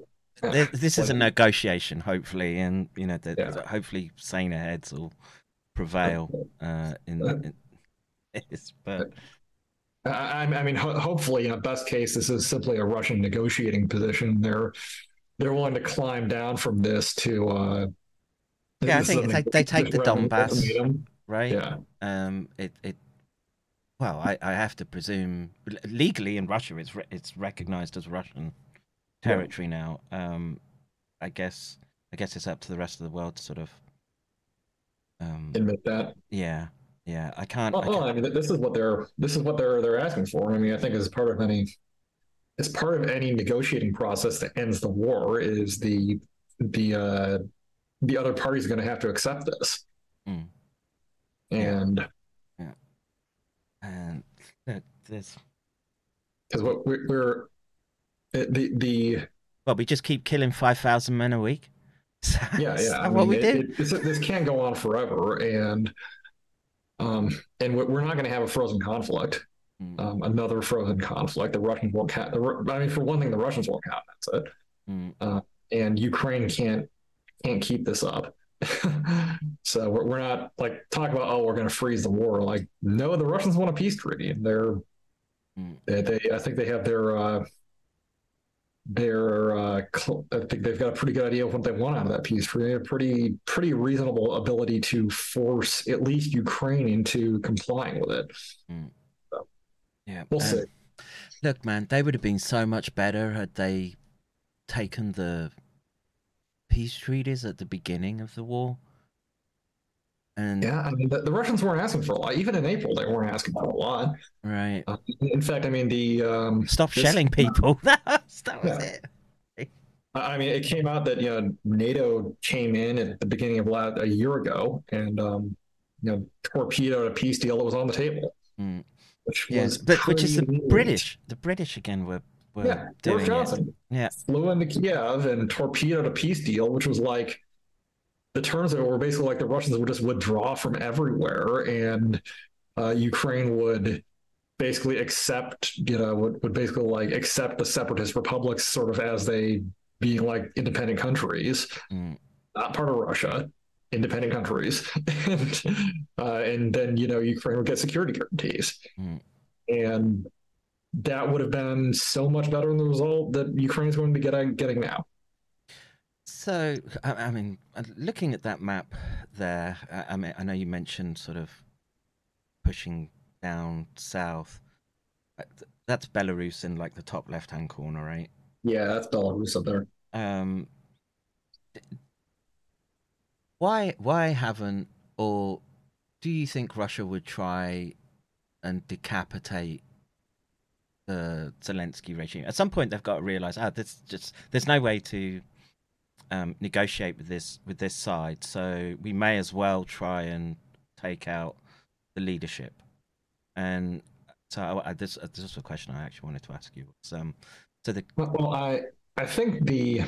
This, this is a negotiation, hopefully, and you know, the, Yeah. the- hopefully, saner heads will prevail uh, in, in this. But I, I mean, ho- hopefully, in a best case, this is simply a Russian negotiating position. They're they're willing to climb down from this to. Uh, Yeah, I think they- they take the Donbass. right, Yeah, um, it it. Well, I, I have to presume legally in Russia, it's re- it's recognized as Russian territory now. Um, I guess I guess it's up to the rest of the world to sort of. Um, admit that. yeah, yeah. I can't. I Well, well, can't I mean, this is what they're this is what they're they're asking for. I mean, I think as part of any as part of any negotiating process that ends the war is the the uh, the other party's going to have to accept this. Mm. And and look, there's because what we- we're the the well, we just keep killing five thousand men a week. So yeah yeah I what we it- do? it- this, this can't go on forever and um and we- we're not going to have a frozen conflict. Mm, um another frozen conflict. The russians won't count the, Ru- i mean for one thing the russians won't count that's it. Mm, and ukraine can't can't keep this up. So we're, we're not like talk about oh we're going to freeze the war. Like no the russians want a peace treaty. And they're Mm. they, they i think they have their uh their uh cl- i think they've got a pretty good idea of what they want out of that peace treaty They have a pretty pretty reasonable ability to force at least ukraine into complying with it. Yeah, we'll um, see. Look, man, they would have been so much better had they taken the peace treaties at the beginning of the war. And yeah i mean the, the russians weren't asking for a lot even in april they weren't asking for a lot right, uh, in fact i mean the um stop this- shelling people. that was Yeah. it. I mean, it came out that you know NATO came in at the beginning of last, a year ago and um, you know torpedoed a peace deal that was on the table. Mm. which Yeah, was but which is the neat. British. The British again were were Yeah, doing Boris it. Yeah. flew into Kiev and torpedoed a peace deal, which was like the terms of it were basically like the Russians would just withdraw from everywhere, and uh, Ukraine would basically accept, you know, would, would basically like accept the separatist republics sort of as they being like independent countries, Mm. not part of Russia, independent countries, and uh, and then you know Ukraine would get security guarantees, Mm. and that would have been so much better than the result that Ukraine is going to be getting getting now. So, I, I mean, looking at that map there, I, I mean, I know you mentioned sort of pushing down south. Uh, That's Belarus in like the top left-hand corner, right? Yeah, that's Belarus up there. Um, why why haven't or do you think Russia would try and decapitate the Zelensky regime? At some point, they've got to realize, ah, this just there's no way to um, negotiate with this with this side, so we may as well try and take out the leadership. And so, I, I, this this is a question I actually wanted to ask you. Was, um, so the Well, I I think the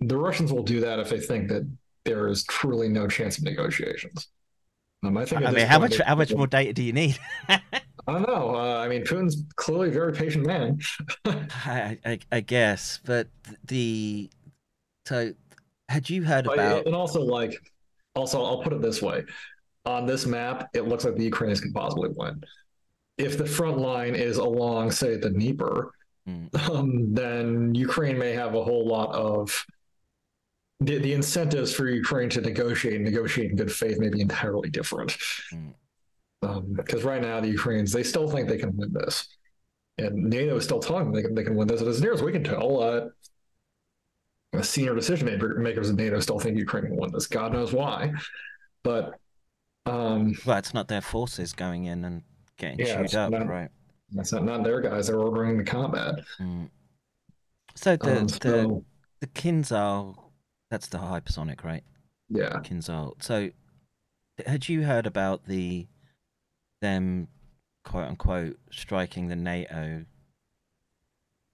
the Russians will do that if they think that there is truly no chance of negotiations. Um, I think. I mean, how much how much more data do you need? I don't know. Uh, I mean, Putin's clearly a very patient man. I, I, I guess, but the so had you heard about? and also like also I'll put it this way. On this map, it looks like the Ukrainians could possibly win. If the front line is along, say, the Dnieper, Mm. um, then Ukraine may have a whole lot of the, the incentives for Ukraine to negotiate and negotiate in good faith may be entirely different. Mm. Because right now the Ukrainians they still think they can win this, and NATO is still telling them they can they can win this. And as near as we can tell, uh, the senior decision makers in NATO still think Ukraine win this. God knows why, but um, Well, it's not their forces going in and getting Yeah, chewed up, not- right? that's not, not their guys. They're ordering the combat. Mm. So the Um, the so, the Kinzhal, that's the hypersonic, right? yeah, Kinzhal. So had you heard about the them quote unquote striking the NATO?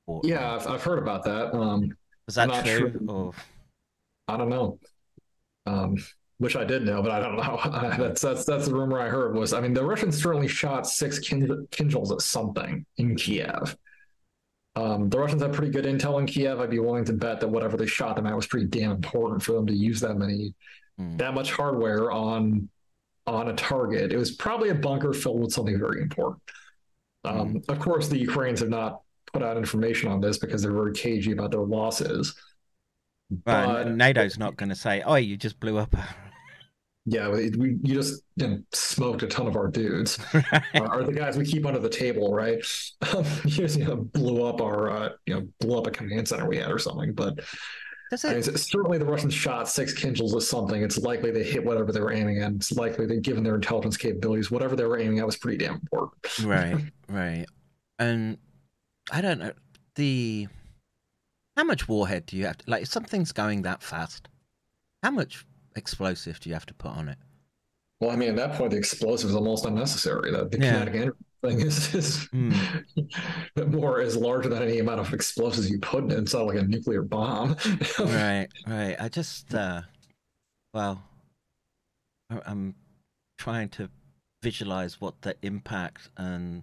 Or, yeah, I've, I've heard about that. Um, was that not true? Or I don't know. Um, which I did know, but I don't know. that's that's that's the rumor I heard was. I mean, the Russians certainly shot six kin- Kinjals at something in Kiev. Um, the Russians have pretty good intel in Kiev. I'd be willing to bet that whatever they shot them at was pretty damn important for them to use that many, Hmm. that much hardware on on a target. It was probably a bunker filled with something very important. Um, Of course, the Ukrainians have not put out information on this because they're very cagey about their losses. Right, But- NATO's not going to say, "Oh, you just blew up." a-" Yeah, we, we you just you know, smoked a ton of our dudes, uh, or the guys we keep under the table, right? Um, you just you know, blew up our uh, you know blew up a command center we had or something. But Does I mean, certainly the Russians shot six Kinjals at something. It's likely they hit whatever they were aiming at. It's likely that given their intelligence capabilities, whatever they were aiming at was pretty damn important. right, right. And I don't know the how much warhead do you have to like? If something's going that fast, how much explosive do you have to put on it? Well, I mean, at that point, the explosive is almost unnecessary. The, the Yeah. kinetic energy thing is, is Hmm. more is larger than any amount of explosives you put in. It's not like a nuclear bomb. right, right. I just, uh, well, I'm trying to visualize what the impact and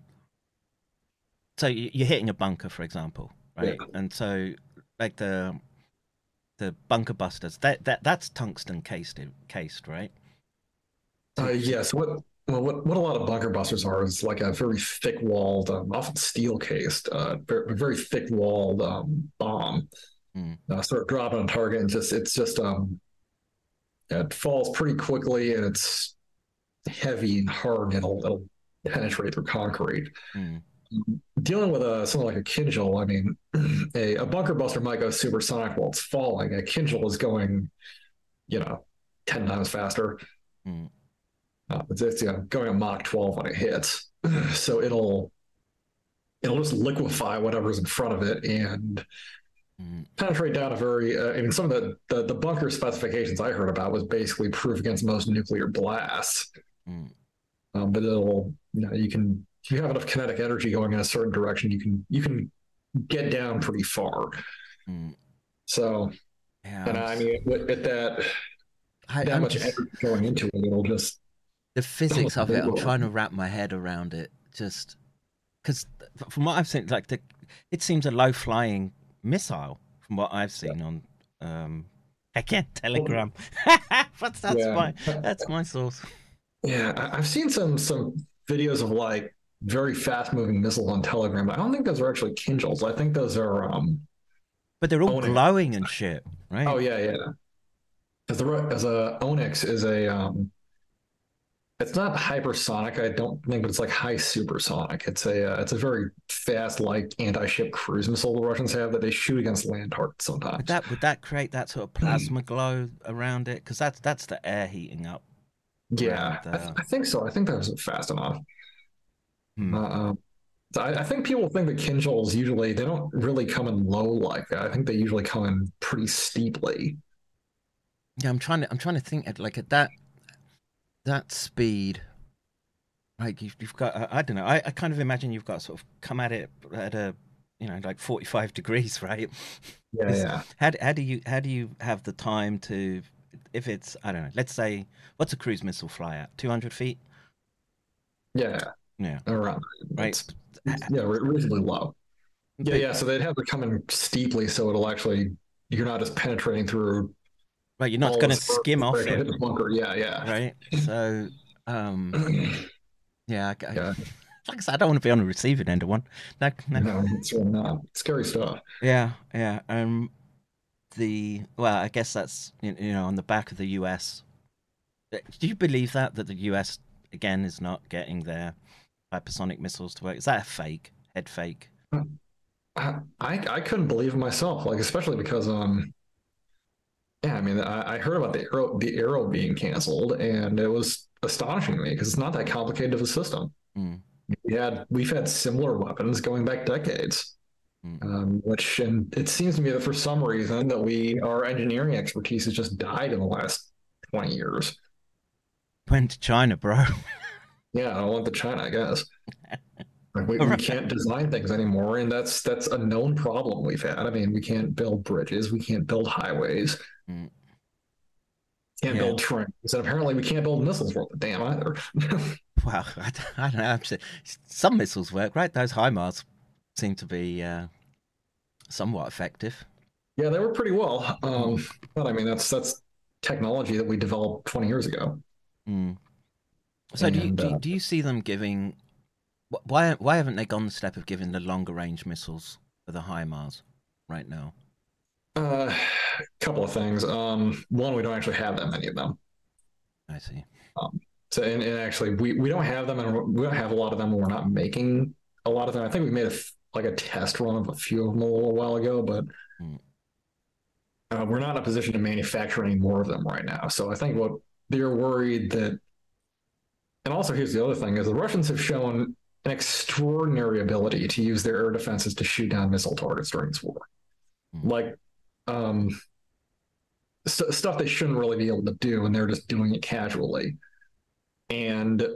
so you- you're hitting a bunker, for example, right? And so, like the the bunker busters, that that that's tungsten cased, cased, right? Uh, yes. What well, what what a lot of bunker busters are is like a very thick walled, um, often steel cased, uh, very, very thick walled um, bomb. Hmm. Uh, sort of drop on target and just it's just um, it falls pretty quickly and it's heavy and hard and it'll it'll penetrate through concrete. Hmm. Dealing with a something like a Kinjal, I mean, a, a bunker buster might go supersonic while it's falling. A Kinjal is going, you know, ten times faster. Hmm. Uh, it's, it's you know, going at Mach 12 when it hits, so it'll it'll just liquefy whatever's in front of it and Hmm. penetrate down a very. Uh, I mean, some of the, the the bunker specifications I heard about was basically proof against most nuclear blasts. Hmm. Um, but it'll you know you can if you have enough kinetic energy going in a certain direction, you can you can get down pretty far. Mm. So, Yeah, and I mean, with, with that I, that I'm much just- energy going into it, it'll just the physics of it. I'm trying to wrap my head around it. Just because from what I've seen, like the, it seems a low flying missile from what I've seen on. Um, again, Telegram. but that's Yeah. my that's my source. Yeah, I've seen some some videos of like very fast moving missiles on Telegram, but I don't think those are actually Kinzhals. I think those are um But they're all Onyx. glowing and shit, right? oh yeah, yeah. As the as a Onyx is a um it's not hypersonic, I don't think, but it's like high supersonic. It's a uh, it's a very fast like anti-ship cruise missile the Russians have that they shoot against land targets sometimes. Would that would that create that sort of plasma glow around it? Because that's that's the air heating up. yeah, I, th- I think so. I think that was fast enough. Hmm. Uh, um, so I, I think people think that Kinjals usually they don't really come in low like that. I think they usually come in pretty steeply. Yeah, I'm trying to I'm trying to think at like at that that speed. Like you've, you've got I, I don't know I, I kind of imagine you've got sort of come at it at a you know like 45 degrees right Yeah, yeah. how, how do you how do you have the time to if it's I don't know let's say what's a cruise missile fly at 200 feet Yeah, yeah around right yeah, re- reasonably low. Yeah, yeah. So they'd have to come in steeply, so it'll actually you're not just penetrating through. right you're not going to skim off before you hit it bunker. Yeah, yeah. right so um yeah I, Yeah. like I said I don't want to be on the receiving end of one no, no. No, it's really not scary stuff. Yeah, yeah. Um, the well, I guess that's you know on the back of the U.S. Uh, Do you believe that that the U.S. again is not getting their hypersonic missiles to work? Is that a fake head fake? I I couldn't believe it myself, like especially because um yeah, I mean I, I heard about the ARRW the ARRW being canceled and it was astonishing to me because it's not that complicated of a system. Mm. We had we've had similar weapons going back decades. Mm. Um, which and it seems to me that for some reason that we our engineering expertise has just died in the last 20 years. Went to China, bro. Yeah, I don't want the China, I guess. Like we, we can't design things anymore, and that's that's a known problem we've had. I mean, we can't build bridges, we can't build highways, Mm. can't Yeah. build trains, and apparently we can't build missiles worth a damn either. Well, I, don't- I don't know. Some missiles work, right? Those HIMARS seem to be uh, somewhat effective. yeah, they were pretty well, um, but I mean, that's that's technology that we developed 20 years ago. Mm. So do you, And, do, you, uh, do you see them giving? Why why haven't they gone the step of giving the longer range missiles for the HIMARS right now? A couple of things. Um, one, we don't actually have that many of them. I see. So, and, and actually, we, we don't have them, and we don't have a lot of them. We're not making a lot of them. I think we made a like a test run of a few of them a little while ago, but Hmm. uh, we're not in a position to manufacture any more of them right now. So I think what they're worried that, and also here's the other thing: is the Russians have shown an extraordinary ability to use their air defenses to shoot down missile targets during this war, Hmm. like um, st- stuff they shouldn't really be able to do, and they're just doing it casually and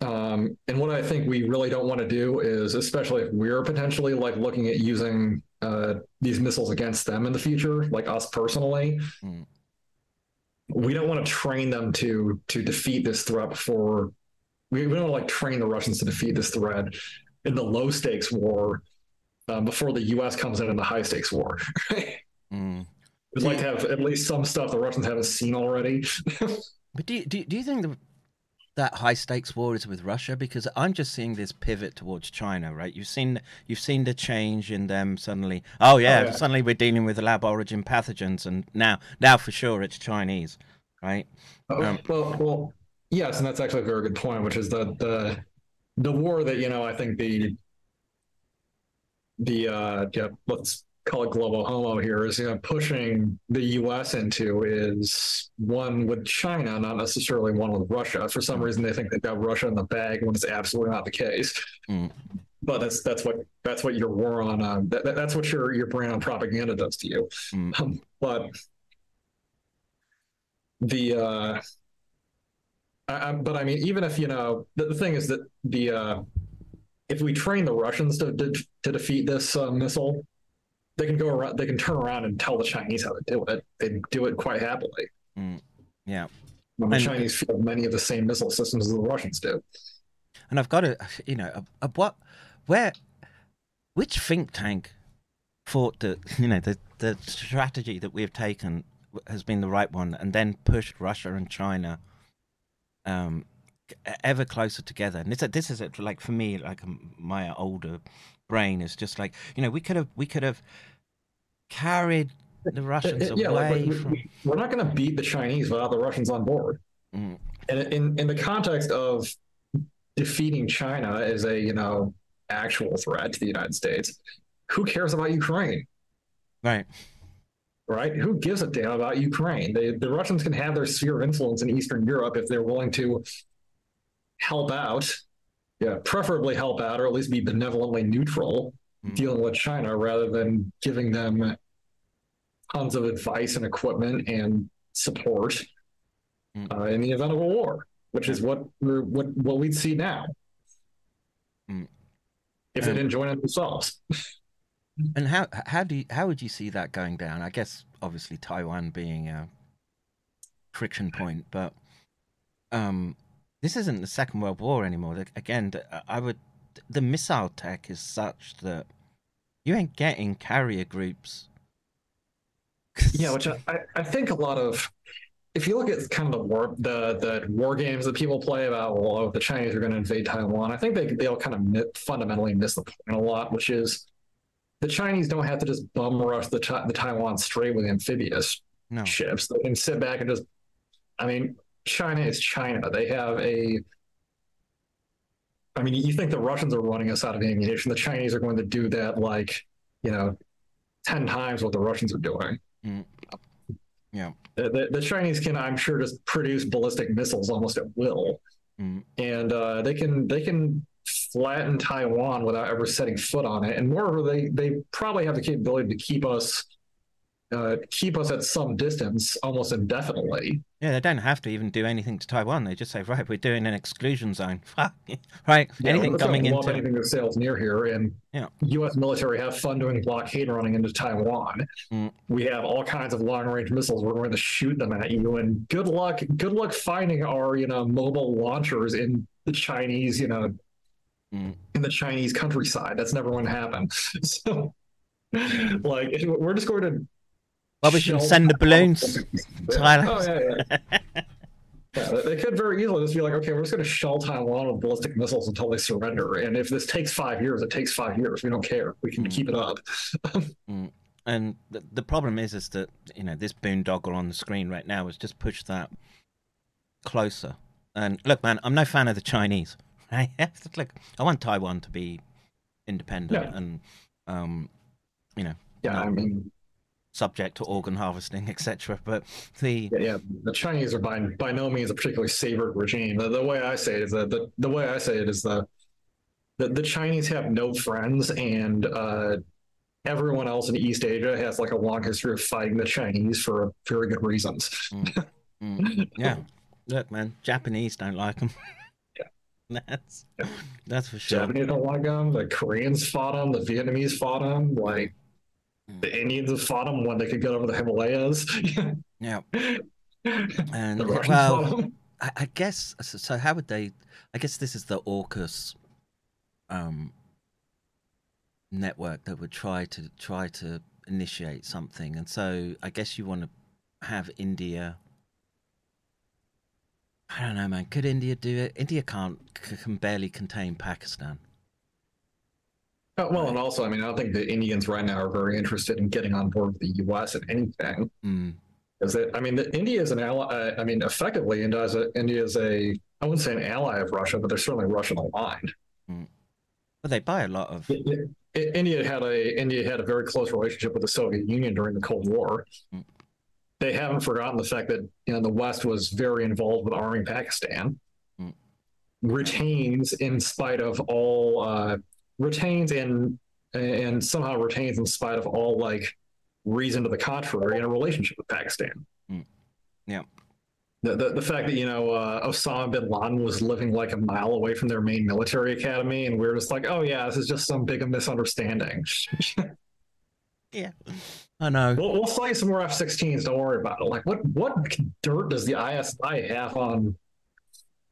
um, and what I think we really don't want to do is, especially if we're potentially like looking at using uh, these missiles against them in the future, like us personally, Mm. We don't want to train them to to defeat this threat before we, we don't want to like train the Russians to defeat this threat in the low stakes war um, before the U.S. comes in in the high stakes war. Mm. We'd like to have at least some stuff the Russians haven't seen already. But do you, do do you think the, that high stakes war is with Russia? Because I'm just seeing this pivot towards China, right? You've seen you've seen the change in them suddenly. Oh yeah, Oh, yeah. suddenly we're dealing with lab origin pathogens, and now now for sure it's Chinese, right? Oh, Um, well, well, yes, and that's actually a very good point, which is the the the war that you know I think the the uh, yeah, let's call it global homo here is you know, pushing the U.S. into is one with China, not necessarily one with Russia. For some reason, they think they've got Russia in the bag when it's absolutely not the case. Mm. But that's that's what that's what your war on um, that, that- that's what your your brand on propaganda does to you. Mm. Um, but the uh, I, I, but I mean, even if you know, the, the thing is that the uh, if we train the Russians to to, to defeat this uh, missile, they can go around. They can turn around and tell the Chinese how to do it. They do it quite happily. Yeah. When the And- Chinese field many of the same missile systems as the Russians do. And I've got to, you know, a, a what, where, which think tank thought that, you know, the, the strategy that we've taken has been the right one and then pushed Russia and China um, ever closer together? And this, this is it, like for me, like my older brain is just like, you know, we could have, we could have carried the Russians It- it- yeah, away like, from. we, we're not going to beat the Chinese without the Russians on board. Mm. And in in the context of defeating China as a you know actual threat to the United States, who cares about Ukraine? Right. right? Who gives a damn about Ukraine? They, the Russians can have their sphere of influence in Eastern Europe if they're willing to help out, yeah, preferably help out or at least be benevolently neutral Mm. dealing with China rather than giving them tons of advice and equipment and support Mm. uh, in the event of a war, which is what we're, what what we'd see now. Mm. If they didn't join it themselves. And how how do you, how would you see that going down? I guess obviously Taiwan being a friction point, but um, this isn't the Second World War anymore. Like, Again, I would the missile tech is such that you ain't getting carrier groups. Yeah, which I, I- think a lot of if you look at kind of the war the the war games that people play about well oh, the Chinese are going to invade Taiwan, I think they they'll kind of mi- fundamentally miss the point a lot, which is the Chinese don't have to just bum rush the the Taiwan Strait with amphibious no, ships. They can sit back and just I mean, China is China. They have a I mean, you think the Russians are running us out of ammunition. The Chinese are going to do that like, you know, 10 times what the Russians are doing. yeah, The, the, the Chinese can, I'm sure, just produce ballistic missiles almost at will, Mm. and uh, they can they can flatten Taiwan without ever setting foot on it. And moreover, they they probably have the capability to keep us uh, keep us at some distance almost indefinitely. yeah. They don't have to even do anything to Taiwan. They just say, right, we're doing an exclusion zone. right, Yeah, anything let's coming into anything that sails near here, and Yeah. U.S. military have fun doing blockade running into Taiwan. Mm. We have all kinds of long range missiles. We're going to shoot them at you, and good luck. Good luck finding our you know mobile launchers in the Chinese you know Mm. in the Chinese countryside. That's never going to happen. So, like, if we're just going to. Well, we should send the balloons, Taiwan. Tyler. Oh yeah, yeah. Yeah, they- they could very easily just be like, okay, we're just going to shell Taiwan with ballistic missiles until they surrender. And if this takes five years, it takes five years. We don't care. We can Mm. keep it up. And the, the problem is, is that you know this boondoggle on the screen right now has just pushed that closer. And look, man, I'm no fan of the Chinese. Right? look, I want Taiwan to be independent Yeah. and, um, you know, Yeah, No. I mean, subject to organ harvesting, etc. But the yeah, yeah, the Chinese are by by no means a particularly savored regime. The, the way I say it is that the, the way I say it is the the, the Chinese have no friends, and uh, everyone else in East Asia has like a long history of fighting the Chinese for very good reasons. mm, yeah, look, man, Japanese don't like them. That's that's for sure. Japanese don't like them. The Koreans fought them. The Vietnamese fought them. Like Mm. The Indians have fought them when they could get over the Himalayas. Yeah, and well. I, I guess so, so. How would they? I guess this is the AUKUS um, network that would try to try to initiate something, and so I guess you want to have India. I don't know, man. Could India do it? India can't can barely contain Pakistan. Uh, well, and also, I mean, I don't think the Indians right now are very interested in getting on board with the U.S. in anything. Mm, Is that I mean, the, India is an ally. uh, I mean, effectively, India is a India is a I wouldn't say an ally of Russia, but they're certainly Russian aligned. but they buy a lot of. I- I- India had a India had a very close relationship with the Soviet Union during the Cold War. Mm. They haven't forgotten the fact that you know the West was very involved with arming Pakistan. Mm. Retains, in spite of all, uh, retains and and somehow retains in spite of all like reason to the contrary in a relationship with Pakistan. Yeah. The, the, the fact that you know uh, Osama bin Laden was living like a mile away from their main military academy, and we are just like, oh yeah, this is just some big misunderstanding. Yeah, I know. we'll, we'll sell you some more F-16s. Don't worry about it. Like, what what dirt does the ISI have on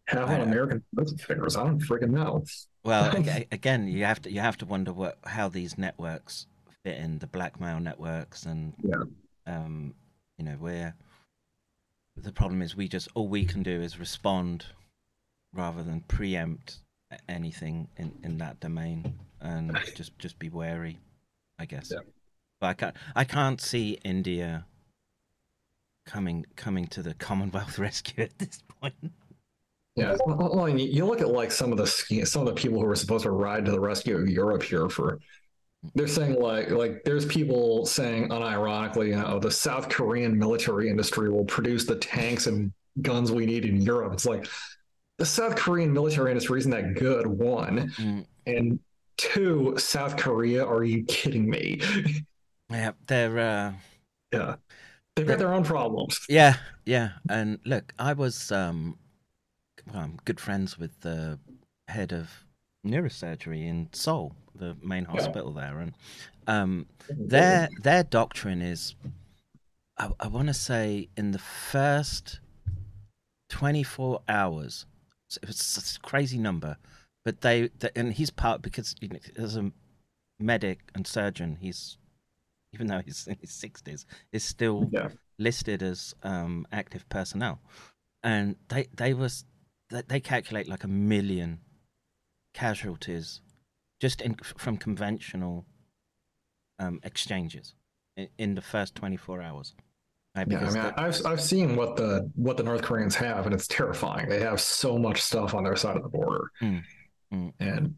have on I- American figures? I don't freaking know. Well, again, you have to you have to wonder what how these networks fit in the blackmail networks, and Yeah. um, you know, where the problem is we just all we can do is respond rather than preempt anything in in that domain, and just just be wary, I guess. Yeah. But I can't I can't see India coming coming to the Commonwealth rescue at this point. Yeah, well, and you- you look at like some of the some of the people who were supposed to ride to the rescue of Europe here for. They're saying like like there's people saying unironically, you know, the South Korean military industry will produce the tanks and guns we need in Europe. It's like the South Korean military industry isn't that good. One Mm. and two, South Korea. Are you kidding me? Yeah, they're. Uh... yeah, they've got their own problems. Yeah, yeah. And look, I was um well, I'm good friends with the head of neurosurgery in Seoul, the main hospital there, and um their their doctrine is I, I want to say in the first 24 hours it's a crazy number but they, they and he's part because you know, as a medic and surgeon he's even though he's in his 60s is still Yeah. listed as um, active personnel, and they they was they, they calculate like a million casualties just in from conventional um, exchanges in, in the first twenty four hours. Right, Yeah, I mean, the, I've, I've seen what the what the North Koreans have, and it's terrifying. They have so much stuff on their side of the border, Mm, mm. and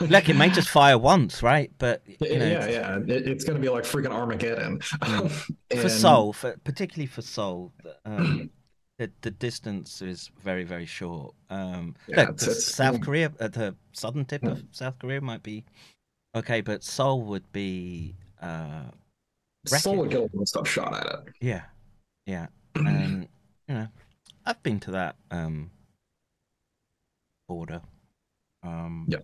look, it may just fire once, right? But you know, yeah, yeah, it, it's going to be like freaking Armageddon. for And- Seoul, for particularly for Seoul, um, the the distance is very very short. Um, Yeah, look, it's- the it's- South Korea, at the southern tip Yeah. of South Korea might be okay, but Seoul would be uh, Seoul would get a lot of stuff shot at it. yeah, yeah, and you know, I've been to that um, border. Um, Yeah.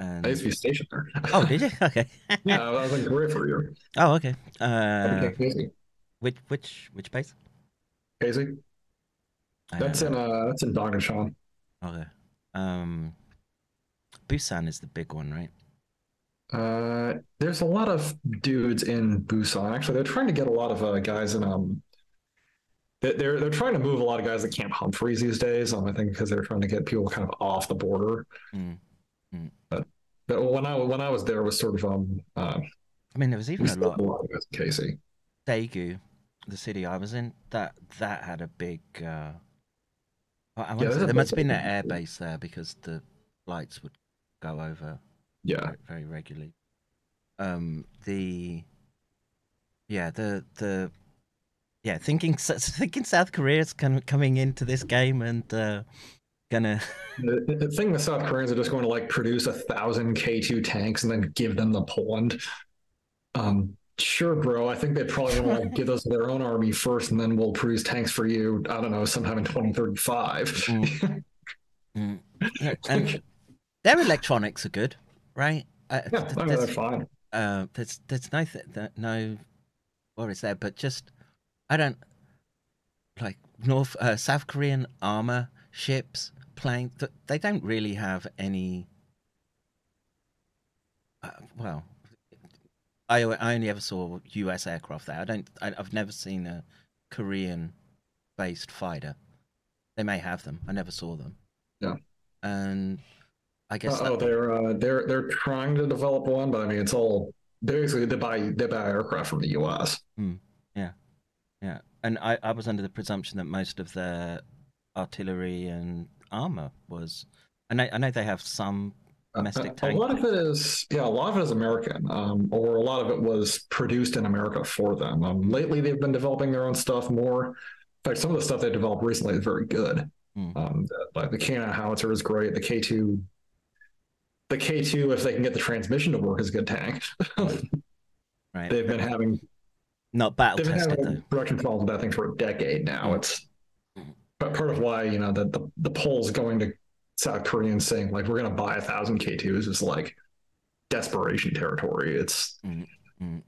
And I used to be stationed there. oh, did you? Okay. yeah, I was in Korea for a year. oh, okay. Uh, which which which base? Casey. That's in uh, that's in Dongducheon. Okay. Um, Busan is the big one, right? Uh, there's a lot of dudes in Busan. Actually, they're trying to get a lot of uh, guys in um. they- They're they're trying to move a lot of guys at Camp Humphreys these days. Um, I think because they're trying to get people kind of off the border. Mm. But when I when I was there, it was sort of um uh, I mean, there was even a lot. a lot of guys in Casey. Daegu, the city I was in, that that had a big. Uh, I say there must have been an Daegu. air base there because the flights would go over Yeah, very, very regularly. Um, the yeah, the the yeah, thinking thinking South Korea's kind of coming into this game and uh, gonna the, the thing with South Koreans are just going to like produce a thousand K two tanks and then give them to Poland. Um, sure, bro. I think they'd probably want to give to their own army first, and then we'll produce tanks for you. I don't know, sometime in twenty thirty five. Mm. Mm. Yeah, and their electronics are good, right? Uh, Yeah, th- I mean, they're fine. uh, there's there's no th- th- no worries there, but just I don't like North uh, South Korean armor ships playing. Th- they don't really have any. Uh, well, I I only ever saw U.S. aircraft there. I don't. I, I've never seen a Korean-based fighter. They may have them. I never saw them. Yeah. And I guess Oh, they're uh, they're they're trying to develop one, but I mean, it's all basically they buy they buy aircraft from the U.S. Yeah, Yeah. and I, I was under the presumption that most of their artillery and armor was. I know, I know they have some domestic a lot of it is yeah, a lot of it is American, um, or a lot of it was produced in America for them. Um, lately, they've been developing their own stuff more. In fact, some of the stuff they developed recently is very good. Hmm. Um, the- like the K9 howitzer is great. The K2, the K2, if they can get the transmission to work, is a good tank. right, they've been having not battle they've been tested having though. production problems with that thing for a decade now. Hmm. It's But part of why you know the the, the Poles going to South Koreans saying like we're going to buy a thousand K2s is like desperation territory. It's Mm,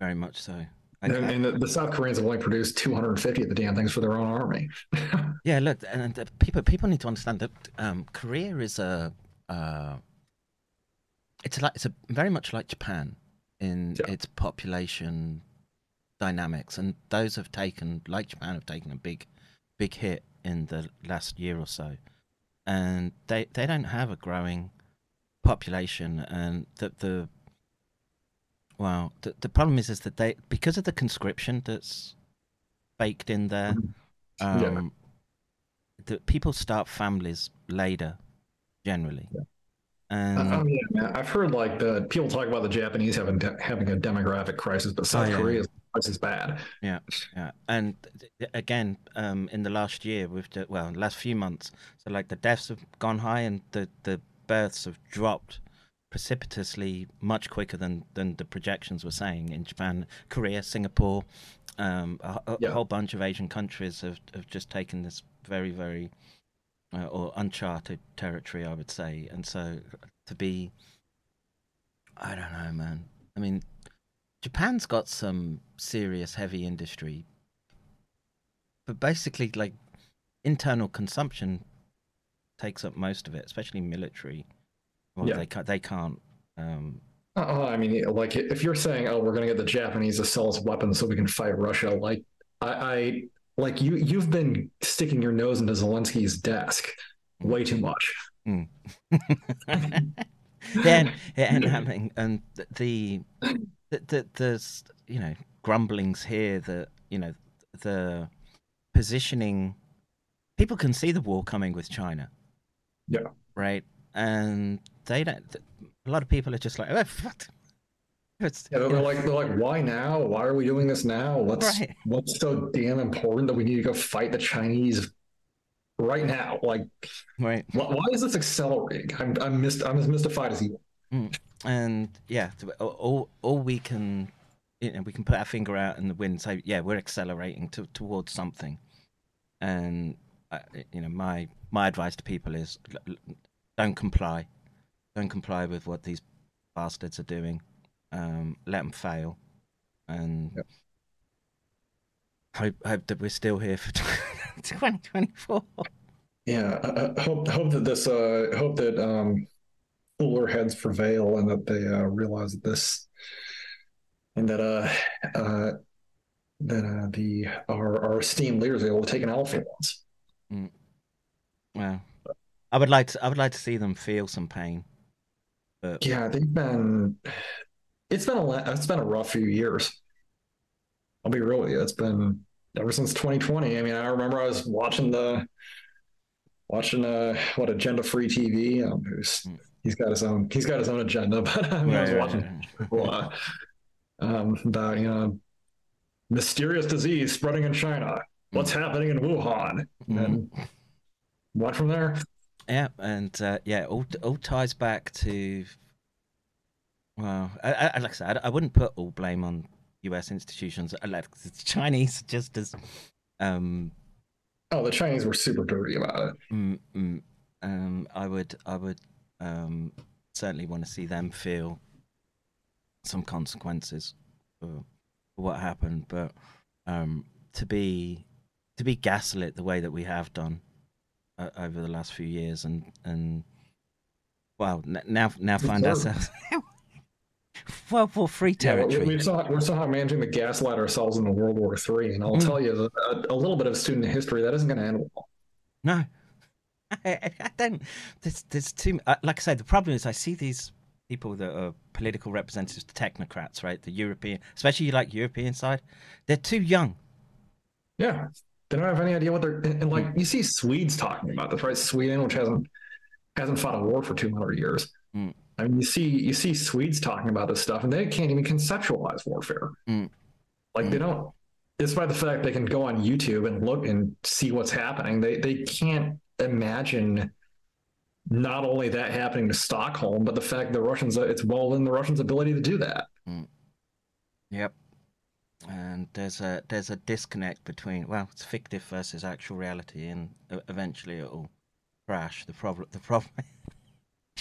Very much so. and, Okay. and the, the South Koreans have only produced 250 of the damn things for their own army. Yeah, look, and and, uh, people people need to understand that um, Korea is a uh, it's like it's a very much like Japan in Yeah. its population dynamics, and those have taken like Japan have taken a big big hit in the last year or so, and they they don't have a growing population, and the the well the the problem is is that they because of the conscription that's baked in there. Um, Yeah. the people start families later, generally, and oh yeah, man. I've heard like the people talk about the Japanese having de- having a demographic crisis, but South Oh, yeah. Korea's crisis is bad. yeah, and th- again, um, in the last year, with the well, last few months, so like the deaths have gone high and the the births have dropped precipitously much quicker than than the projections were saying in Japan, Korea, Singapore, um, a, a Yeah. whole bunch of Asian countries have have just taken this very very uh, or uncharted territory, I would say, and so to be, I don't know, man. I mean, Japan's got some serious heavy industry, but basically, like internal consumption takes up most of it, especially military. Well, Yeah. they can't. They can't. Um, Oh, I mean, like if you're saying, "Oh, we're going to get the Japanese to sell us weapons so we can fight Russia," like I, I like you, you've been sticking your nose into Zelensky's desk mm. way too much. Mm. yeah, and, and having and the the, the there's you know grumblings here that you know the positioning people can see the war coming with China. Yeah. Right, and they don't. A lot of people are just like, oh, fuck. It's, Yeah, they're like, they're like, why now? Why are we doing this now? What's Right. what's so damn important that we need to go fight the Chinese right now? Like, right. wh- why is this accelerating? I'm I'm mist I'm as mystified as you. And yeah, all all we can, you know, we can put our finger out in the wind and say, yeah, we're accelerating to, towards something. And uh, you know, my my advice to people is, l- l- don't comply, don't comply with what these bastards are doing. Um, let them fail, and Yep. hope hope that we're still here for twenty twenty four. Yeah, I, I hope hope that this uh hope that um cooler heads prevail and that they uh, realize that this and that uh uh that uh the our our esteemed leaders are able to take an for once. Well, I would like to I would like to see them feel some pain, but Yeah, they've been it's been a it's been a rough few years. I'll be real with you. It's been ever since 2020. I mean, I remember I was watching the watching uh what agenda free TV. Um, who's Mm. He's got his own he's got his own agenda, but I, mean, I was Right, right, watching right. people, uh, um about you know mysterious disease spreading in China. What's happening in Wuhan? And what from there? Yeah, and uh, yeah, all all ties back to. Well, I, I, like I said, I, I wouldn't put all blame on U.S. institutions. I Like the Chinese, just as, um, Oh, the Chinese were super dirty about it. mm, mm, um, I would, I would, um, certainly want to see them feel some consequences for, for what happened. But um, to be to be gaslit the way that we have done uh, over the last few years, and and well, n- now now find Sure. ourselves World War Three Yeah, we- territory. we saw we're somehow managing to gaslight ourselves into World War Three, and I'll Mm. tell you a, a little bit of student history that isn't going to end well. No, I, I don't. There's, there's too. uh, Like I said, the problem is I see these people that are political representatives, the technocrats, right? The European, especially like European side, they're too young. Yeah, they don't have any idea what they're and, and, like. You see Swedes talking about this, right? Sweden, which hasn't hasn't fought a war for two hundred years. Mm. I mean, you see you see Swedes talking about this stuff, and they can't even conceptualize warfare. Mm. Like they don't. Despite the fact they can go on YouTube and look and see what's happening, they they can't imagine not only that happening to Stockholm, but the fact the Russians it's well in the Russians' ability to do that. Mm. Yep. and there's a there's a disconnect between well, it's fictive versus actual reality, and eventually it'll crash. The problem, the problem.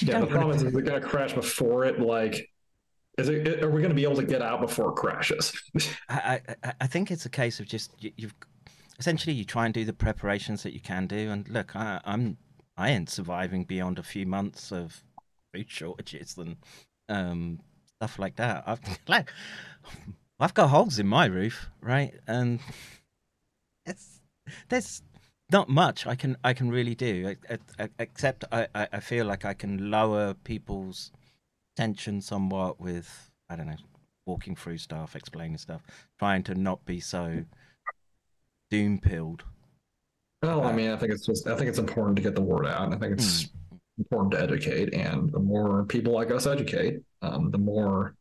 Yeah, the problem is, is it going to crash before it? Like, is it? Are we going to be able to get out before it crashes? I, I, I think it's a case of just you, you've essentially you try and do the preparations that you can do, and look, I, I'm I ain't surviving beyond a few months of food shortages and um, stuff like that. I've like I've got holes in my roof, right, and it's there's not much I can I can really do, except I I feel like I can lower people's tension somewhat with I don't know walking through stuff, explaining stuff, trying to not be so doom pilled. Well, I mean, I think it's just I think it's important to get the word out. I think it's important to educate, and the more people like us educate, um, the more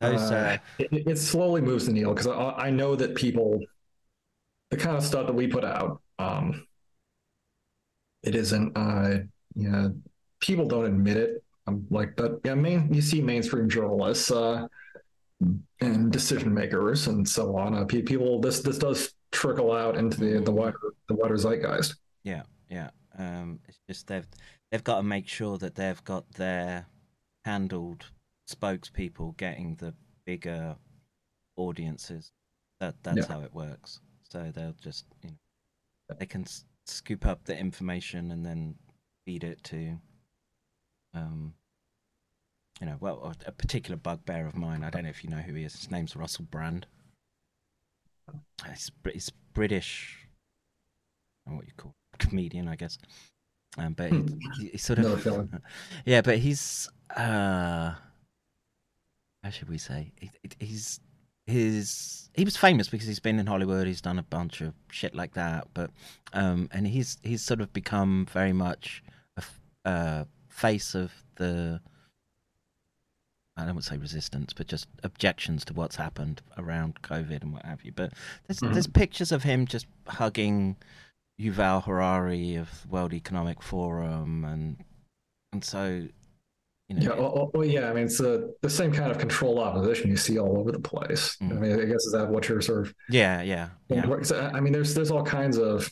uh, uh, it, it slowly moves the needle because I, I know that people, the kind of stuff that we put out, um, it isn't, uh, you know, people don't admit it. Um, like, but yeah, main you see mainstream journalists, uh, and decision makers and so on. Uh, people, this this does trickle out into the the wider the wider zeitgeist. yeah, yeah. Um, it's just they've they've got to make sure that they've got their handled spokespeople getting the bigger audiences. That that's Yeah. how it works. So they'll just you know they can scoop up the information and then feed it to um you know well a- a particular bugbear of mine. I don't know if you know who he is. His name's Russell Brand. He's, he's British. I don't what you call comedian, I guess. Um, but he, he- he's sort of yeah, but he's uh, how should we say? He, he's his he was famous because he's been in Hollywood. He's done a bunch of shit like that. But um, and he's he's sort of become very much a uh, face of the. I don't want to say resistance, but just objections to what's happened around COVID and what have you. But there's there's pictures of him just hugging Yuval Harari of World Economic Forum, and and so you know, Yeah, well, well- yeah. I mean, it's the the same kind of control opposition you see all over the place. I Mm. mean, I guess is that what you're sort of yeah, yeah, yeah, I mean, there's there's all kinds of.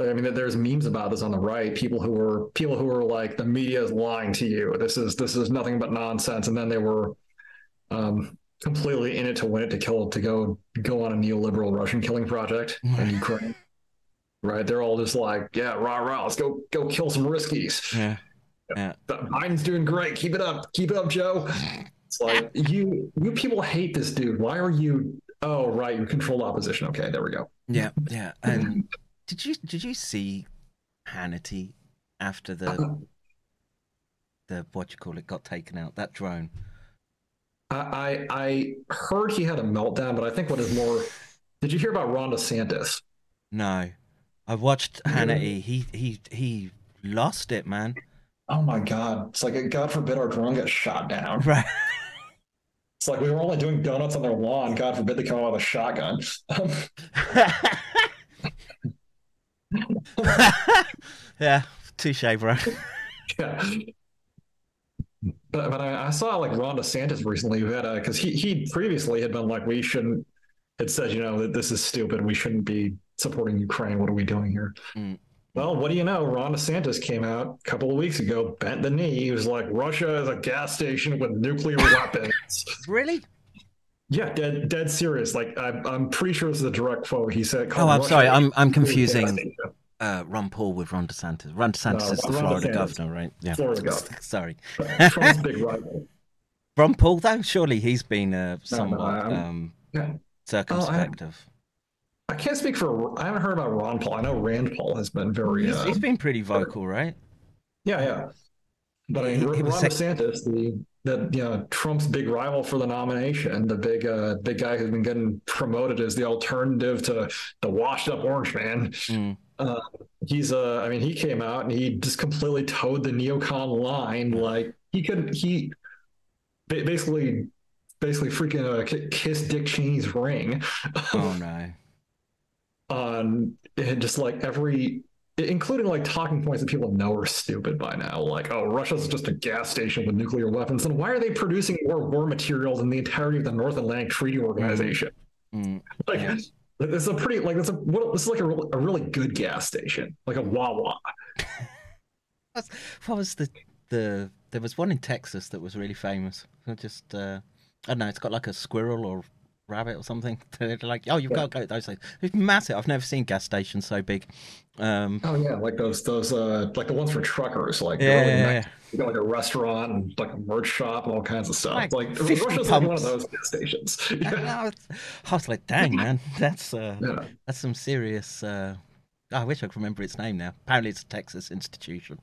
I mean, there's memes about this on the right. People who were people who were like, the media is lying to you. This is this is nothing but nonsense. And then they were um, completely in it to win it to kill to go go on a neoliberal Russian killing project in Ukraine. Right? They're all just like, yeah, rah rah, let's go go kill some riskies. yeah, yeah. But Biden's doing great. Keep it up. Keep it up, Joe. It's like you you people hate this dude. Why are you? Oh, right, you're controlled opposition. Okay, there we go. Yeah, yeah. And did you did you see Hannity after the the what you call it got taken out? That drone. I, I I heard he had a meltdown, but I think what is more, did you hear about Ron DeSantis? No, I watched Hannity. He he he lost it, man. Oh my God! It's like God forbid our drone gets shot down. Right. It's like we were only doing donuts on their lawn. God forbid they come out with a shotgun. Um, yeah, touche, bro. yeah. But, but I, I saw like Ron DeSantis recently who had a because he he previously had been like we shouldn't. It said you know that this is stupid. We shouldn't be supporting Ukraine. What are we doing here? Mm. Well, what do you know? Ron DeSantis came out a couple of weeks ago, bent the knee. He was like, Russia is a gas station with nuclear weapons. Really? Yeah, dead, dead serious. Like, I'm, I'm pretty sure this is a direct quote. He said, Oh, I'm Russia sorry. I'm I'm confusing uh, Ron Paul with Ron DeSantis. Ron DeSantis No, is the Ron Florida DeSantis. governor, right? Yeah. Florida governor. Sorry. Trump's big rival. Ron Paul, though, surely he's been uh, somewhat I'm- um, Yeah. circumspect of. I can't speak for, I haven't heard about Ron Paul. I know Rand Paul has been very, He's, uh, he's been pretty vocal, right? yeah, yeah. But I mean, He- he Ron DeSantis, the, the, you know, Trump's big rival for the nomination, the big, uh, big guy who's been getting promoted as the alternative to the washed up orange man. Mm. Uh, he's uh I mean he came out and he just completely toed the neocon line like he could he basically basically freaking uh, ki- kissed Dick Cheney's ring Oh no. on and just like every including like talking points that people know are stupid by now, like oh, Russia's just a gas station with nuclear weapons, and why are they producing more war materials than the entirety of the North Atlantic Treaty Organization? Mm. Like, Yeah. this is a pretty like this is a what, this is like a, a really good gas station, like a Wawa. What was the the? There was one in Texas that was really famous. Just uh, I don't know. It's got like a squirrel or rabbit or something. They're like, oh, you've got to go to those things. It's massive. I've never seen gas stations so big. Um, Oh yeah, like those those uh like the ones for truckers, like Yeah, really yeah, nice. You got like a restaurant and like a merch shop and all kinds of stuff. Like Like, 50 Russia's like one of those gas stations. and yeah. I, was, I was like, dang man, that's uh, Yeah. that's some serious. Uh, I wish I could remember its name now. Apparently, it's a Texas institution.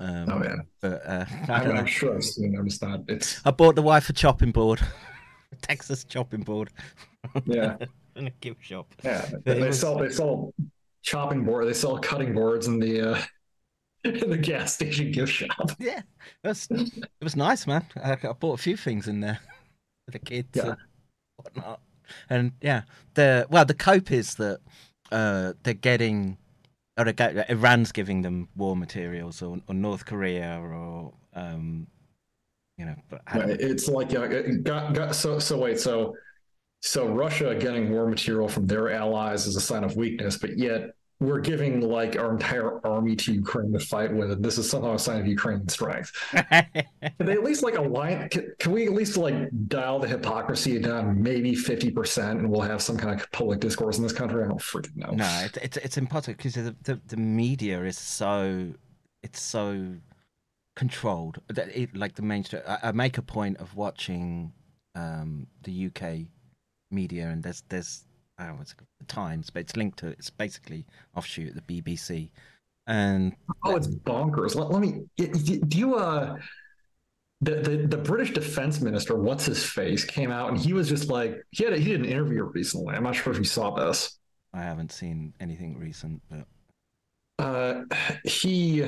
Um, Oh yeah. But uh, I I don't mean, know. I'm sure I've seen. I'm just not. It's I bought the wife a chopping board, Texas chopping board, yeah, in a gift shop. yeah. It They was- sell they sell chopping board. They sell cutting boards in the uh in the gas station gift shop. Yeah, it was it was nice, man. I, I bought a few things in there for the kids Yeah. and whatnot. And yeah, the well, the cope is that uh, they're getting, or Iran's giving them war materials, or, or North Korea, or um, you know, but I don't- It's like yeah, it got got so so wait so so Russia getting war material from their allies is a sign of weakness, but yet we're giving like our entire army to Ukraine to fight with, and this is somehow a sign of Ukrainian strength. Can they at least like align? Can, can we at least like dial the hypocrisy down maybe fifty percent, and we'll have some kind of public discourse in this country? I don't freaking know. No, it's it's, it's impossible because the, the the media is so it's so controlled that it, like the mainstream. I, I make a point of watching um, the UK media, and there's there's I don't know what's it called, the Times, but it's linked to it's basically offshoot of the BBC, and Oh, it's bonkers. Let, let me. Do you uh, the, the the British Defense Minister, what's his face, came out and he was just like he had a, he did an interview recently. I'm not sure if you saw this. I haven't seen anything recent, but Uh, he.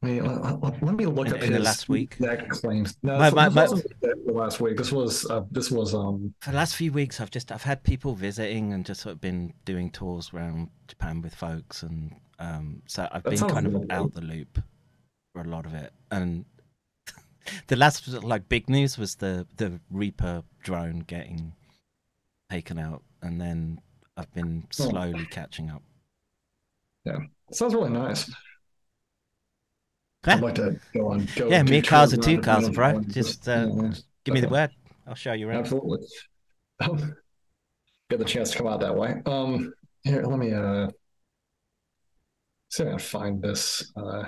Wait, let, let- let me look In- up in the his last week? exact claims. No, My- my- my- the last week. This was uh, this was um for the last few weeks, I've just I've had people visiting and just sort of been doing tours around Japan with folks, and um, so I've been kind of lovely. out the loop for a lot of it. And the last like big news was the the Reaper drone getting taken out, and then I've been Oh. slowly catching up. Yeah, sounds really nice. I'd like to go on. Go Yeah, me cars are two around cars, Japan bro. and Just uh, yeah, yeah. give me the word. I'll show you around. Absolutely. Um, get the chance to come out that way. Um, here, let me uh, see if I can find this. Uh,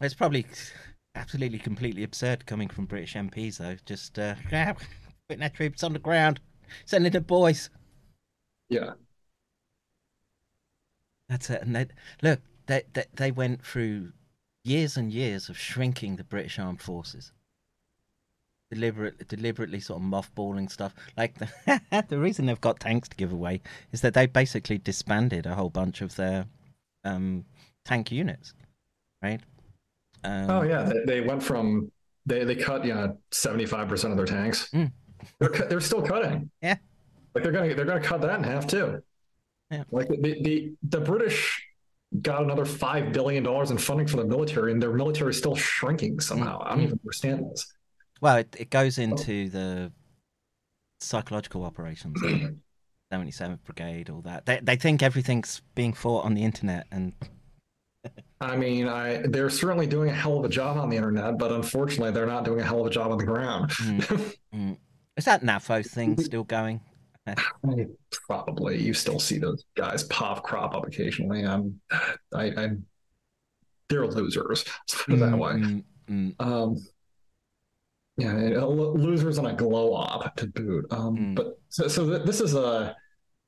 It's probably absolutely completely absurd coming from British MPs, though. Just uh, putting their troops on the ground, sending the boys. yeah, That's it. And they look, they, they they went through years and years of shrinking the British armed forces. Deliberately, deliberately sort of mothballing stuff. Like the, the reason they've got tanks to give away is that they basically disbanded a whole bunch of their um, tank units, right? Um, oh yeah, they, they went from they they cut you know seventy five percent of their tanks. Mm. They're cut, they're still cutting. Yeah. like they're gonna they're gonna cut that in half too. Yeah. like the the the British got another five billion dollars in funding for the military, and their military is still shrinking somehow. I don't Mm. even understand this. Well, it, it goes into the psychological operations, 77th Brigade, all that. They, they think everything's being fought on the internet, and I mean, I they're certainly doing a hell of a job on the internet, but unfortunately, they're not doing a hell of a job on the ground. Mm, mm. is that NAFO thing still going? Probably, you still see those guys pop crop up occasionally. Um, I, I, they're losers. Let's that way. Mm, mm, Um, yeah, losers on a glow op to boot. Um, Mm. but so, so th- this is a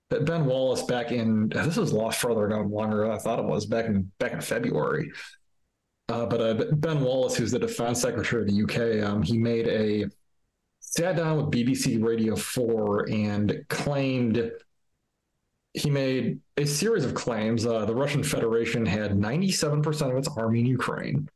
Ben Wallace back in this was a lot further ago, longer than I thought it was back in back in February. Uh, but uh, Ben Wallace, who's the defense secretary of the UK, um, he made a sat down with BBC Radio 4 and claimed he made a series of claims. Uh, the Russian Federation had 97% of its army in Ukraine.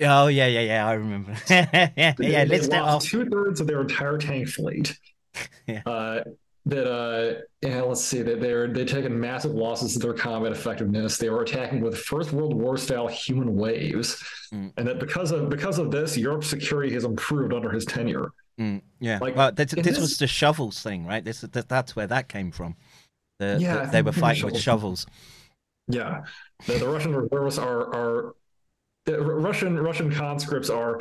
Oh, yeah, yeah, yeah, I remember. yeah, yeah, list it lost off. Two thirds of their entire tank fleet. Yeah. Uh, that uh yeah, let's see that they're they're taking massive losses to their combat effectiveness. They were attacking with First World War style human waves, Mm. and that because of because of this, Europe's security has improved under his tenure. Mm, yeah. Like, well, this, this this- was the shovels thing, right? This that, that's where that came from. The, Yeah, the- they were fighting with shovels. Yeah, the, the Russian reservists are are the Russian Russian conscripts are.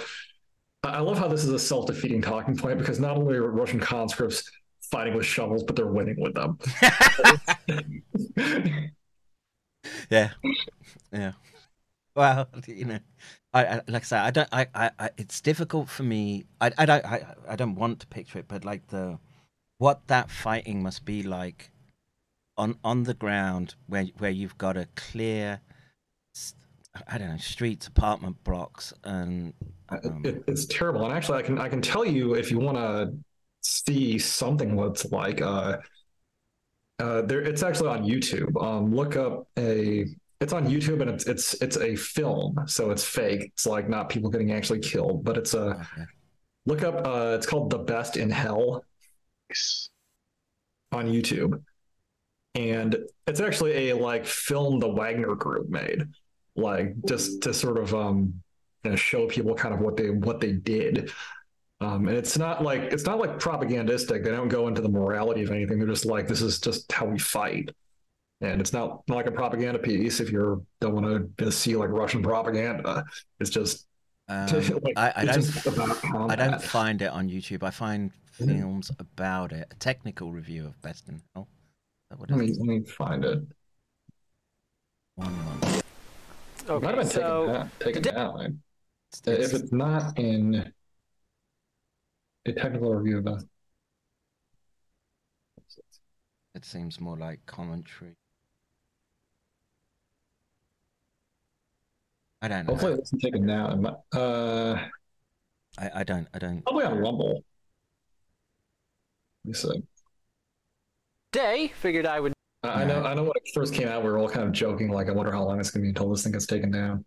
I I love how this is a self defeating talking point because not only are Russian conscripts fighting with shovels, but they're winning with them. Yeah, yeah. Well, you know, I, I like I say, I don't. I, I, I it's difficult for me. I, I don't. I, I don't want to picture it, but like the what that fighting must be like on on the ground where where you've got a clear, I don't know, streets, apartment blocks, and um, it, it's terrible. And actually, I can I can tell you if you want to see something what it's like. Uh, uh, there, it's actually on YouTube. Um, look up a. It's on YouTube and it's it's it's a film, so it's fake. It's like not people getting actually killed, but it's a. okay. Look up. Uh, it's called "The Best in Hell" on YouTube, and it's actually a like film the Wagner Group made, like just to sort of um you know, show people kind of what they what they did. Um, and it's not like it's not like propagandistic. They don't go into the morality of anything. They're just like this is just how we fight. And it's not, not like a propaganda piece. If you don't want to see like Russian propaganda, it's just Um, like, I, I it's don't. just about I don't find it on YouTube. I find Mhm. films about it. A technical review of Best in Hell. Is that what Let me let me find it. One, one. It might have been so taken down. Taken down. It's- If it's- it's not in a technical review of the It seems more like commentary. I don't know. hopefully it wasn't taken down. It Uh, I, I don't. I don't. probably on Rumble. Let me see. day figured I would I I know. I know when it first came out, we were all kind of joking, like, "I wonder how long it's going to be until this thing gets taken down."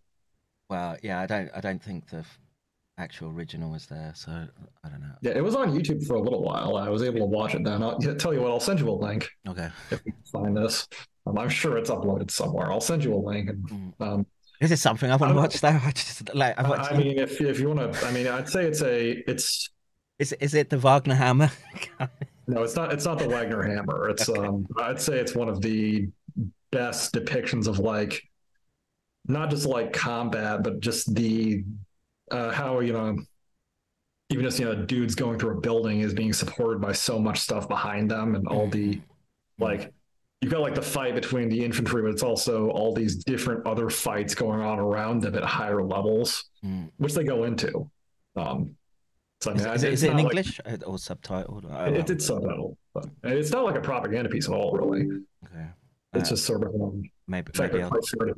Well, yeah. I don't. I don't think the actual original is there. So I don't know. Yeah, it was on YouTube for a little while. I was able to watch it then. I'll tell you what. I'll send you a link Okay. if you can find this. Um, I'm sure it's uploaded somewhere. I'll send you a link. And Mm. um, Is it something I want to watch though? I just like. I, watched, I mean, if if you want to, I mean, I'd say it's a it's is is it the Wagner Hammer? No, it's not. It's not the Wagner Hammer. It's Okay. um. I'd say it's one of the best depictions of like, not just like combat, but just the uh, how you know, even just you know, dudes going through a building is being supported by so much stuff behind them, and all the like. You've got like the fight between the infantry, but it's also all these different other fights going on around them at higher levels, Mm. which they go into. Um, so I Is, mean, is it, it's is it in like- English or subtitled? It, it's subtitle, but it's not like a propaganda piece at all, really. Okay. It's Uh, just sort of um, maybe maybe I'll,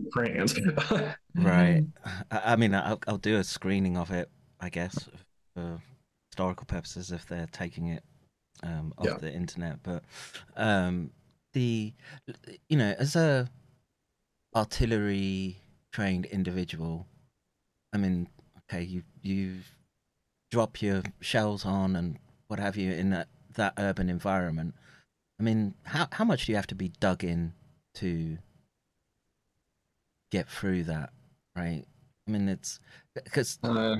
Ukrainians. Right. I, I mean, I'll, I'll do a screening of it, I guess, for historical purposes if they're taking it um, off Yeah. the internet. But um, the, you know, as a artillery trained individual, I mean, okay, you you drop your shells on and what have you in that that urban environment. I mean, how how much do you have to be dug in to get through that, right? I mean, it's because uh,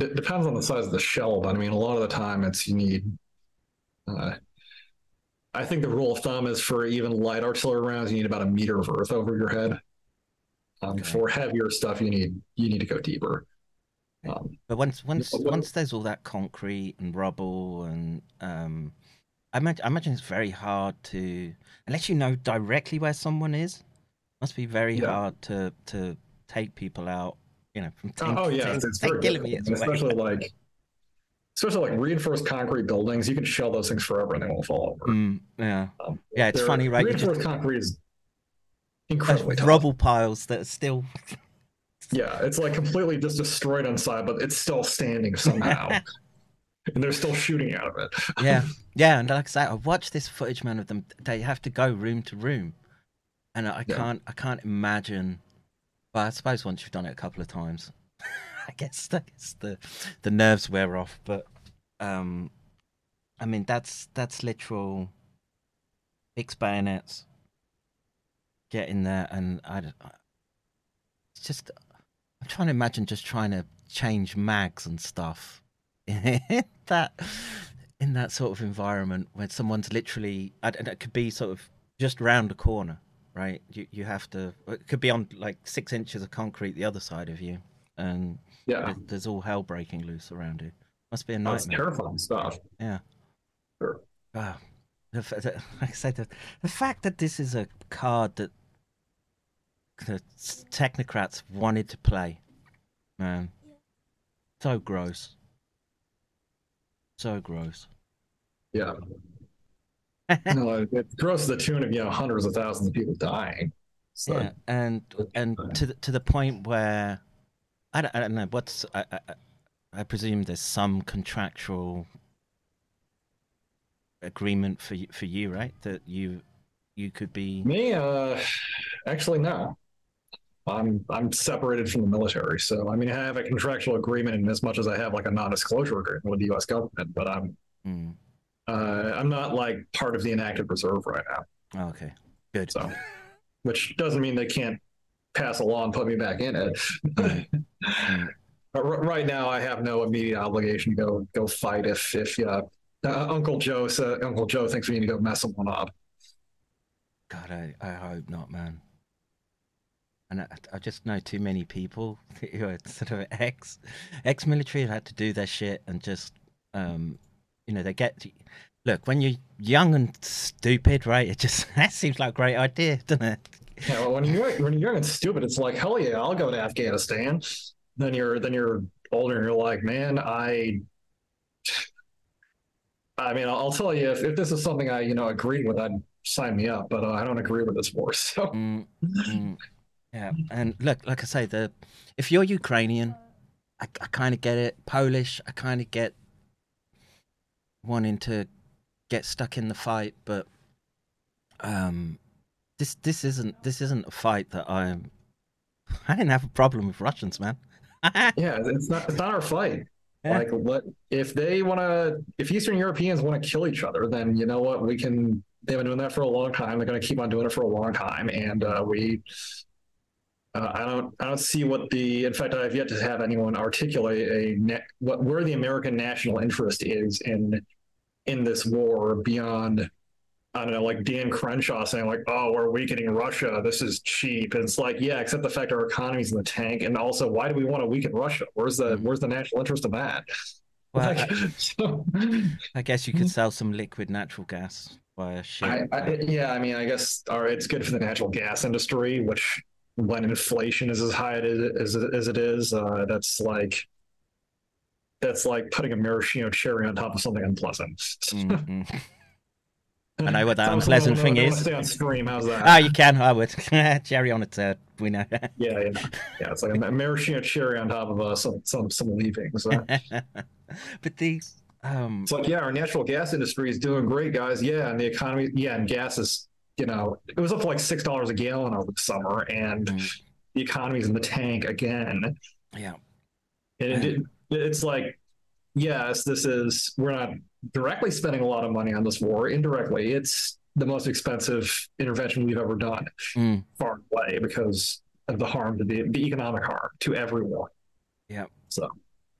it depends on the size of the shell, but I mean, a lot of the time it's you need. Uh, I think the rule of thumb is for even light artillery rounds, you need about a meter of earth over your head. Um, Okay. For heavier stuff, you need you need to go deeper. Um, But once once but once there's all that concrete and rubble and um, I imagine I imagine it's very hard to unless you know directly where someone is. Must be very Yeah. hard to to take people out. You know, from 10, oh, yeah, 10 it's, it's 10 very kilometers especially like especially like reinforced concrete buildings. You can shell those things forever and they won't fall over. Mm, yeah, Um, yeah. It's funny, right? You just Reinforced concrete is incredibly tough. rubble piles that are still. Yeah, it's like completely just destroyed on side, but it's still standing somehow. and they're still shooting out of it. yeah, yeah. And like I say, I watched this footage, man, of them. They have to go room to room, and I Yeah. can't, I can't imagine. Well, I suppose once you've done it a couple of times, I guess, I guess the the nerves wear off. But um, I mean, that's that's literal fix bayonets, get in there, and I. It's just I'm trying to imagine just trying to change mags and stuff in that in that sort of environment when someone's literally and it could be sort of just round the corner, right? You you have to it could be on like six inches of concrete the other side of you, and Yeah, there- there's all hell breaking loose around you. Must be a that's nightmare. terrifying stuff. Yeah. Sure. Wow. The, the, like I said, the, the fact that this is a card that the technocrats wanted to play, man, so gross. So gross. Yeah. no, it grows to the tune of you know hundreds of thousands of people dying. So yeah, and and to the, to the point where I don't, I don't know what's I, I I- presume there's some contractual agreement for you, for you, right? That you you could be me, uh, actually no. I'm I'm separated from the military, so I mean I have a contractual agreement in as much as I have like a non-disclosure agreement with the U.S. government, but I'm Mm. uh, I'm not like part of the inactive reserve right now. Oh, okay, good. So, which doesn't mean they can't pass a law and put me back in it. But r- right now, I have no immediate obligation to go go fight if if uh, uh, Uncle Joe sa- Uncle Joe thinks we need to go mess someone up. God, I, I hope not, man. And I, I just know too many people who are sort of ex ex military have had to do their shit and just um you know they get look when you're young and stupid, right? It just that seems like a great idea, doesn't it? Yeah, when you're when you're young and stupid, it's like hell yeah, I'll go to Afghanistan. Then you're then you're older and you're like, man, I. I mean, I'll, I'll tell you if, if this is something I you know agreed with, I'd sign me up. But uh, I don't agree with this war, so Mm, mm, yeah, and look, like I say, the if you're Ukrainian, I, I kind of get it. Polish, I kind of get wanting to get stuck in the fight, but um, this this isn't this isn't a fight that I'm. I didn't have a problem with Russians, man. yeah, it's not it's not our fight. Yeah. Like, let if they want to, if Eastern Europeans want to kill each other, then you know what? We can. They've been doing that for a long time. They're going to keep on doing it for a long time, and uh, we. Uh, I don't. I don't see what the. In fact, I've yet to have anyone articulate a what where the American national interest is in in this war beyond. I don't know, like Dan Crenshaw saying, like, "Oh, we're weakening Russia. This is cheap." And it's like, yeah, except the fact our economy's in the tank, and also, why do we want to weaken Russia? Where's the Where's the national interest of that? Well, Like, so, I guess you could sell some liquid natural gas via ship. I, I, yeah, I mean, I guess all right, it's good for the natural gas industry, which when inflation is as high as it, as it is, uh, that's like that's like putting a maraschino cherry on top of something unpleasant. Mhm. I know what that So I'm- unpleasant thing is. Stay on stream. How's that? Oh, you can. I would. Cherry on a turd. We know. yeah, yeah, yeah. It's like a maraschino cherry on top of uh, some some some leavings. Uh, but the um, It's like, yeah, our natural gas industry is doing great, guys. Yeah, and the economy, yeah, and gas is, you know, it was up to like six dollars a gallon over the summer, and Mm. the economy's in the tank again. yeah, And it, it, it's like, yes, this is we're not directly spending a lot of money on this war. Indirectly, it's the most expensive intervention we've ever done, Mm. far and away, because of the harm to the, the economic harm to everyone. yeah, So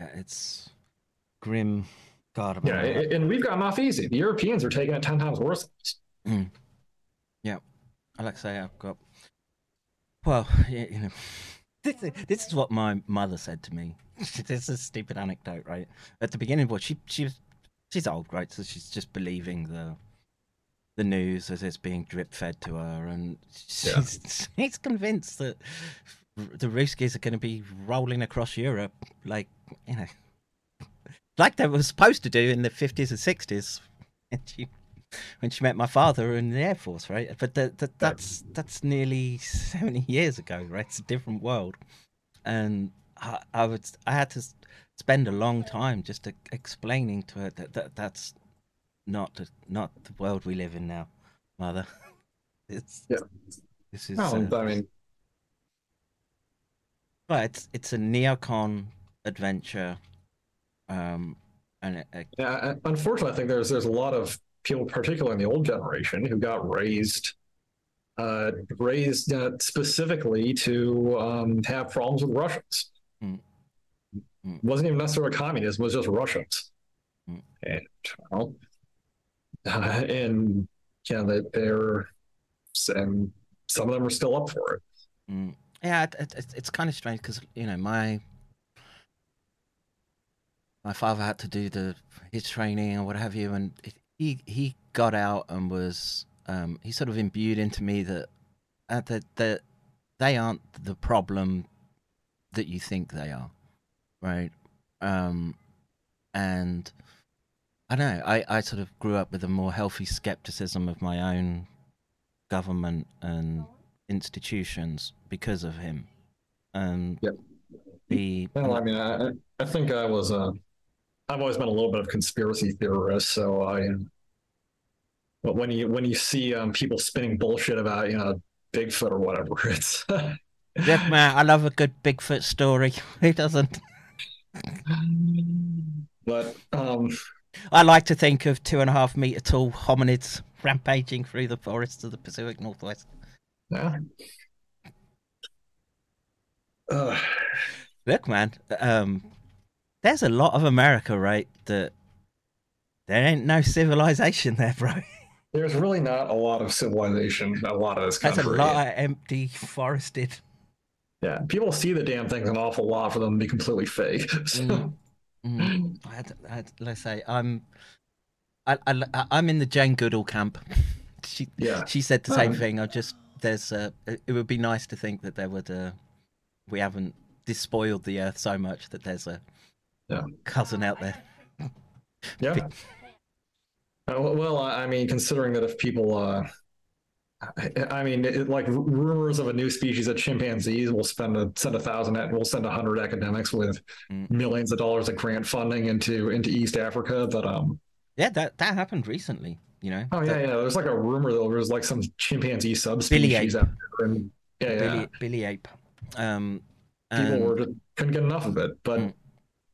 yeah, it's grim. God, yeah, and we've gotten off easy. The Europeans are taking it ten times worse. Yeah, I like to say I've got. Well, yeah, you know, this, this is what my mother said to me. this is a stupid anecdote, right? At the beginning, well, she she was she's old, right? So she's just believing the the news as it's being drip fed to her, and she's she's convinced that the Ruskies are going to be rolling across Europe, like you know, like they were supposed to do in the fifties and sixties. And she when she met my father in the air force, right? But the, the, that's that's nearly seventy years ago, right? It's a different world, and I, I would I had to spend a long time just e- explaining to her that, that that's not the, not the world we live in now, mother. It's Yeah. this is Well, uh, I mean, but it's it's a neocon adventure, um, and it, it, Yeah, unfortunately, I think there's there's a lot of people, particularly in the old generation, who got raised uh, raised uh, specifically to um, have problems with Russians. Mm. Wasn't even necessarily communism; it was just Russians, Mm. and well, uh, and yeah, that they're and some of them are still up for it. Mm. Yeah, it, it, it's- it's kind of strange because you know my my father had to do the his training and what have you, and it- he he got out and was um, he sort of imbued into me that uh, that that they aren't the problem that you think they are, right? Um, and I know. I, I sort of grew up with a more healthy skepticism of my own government and institutions because of him. Um, Yep. The Well, I mean, I, I think I was uh, I've always been a little bit of a conspiracy theorist, so I. But when you when you see um, people spinning bullshit about you know Bigfoot or whatever, it's Look, man, I love a good Bigfoot story. Who doesn't? But um, I like to think of two and a half meter tall hominids rampaging through the forests of the Pacific Northwest. yeah. Uh, Look, man, um, there's a lot of America, right? That there ain't no civilization there, bro. there's really not a lot of civilization, a lot of this There's country. a lot of empty, forested. Yeah, people see the damn things an awful lot for them to be completely fake. So, Mm. Mm. I, had- I, had- let's say I'm, I, I, I'm in the Jane Goodall camp. She, Yeah. she said the same Oh. thing. I just there's, uh, it it would be nice to think that there would, uh, we haven't despoiled the earth so much that there's a Yeah. cousin out there. Yeah. Uh, well, I I mean, considering that if people, uh, I- mean, it, like rumors of a new species of chimpanzees, we'll spend a send a thousand, we'll send a hundred academics with Mm. millions of dollars of grant funding into into East Africa. But um, Yeah, that that happened recently. You know. oh yeah, That- yeah, there's like a rumor that there's like some chimpanzee subspecies ape. out there, and yeah, yeah, Billy, Billy Ape. Um, people were just couldn't get enough of it. But Mm.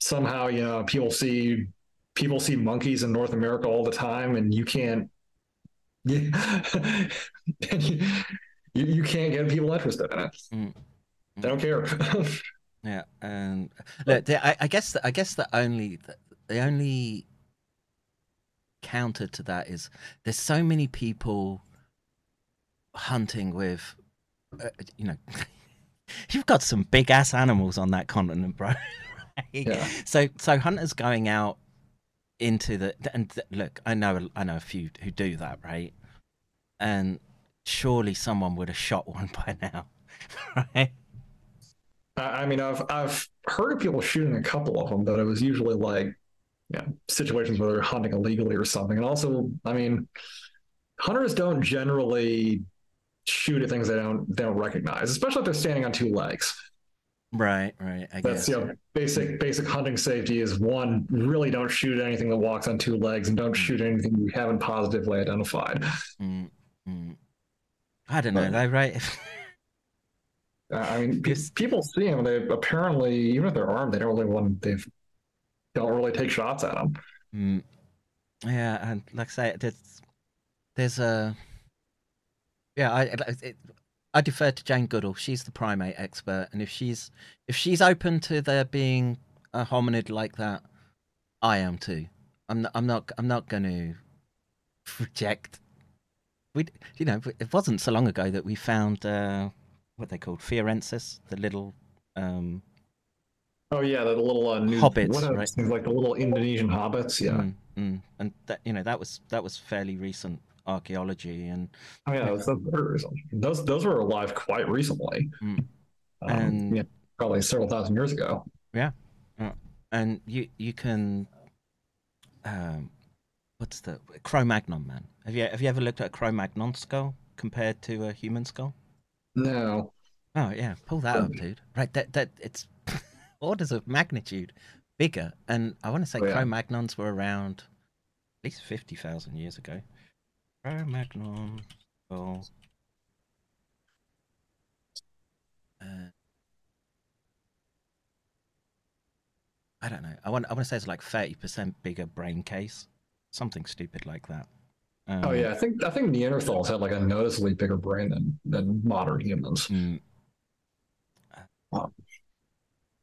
somehow, you know, people see people see monkeys in North America all the time, and you can't. Yeah, you, you you can't get people interested in it. Mm. They don't care. Yeah, and look, I, I guess the, I guess the only the, the only counter to that is there's so many people hunting with, uh, you know, you've got some big ass animals on that continent, bro. Yeah. So so hunters going out into the and th- look, I know I know a few who do that, right? And surely someone would have shot one by now, right? I mean, I've I've heard of people shooting a couple of them, but it was usually like, yeah, situations where they're hunting illegally or something. And also, I mean, hunters don't generally shoot at things they don't they don't recognize, especially if they're standing on two legs. Right, right. I That's guess. you know, basic basic hunting safety is one, really don't shoot anything that walks on two legs and don't shoot anything you haven't positively identified. Mm, mm. I don't know But- though, right? I mean, pe- people see them. They apparently, even if they're armed, they don't really want. They don't really take shots at them. mm. Yeah, and like I say, there's there's a yeah. I I- it, I defer to Jane Goodall. She's the primate expert, and if she's if she's open to there being a hominid like that, I am too. I'm not. I'm not. I'm not going to reject. We, you know, it wasn't so long ago that we found uh, what they called Floresiensis, the little um, Oh yeah, the little uh, new Hobbits, right? things like the little Indonesian hobbits. Yeah. Mm, mm. And that you know that was that was fairly recent archaeology, and Oh yeah, those, those, those were alive quite recently. Mm. Um, And- yeah, probably several thousand years ago. Yeah. And you you can um, what's the Cro-Magnon man? Have you have you ever looked at a Cro-Magnon skull compared to a human skull? No. Oh yeah, pull that up, dude. Right, that that it's orders of magnitude bigger, and I want to say Oh, yeah. Cro-Magnons were around at least fifty thousand years ago. Cro-Magnon skull. Uh, I don't know. I want. I want to say it's like thirty percent bigger brain case, something stupid like that. Um, Oh yeah, I think I think Neanderthals had like a noticeably bigger brain than than modern humans. mm. Wow.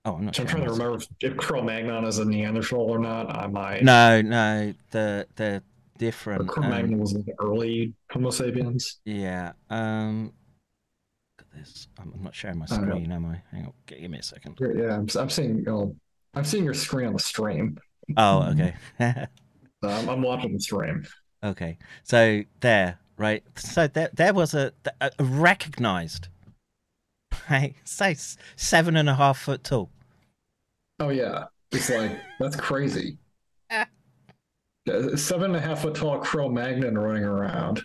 Oh, I'm not So I'm trying to remember if, if Cro-Magnon is a Neanderthal or not. I might. No, no, the they're Or different. um, Cro-Magnon was like early Homo sapiens. yeah. Um. Look at this. I'm, I'm not sharing my screen, am I? Hang on. Give me a second. Yeah, yeah, I'm, I'm seeing. Oh, I'm seeing your screen on the stream. Oh, okay. Uh, I'm, I'm watching the stream. okay. So there, right? So there, there was a, a, a recognized, right? Say s- seven and a half foot tall. Oh yeah, it's like that's crazy. Seven and a half foot tall Cro-Magnon running around.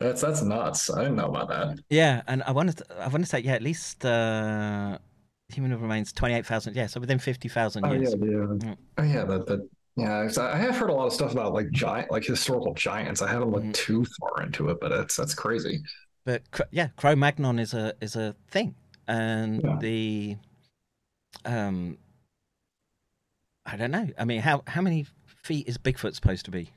That's that's nuts. I didn't know about that. Yeah, and I wanted to, I want to say yeah, at least uh, human remains twenty eight thousand. Yeah, so within fifty thousand Oh years. yeah, yeah. Mm. Oh yeah, that that yeah. I have heard a lot of stuff about like giant, like historical giants. I haven't looked Mhm. too far into it, but it's that's crazy. But yeah, Cro-Magnon is a is a thing, and Yeah. the um, I don't know. I mean, how how many feet is Bigfoot supposed to be?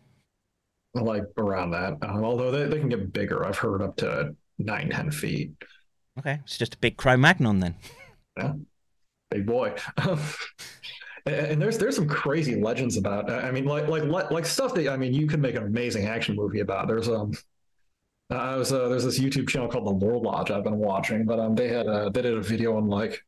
Like around that. Um, although they, they can get bigger. I've heard up to nine, ten feet. Okay, it's just a big Cro-Magnon then. Yeah. Big boy. And there's there's some crazy legends about. I mean, like like like like stuff that I mean, you could make an amazing action movie about. There's um, I was uh, there's this YouTube channel called the Lore Lodge I've been watching, but um, they had a they did a video on like,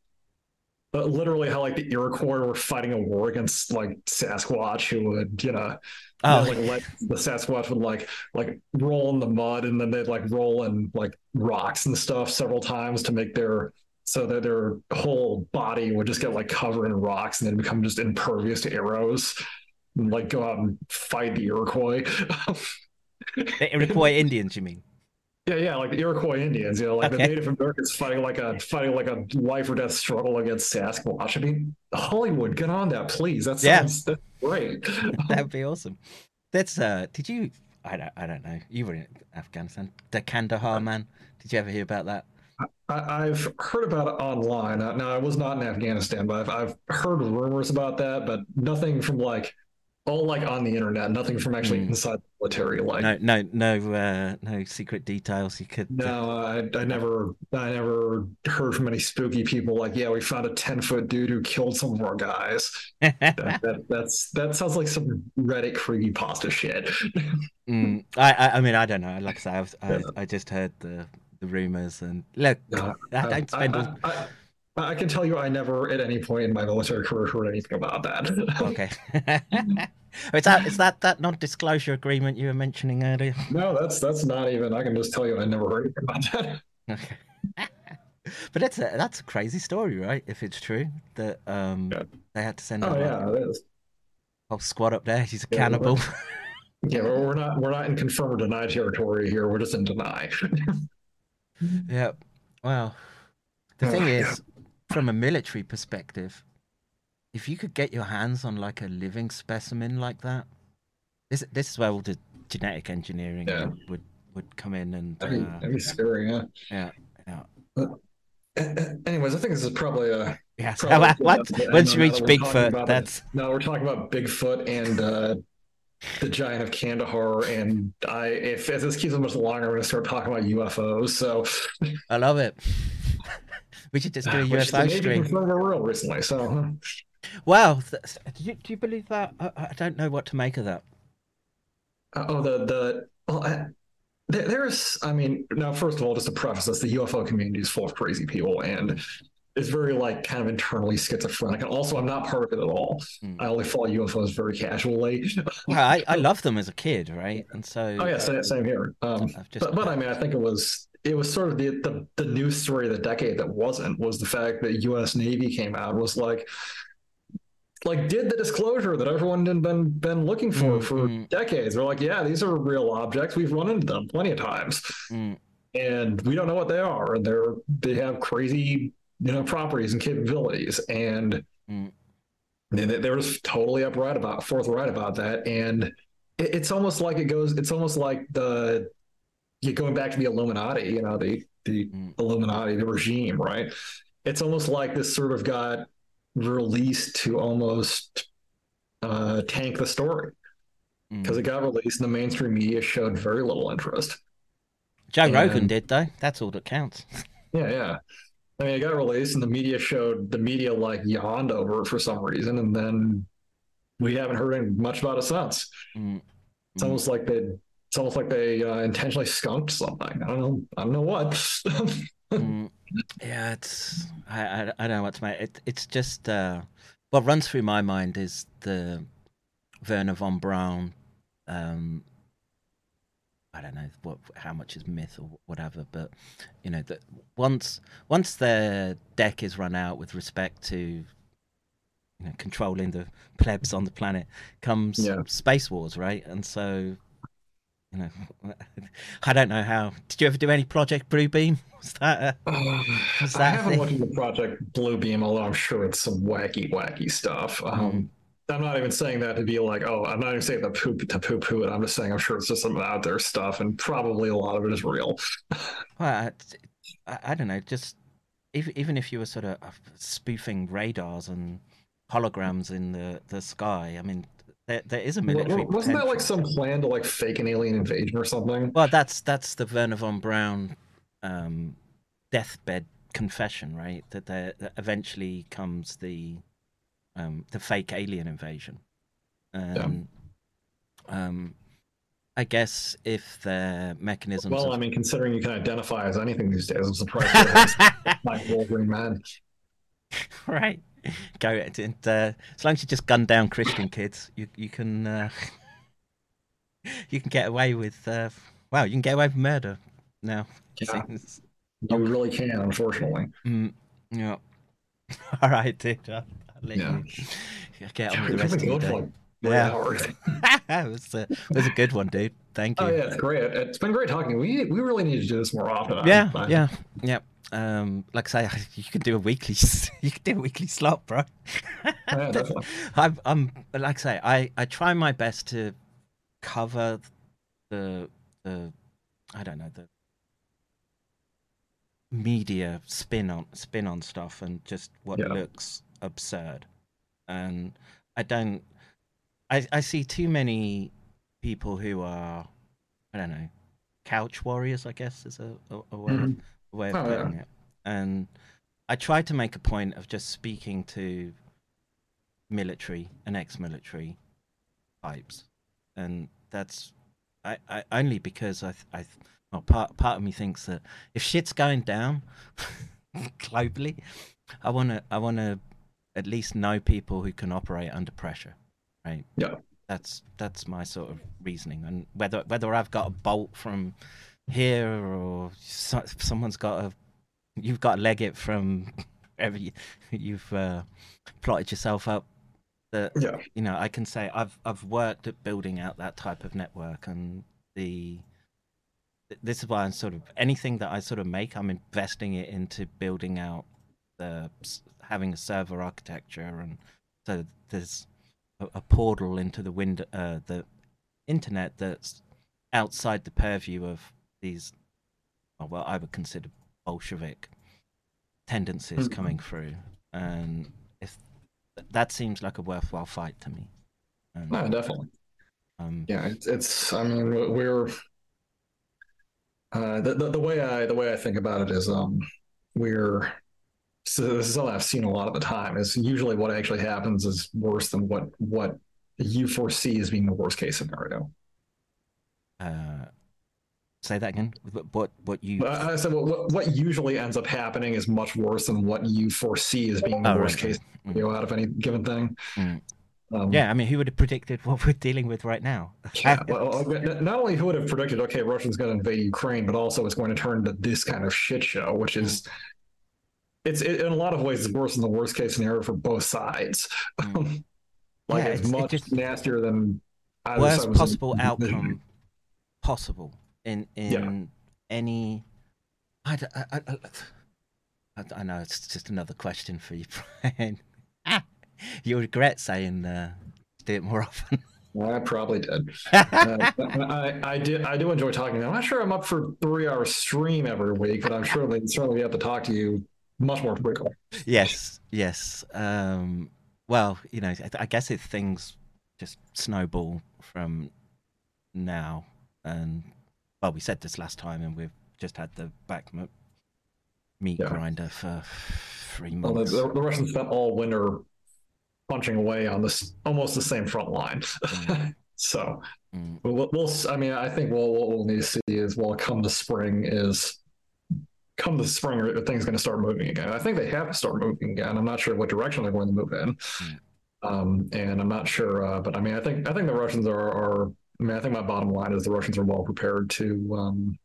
literally how like the Iroquois were fighting a war against like Sasquatch, who would you know, Oh, like let the Sasquatch would like like roll in the mud and then they'd like roll in like rocks and stuff several times to make their so that their whole body would just get like covered in rocks and then become just impervious to arrows and like go out and fight the Iroquois. the Iroquois Indians, you mean? Yeah, yeah, like the Iroquois Indians, you know, like Okay. the Native Americans fighting like a fighting like a life or death struggle against Sasquatch. I mean, Hollywood, get on that, please. That Yeah. sounds that's great. That'd be awesome. That's uh. Did you? I don't. I don't know. You were in Afghanistan. The Kandahar man. Did you ever hear about that? I, I've heard about it online. Uh, Now, I was not in Afghanistan, but I've, I've heard rumors about that, but nothing from like all like on the internet, nothing from actually Mm. inside the military. Like, No, no, no, uh, no secret details you could. no, I, I never, I never heard from any spooky people. Like, yeah, we found a ten foot dude who killed some of our guys. That, that, that's that sounds like some Reddit creepypasta shit. Mm, I, I, I mean, I don't know. Like I said, I've, I, Yeah. I just heard the, the rumors, and look, No, I don't spend. I, I, can tell you, I never at any point in my military career heard anything about that. Okay. is that is that that non-disclosure agreement you were mentioning earlier? No, that's that's not even. I can just tell you, I never heard anything about that. Okay. but that's a that's a crazy story, right? If it's true that um Yeah. they had to send Oh yeah, it is. whole squad up there. He's a Yeah, cannibal. Yeah, we're we're not we're not in confirm or deny territory here. We're just in deny. yeah. Wow. The Oh, thing is, from a military perspective, if you could get your hands on like a living specimen like that, this this is where all the genetic engineering Yeah. would, would come in and That'd be, uh, that'd be scary. Yeah. yeah yeah a- Anyways, I think this is probably a. yeah. So Probably, what, yeah, once you reach that Bigfoot, about it. that's No, we're talking about Bigfoot and uh, the giant of Kandahar, and I. If, if this keeps much longer, we're gonna start talking about UFOs. So I love it. We should just do a which they UFO may be stream. or real recently. So. Wow, do you, do you believe that? I, I don't know what to make of that. Uh, oh, the the well, I, there, there's. I mean, now first of all, just to preface this, the UFO community is full of crazy people and is very like kind of internally schizophrenic. And also, I'm not part of it at all. Hmm. I only follow UFOs very casually. Well, I, I loved them as a kid, right? And so oh yeah, same, same here. Um, but but I mean, I think it was it was sort of the, the the news story of the decade that wasn't was the fact that U.S. Navy came out was like. Like did the disclosure that everyone had been been looking for Mm, for mm. decades. They're like, yeah, these are real objects. We've run into them plenty of times. Mm, and we don't know what they are and they're they have crazy you know properties and capabilities and Mm. they, they were totally upright about forthright about that and it, it's almost like it goes it's almost like the going back to the illuminati you know the the Mm. illuminati the regime right it's almost like this sort of got released to almost uh tank the story because it got released and the mainstream media showed very little interest. Joe Rogan did though. That's all that counts. Yeah, yeah. I mean, it got released, and the media showed the media like yawned over it for some reason, and then we haven't heard much about it since. Mm, It's mm. almost like they, it's almost like they uh, intentionally skunked something. I don't know. I don't know what. Mm, yeah, it's I, I I don't know what to make. It, it's just uh, what runs through my mind is the Wernher von Braun. Um, I don't know what how much is myth or whatever, but you know that once once their deck is run out with respect to you know controlling the plebs on the planet comes Yeah. space wars, right? And so you know, I don't know how. Did you ever do any Project Bluebeam? Was that? A, Was I haven't thing? looked into Project Bluebeam, although I'm sure it's some wacky, wacky stuff. Mm. Um, I'm not even saying that to be like, oh, I'm not even saying the poop to poo poo it. I'm just saying I'm sure it's just some out there stuff, and probably a lot of it is real. Well, I, I, don't know. Just even even if you were sort of uh, spoofing radars and holograms in the, the sky, I mean, there there is a military. Wasn't that like some plan to like fake an alien invasion or something? Well, that's that's the Wernher von Braun um, deathbed confession, right? That there that eventually comes the um, the fake alien invasion, and um, I guess if the mechanisms. Well, of- I mean, considering you can identify as anything these days, I'm surprised. like Wolverine man. right. Go and uh, as long as you just gun down Christian kids, you you can uh, you can get away with uh, wow, you can get away with murder now. Yeah. You really can, unfortunately. Mm, yeah. All right, dude. I'll, Yeah. you get on Yeah, the rest of your day. like Yeah. it, was a, it was a good one, dude. Thank you. Oh yeah, it's great. It's been great talking. We we really need to do this more often. I- yeah, I- yeah, yeah. Um, like I say, you can do a weekly, you can do a weekly slot, bro. Yeah. I'm, I'm, like I say, I, I try my best to cover the, the, I don't know, the media spin on spin on stuff and just what Yeah. looks absurd, and I don't, I, I see too many people who are, I don't know, couch warriors. I guess is a, a, a way, Mhm. Way of Oh, yeah. it, and I try to make a point of just speaking to military and ex-military types, and that's I, I only because I I well part part of me thinks that if shit's going down globally, I want to I want to at least know people who can operate under pressure, right? Yeah. That's that's my sort of reasoning, and whether whether I've got a bolt from here or so, someone's got a you've got to leg it from every you, you've uh, plotted yourself up that Yeah. you know i can say i've i've worked at building out that type of network and the this is why i'm sort of anything that i sort of make i'm investing it into building out the having a server architecture and so there's a, a portal into the window uh, the internet that's outside the purview of these well, i would consider bolshevik tendencies Mhm. coming through and if that seems like a worthwhile fight to me and, No, definitely. um, Yeah, it's, it's I mean, we're uh, the, the the way I the way I think about it is um we're so this is something I've seen a lot of the time is usually what actually happens is worse than what what you foresee as being the worst case scenario. uh, say that again what what, what you I said what, what usually ends up happening is much worse than what you foresee as being the Oh, worst right, case you know, out of any given thing. Mm. Um, yeah i mean who would have predicted what we're dealing with right now Yeah, well, uh, not only who would have predicted, okay, Russia's going to invade Ukraine, but also it's going to turn into this kind of shit show, which is, it's it, in a lot of ways it's worse than the worst case scenario for both sides. Mm. like Yeah, it's, it's- it much just- nastier than worst possible outcome possible in in any I, I, I, I, know it's just another question for you brian ah, you'll regret saying uh, do it more often I probably did. Uh, I, I did. I do enjoy talking. I'm not sure I'm up for three hour stream every week, but I'm sure they certainly have to talk to you much more frequently. yes yes um well you know I, I guess if things just snowball from now, and well, we said this last time, and we've just had the back meat Yeah. grinder for three Well, the, months. the, the Russians spent all winter punching away on this almost the same front line. so Mm. we'll, we'll, we'll s- I mean, I think we'll, what we'll need to see is, well, come the spring is come the spring, are things going to start moving again? I think they have to start moving again. I'm not sure what direction they're going to move in. Mm. Um, and I'm not sure, uh, but I mean, I think I think the Russians are, are. I mean, I think my bottom line is the Russians are well prepared to um,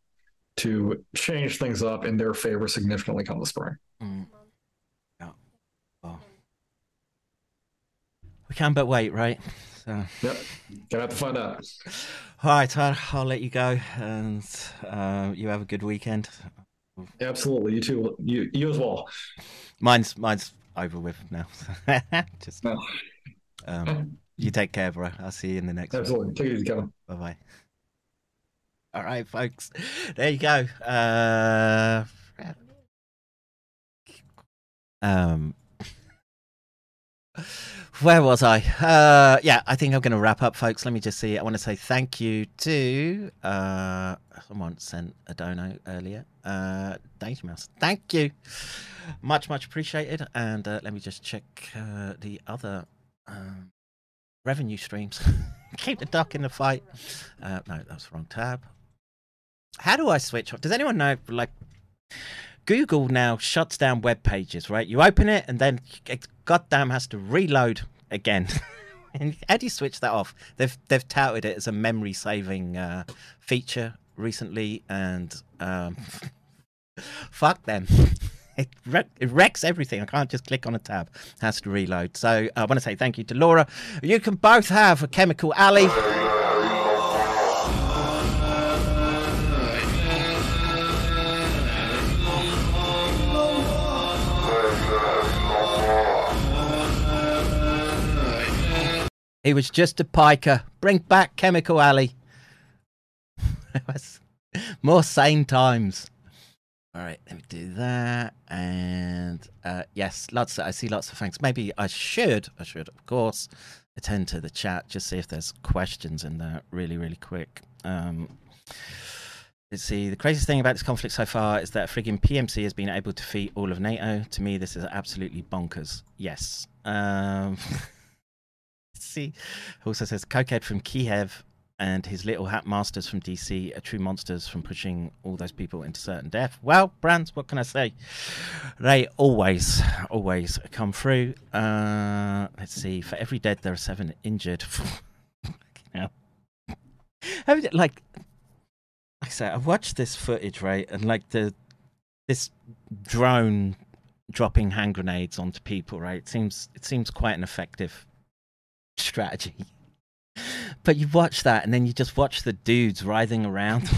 to change things up in their favor significantly come the spring. Mm. Yeah. Well, we can but wait, right? So. Yep, gonna have to find out. All right, Todd, I'll let you go, and uh, you have a good weekend. Absolutely, you too. You you as well. Mine's mine's over with now. Just No, um, you take care, bro. I'll see you in the next one. absolutely. Take it easy, Kevin. Bye bye. All right, folks. There you go. Uh, um, where was I? Uh, yeah, I think I'm going to wrap up, folks. Let me just see. I want to say thank you to uh, someone sent a dono earlier. Uh, Daisy Mouse. Thank you. Much, much appreciated. And uh, let me just check uh, the other um, revenue streams. Keep the duck in the fight. Uh, no, that's the wrong tab. How do I switch off? Does anyone know? Like, Google now shuts down web pages, right? You open it and then it goddamn has to reload again. and how do you switch that off? They've they've touted it as a memory saving uh, feature recently, and um, fuck them. It, it wrecks everything. I can't just click on a tab. It has to reload. So uh, I want to say thank you to Laura. You can both have a chemical Ali. He was just a piker. Bring back Chemical Ali. more sane times. All right, let me do that. And uh, yes, lots. I see lots of thanks. Maybe I should. I should, of course, attend to the chat. Just see if there's questions in there. Really, really quick. Um, let's see. The craziest thing about this conflict so far is that frigging PMC has been able to defeat all of NATO. To me, this is absolutely bonkers. Yes. Um, see, also says Cokehead from Kiev and his little hat masters from DC are true monsters from pushing all those people into certain death. Well, Brands, what can I say? They always, always come through. Uh, let's see. For every dead, there are seven injured. Like, like I say, I watched this footage, right, and like the this drone dropping hand grenades onto people, right? It seems it seems quite an effective strategy. But you watch that, and then you just watch the dudes writhing around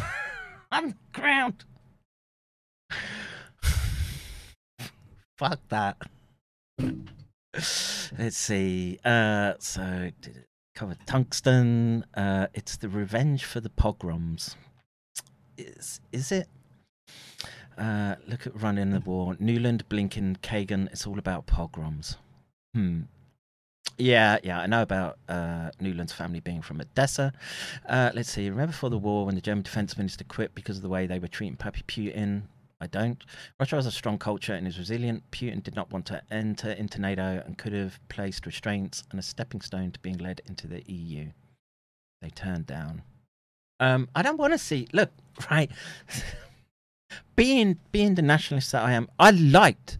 on the ground. Fuck that. Let's see. Uh, so did it cover tungsten? Uh, it's the revenge for the pogroms. Is is it? Uh, look at running the war. Nuland, Blinken, Kagan. It's all about pogroms. Hmm. Yeah, yeah, I know about uh, Nuland's family being from Odessa. Uh, let's see. Remember before the war when the German defense minister quit because of the way they were treating Pappy Putin? I don't. Russia has a strong culture and is resilient. Putin did not want to enter into NATO and could have placed restraints and a stepping stone to being led into the EU. They turned down. Um, I don't want to see. Look, right. being being the nationalist that I am, I liked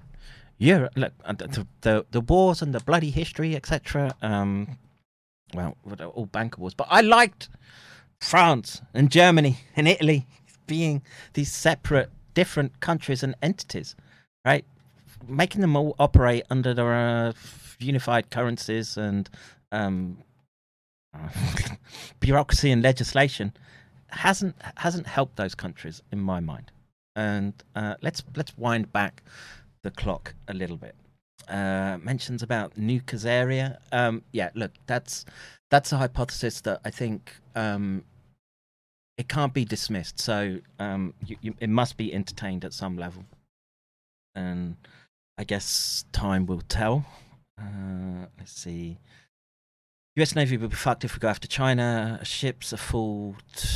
Europe. Look, uh, the the, the wars and the bloody history, etc. Um, well, all banker wars, but I liked France and Germany and Italy being these separate, different countries and entities, right? Making them all operate under their uh, unified currencies and um, bureaucracy and legislation hasn't hasn't helped those countries in my mind. And uh, let's let's wind back the clock a little bit. Uh, mentions about new Khazaria. Um, yeah, look, that's that's a hypothesis that I think um, it can't be dismissed. So um, you, you, it must be entertained at some level, and I guess time will tell. Uh, let's see. U.S. Navy will be fucked if we go after China. Ships are full t-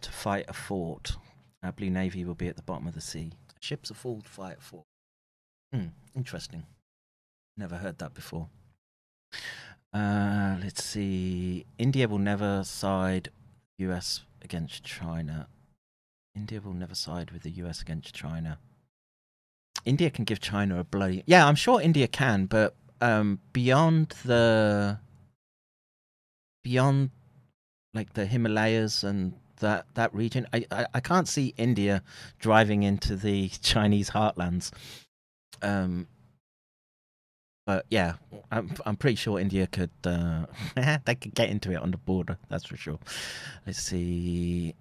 to fight a fort. Our Blue Navy will be at the bottom of the sea. Ships are full to fight a fort. Hmm, interesting. Never heard that before. Uh, let's see. India will never side U.S. against China. India will never side with the U.S. against China. India can give China a bloody yeah. I'm sure India can, but um, beyond the beyond like the Himalayas and that that region, I, I I can't see India driving into the Chinese heartlands. Um, but yeah, I'm I'm pretty sure India could uh, they could get into it on the border. That's for sure. Let's see.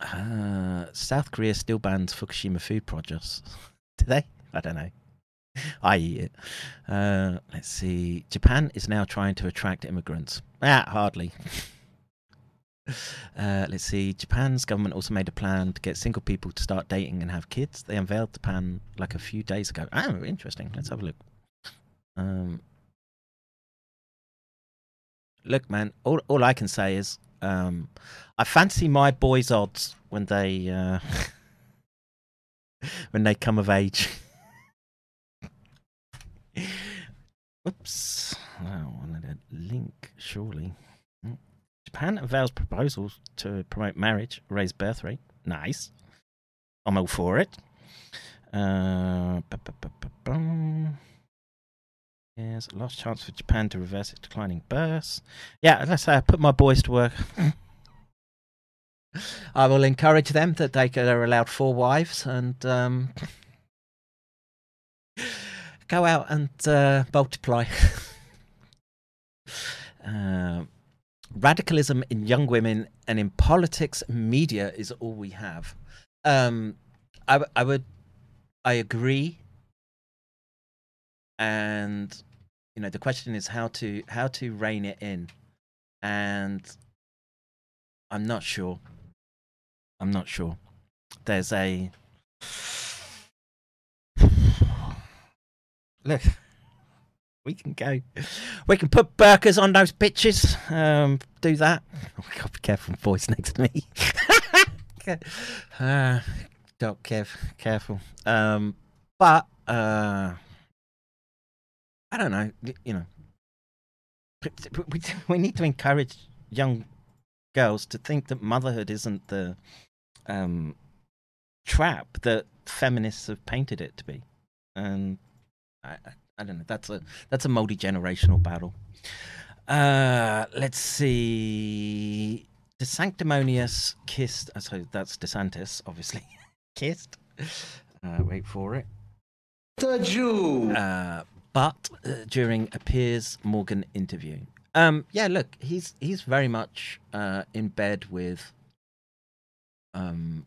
Uh, South Korea still bans Fukushima food products. Do they? I don't know. I eat it. Uh, let's see. Japan is now trying to attract immigrants. Ah, hardly. Uh, let's see. Japan's government also made a plan to get single people to start dating and have kids. They unveiled the plan like a few days ago. Oh, interesting. Let's have a look. Um, look, man. All all I can say is, um, I fancy my boys' odds when they uh, when they come of age. Oops. Oh, I wanted a link, surely. Japan unveils proposals to promote marriage, raise birth rate. Nice. I'm all for it. Uh. Yes, last chance for Japan to reverse its declining births. Yeah, let's say I put my boys to work. I will encourage them that they are allowed four wives and um, go out and uh, multiply. uh, radicalism in young women and in politics media is all we have. Um, I, I would, I agree. And you know, the question is how to how to rein it in, and I'm not sure. I'm not sure. There's a look. We can go. We can put burkas on those bitches. Um, do that. Oh, God, be careful, voice next to me. uh, don't Kev, careful. Um, but uh, I don't know. You know, we we need to encourage young girls to think that motherhood isn't the um, trap that feminists have painted it to be, and I, I, don't know. That's a that's a multi generational battle. Uh, let's see. The sanctimonious kissed. uh, So that's DeSantis, obviously kissed. Uh, wait for it. The Jew. Uh, but uh, during a Piers Morgan interview, um, yeah, look, he's he's very much uh, in bed with um,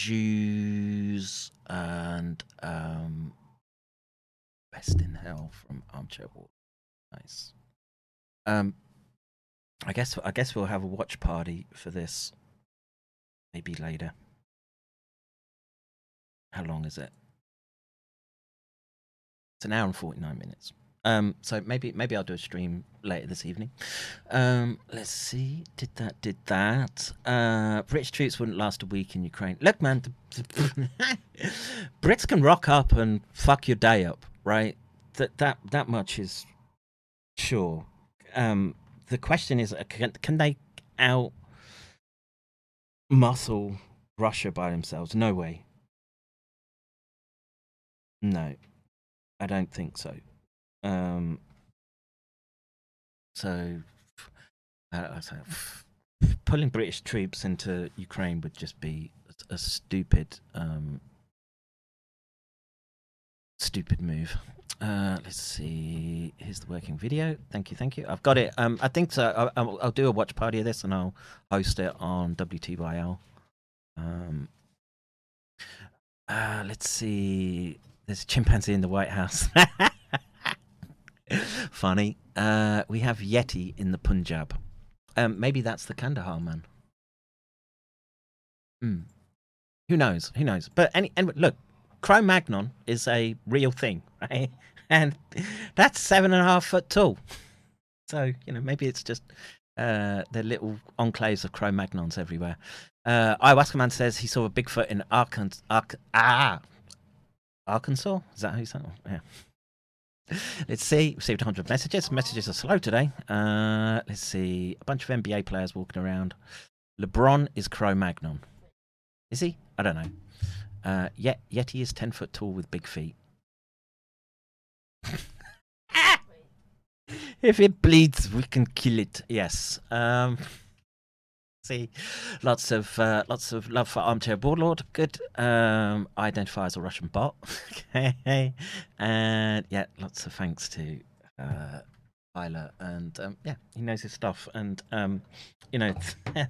Jews and um, Best in Hell from Armchair War. Nice. Um, I guess I guess we'll have a watch party for this. Maybe later. How long is it? It's an hour and forty nine minutes. Um, so maybe maybe I'll do a stream later this evening. Um, let's see. Did that? Did that? Uh, British troops wouldn't last a week in Ukraine. Look, man, Brits can rock up and fuck your day up, right? That that that much is sure. Um, the question is, uh, can, can they out muscle Russia by themselves? No way. No, I don't think so. Um, so, uh, say, pulling British troops into Ukraine would just be a, stupid, um, stupid move. Uh, let's see. Here's the working video. Thank you, thank you. I've got it. Um, I think so. I, I'll, I'll do a watch party of this, and I'll host it on WTYL. Um, uh, let's see. There's a chimpanzee in the White House. Funny. Uh, we have Yeti in the Punjab. Um, maybe that's the Kandahar man. Hmm. Who knows? Who knows? But any, anyway, look, Cro-Magnon is a real thing, right? And that's seven and a half foot tall. So you know maybe it's just uh, the little enclaves of Cro-Magnons everywhere. Uh, Ayahuasca Man says he saw a Bigfoot in Arkansas. Ark- ah, Arkansas? Is that how you say it? Yeah. Let's see. Received 100 messages. Messages are slow today. Uh, let's see. A bunch of NBA players walking around. LeBron is Cro-Magnon. Is he? I don't know. Uh, Yet yet he is 10 foot tall with big feet. if it bleeds, we can kill it. Yes. Um, lots of uh, lots of love for armchair warlord. Good. Um, identify as a Russian bot. okay. And yeah, lots of thanks to uh, Tyler. And um, yeah, he knows his stuff. And um, you know.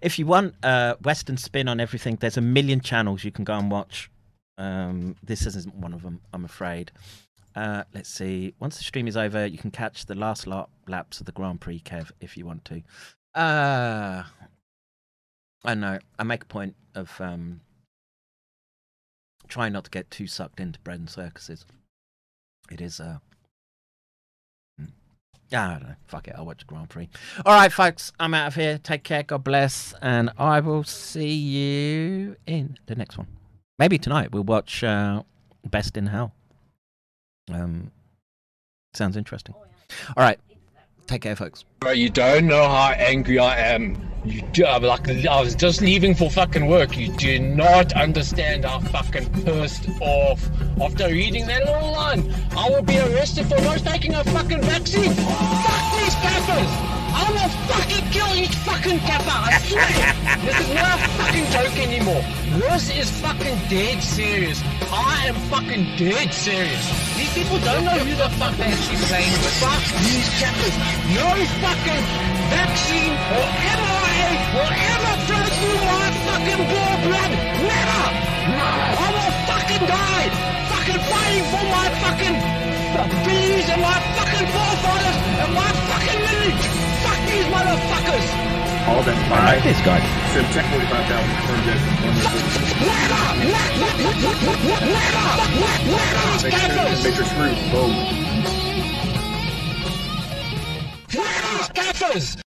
if you want uh, Western spin on everything, there's a million channels you can go and watch. Um, this isn't one of them, I'm afraid. Uh, let's see. Once the stream is over, you can catch the last lap, laps of the Grand Prix, Kev, if you want to. Uh, I know. I make a point of um, trying not to get too sucked into bread and circuses. It is uh, yeah, I don't know. Fuck it. I'll watch Grand Prix. All right, folks. I'm out of here. Take care. God bless. And I will see you in the next one. Maybe tonight we'll watch uh, Best in Hell. Um, sounds interesting. All right. Take care, folks. Bro, you don't know how angry I am. You do, I'm like, I was just leaving for fucking work. You do not understand how fucking pissed off. After reading that little line, I will be arrested for not taking a fucking vaccine. Fuck these cappers! I will fucking kill each fucking kappa. I swear. this is not a fucking joke anymore. This is fucking dead serious. I am fucking dead serious. These people don't know who the fuck they're actually playing with. Fuck these cappers. No fucking vaccine or mRNA will ever flow through my fucking blood. Never. I will fucking die. Fucking fighting for my fucking beliefs and my fucking forefathers and my fucking lineage. Fuck these motherfuckers. All that I like this guy. Said check 45,000 confirmed yes. Never. Never. Never. These Matrix, cappers. Boom. These cappers.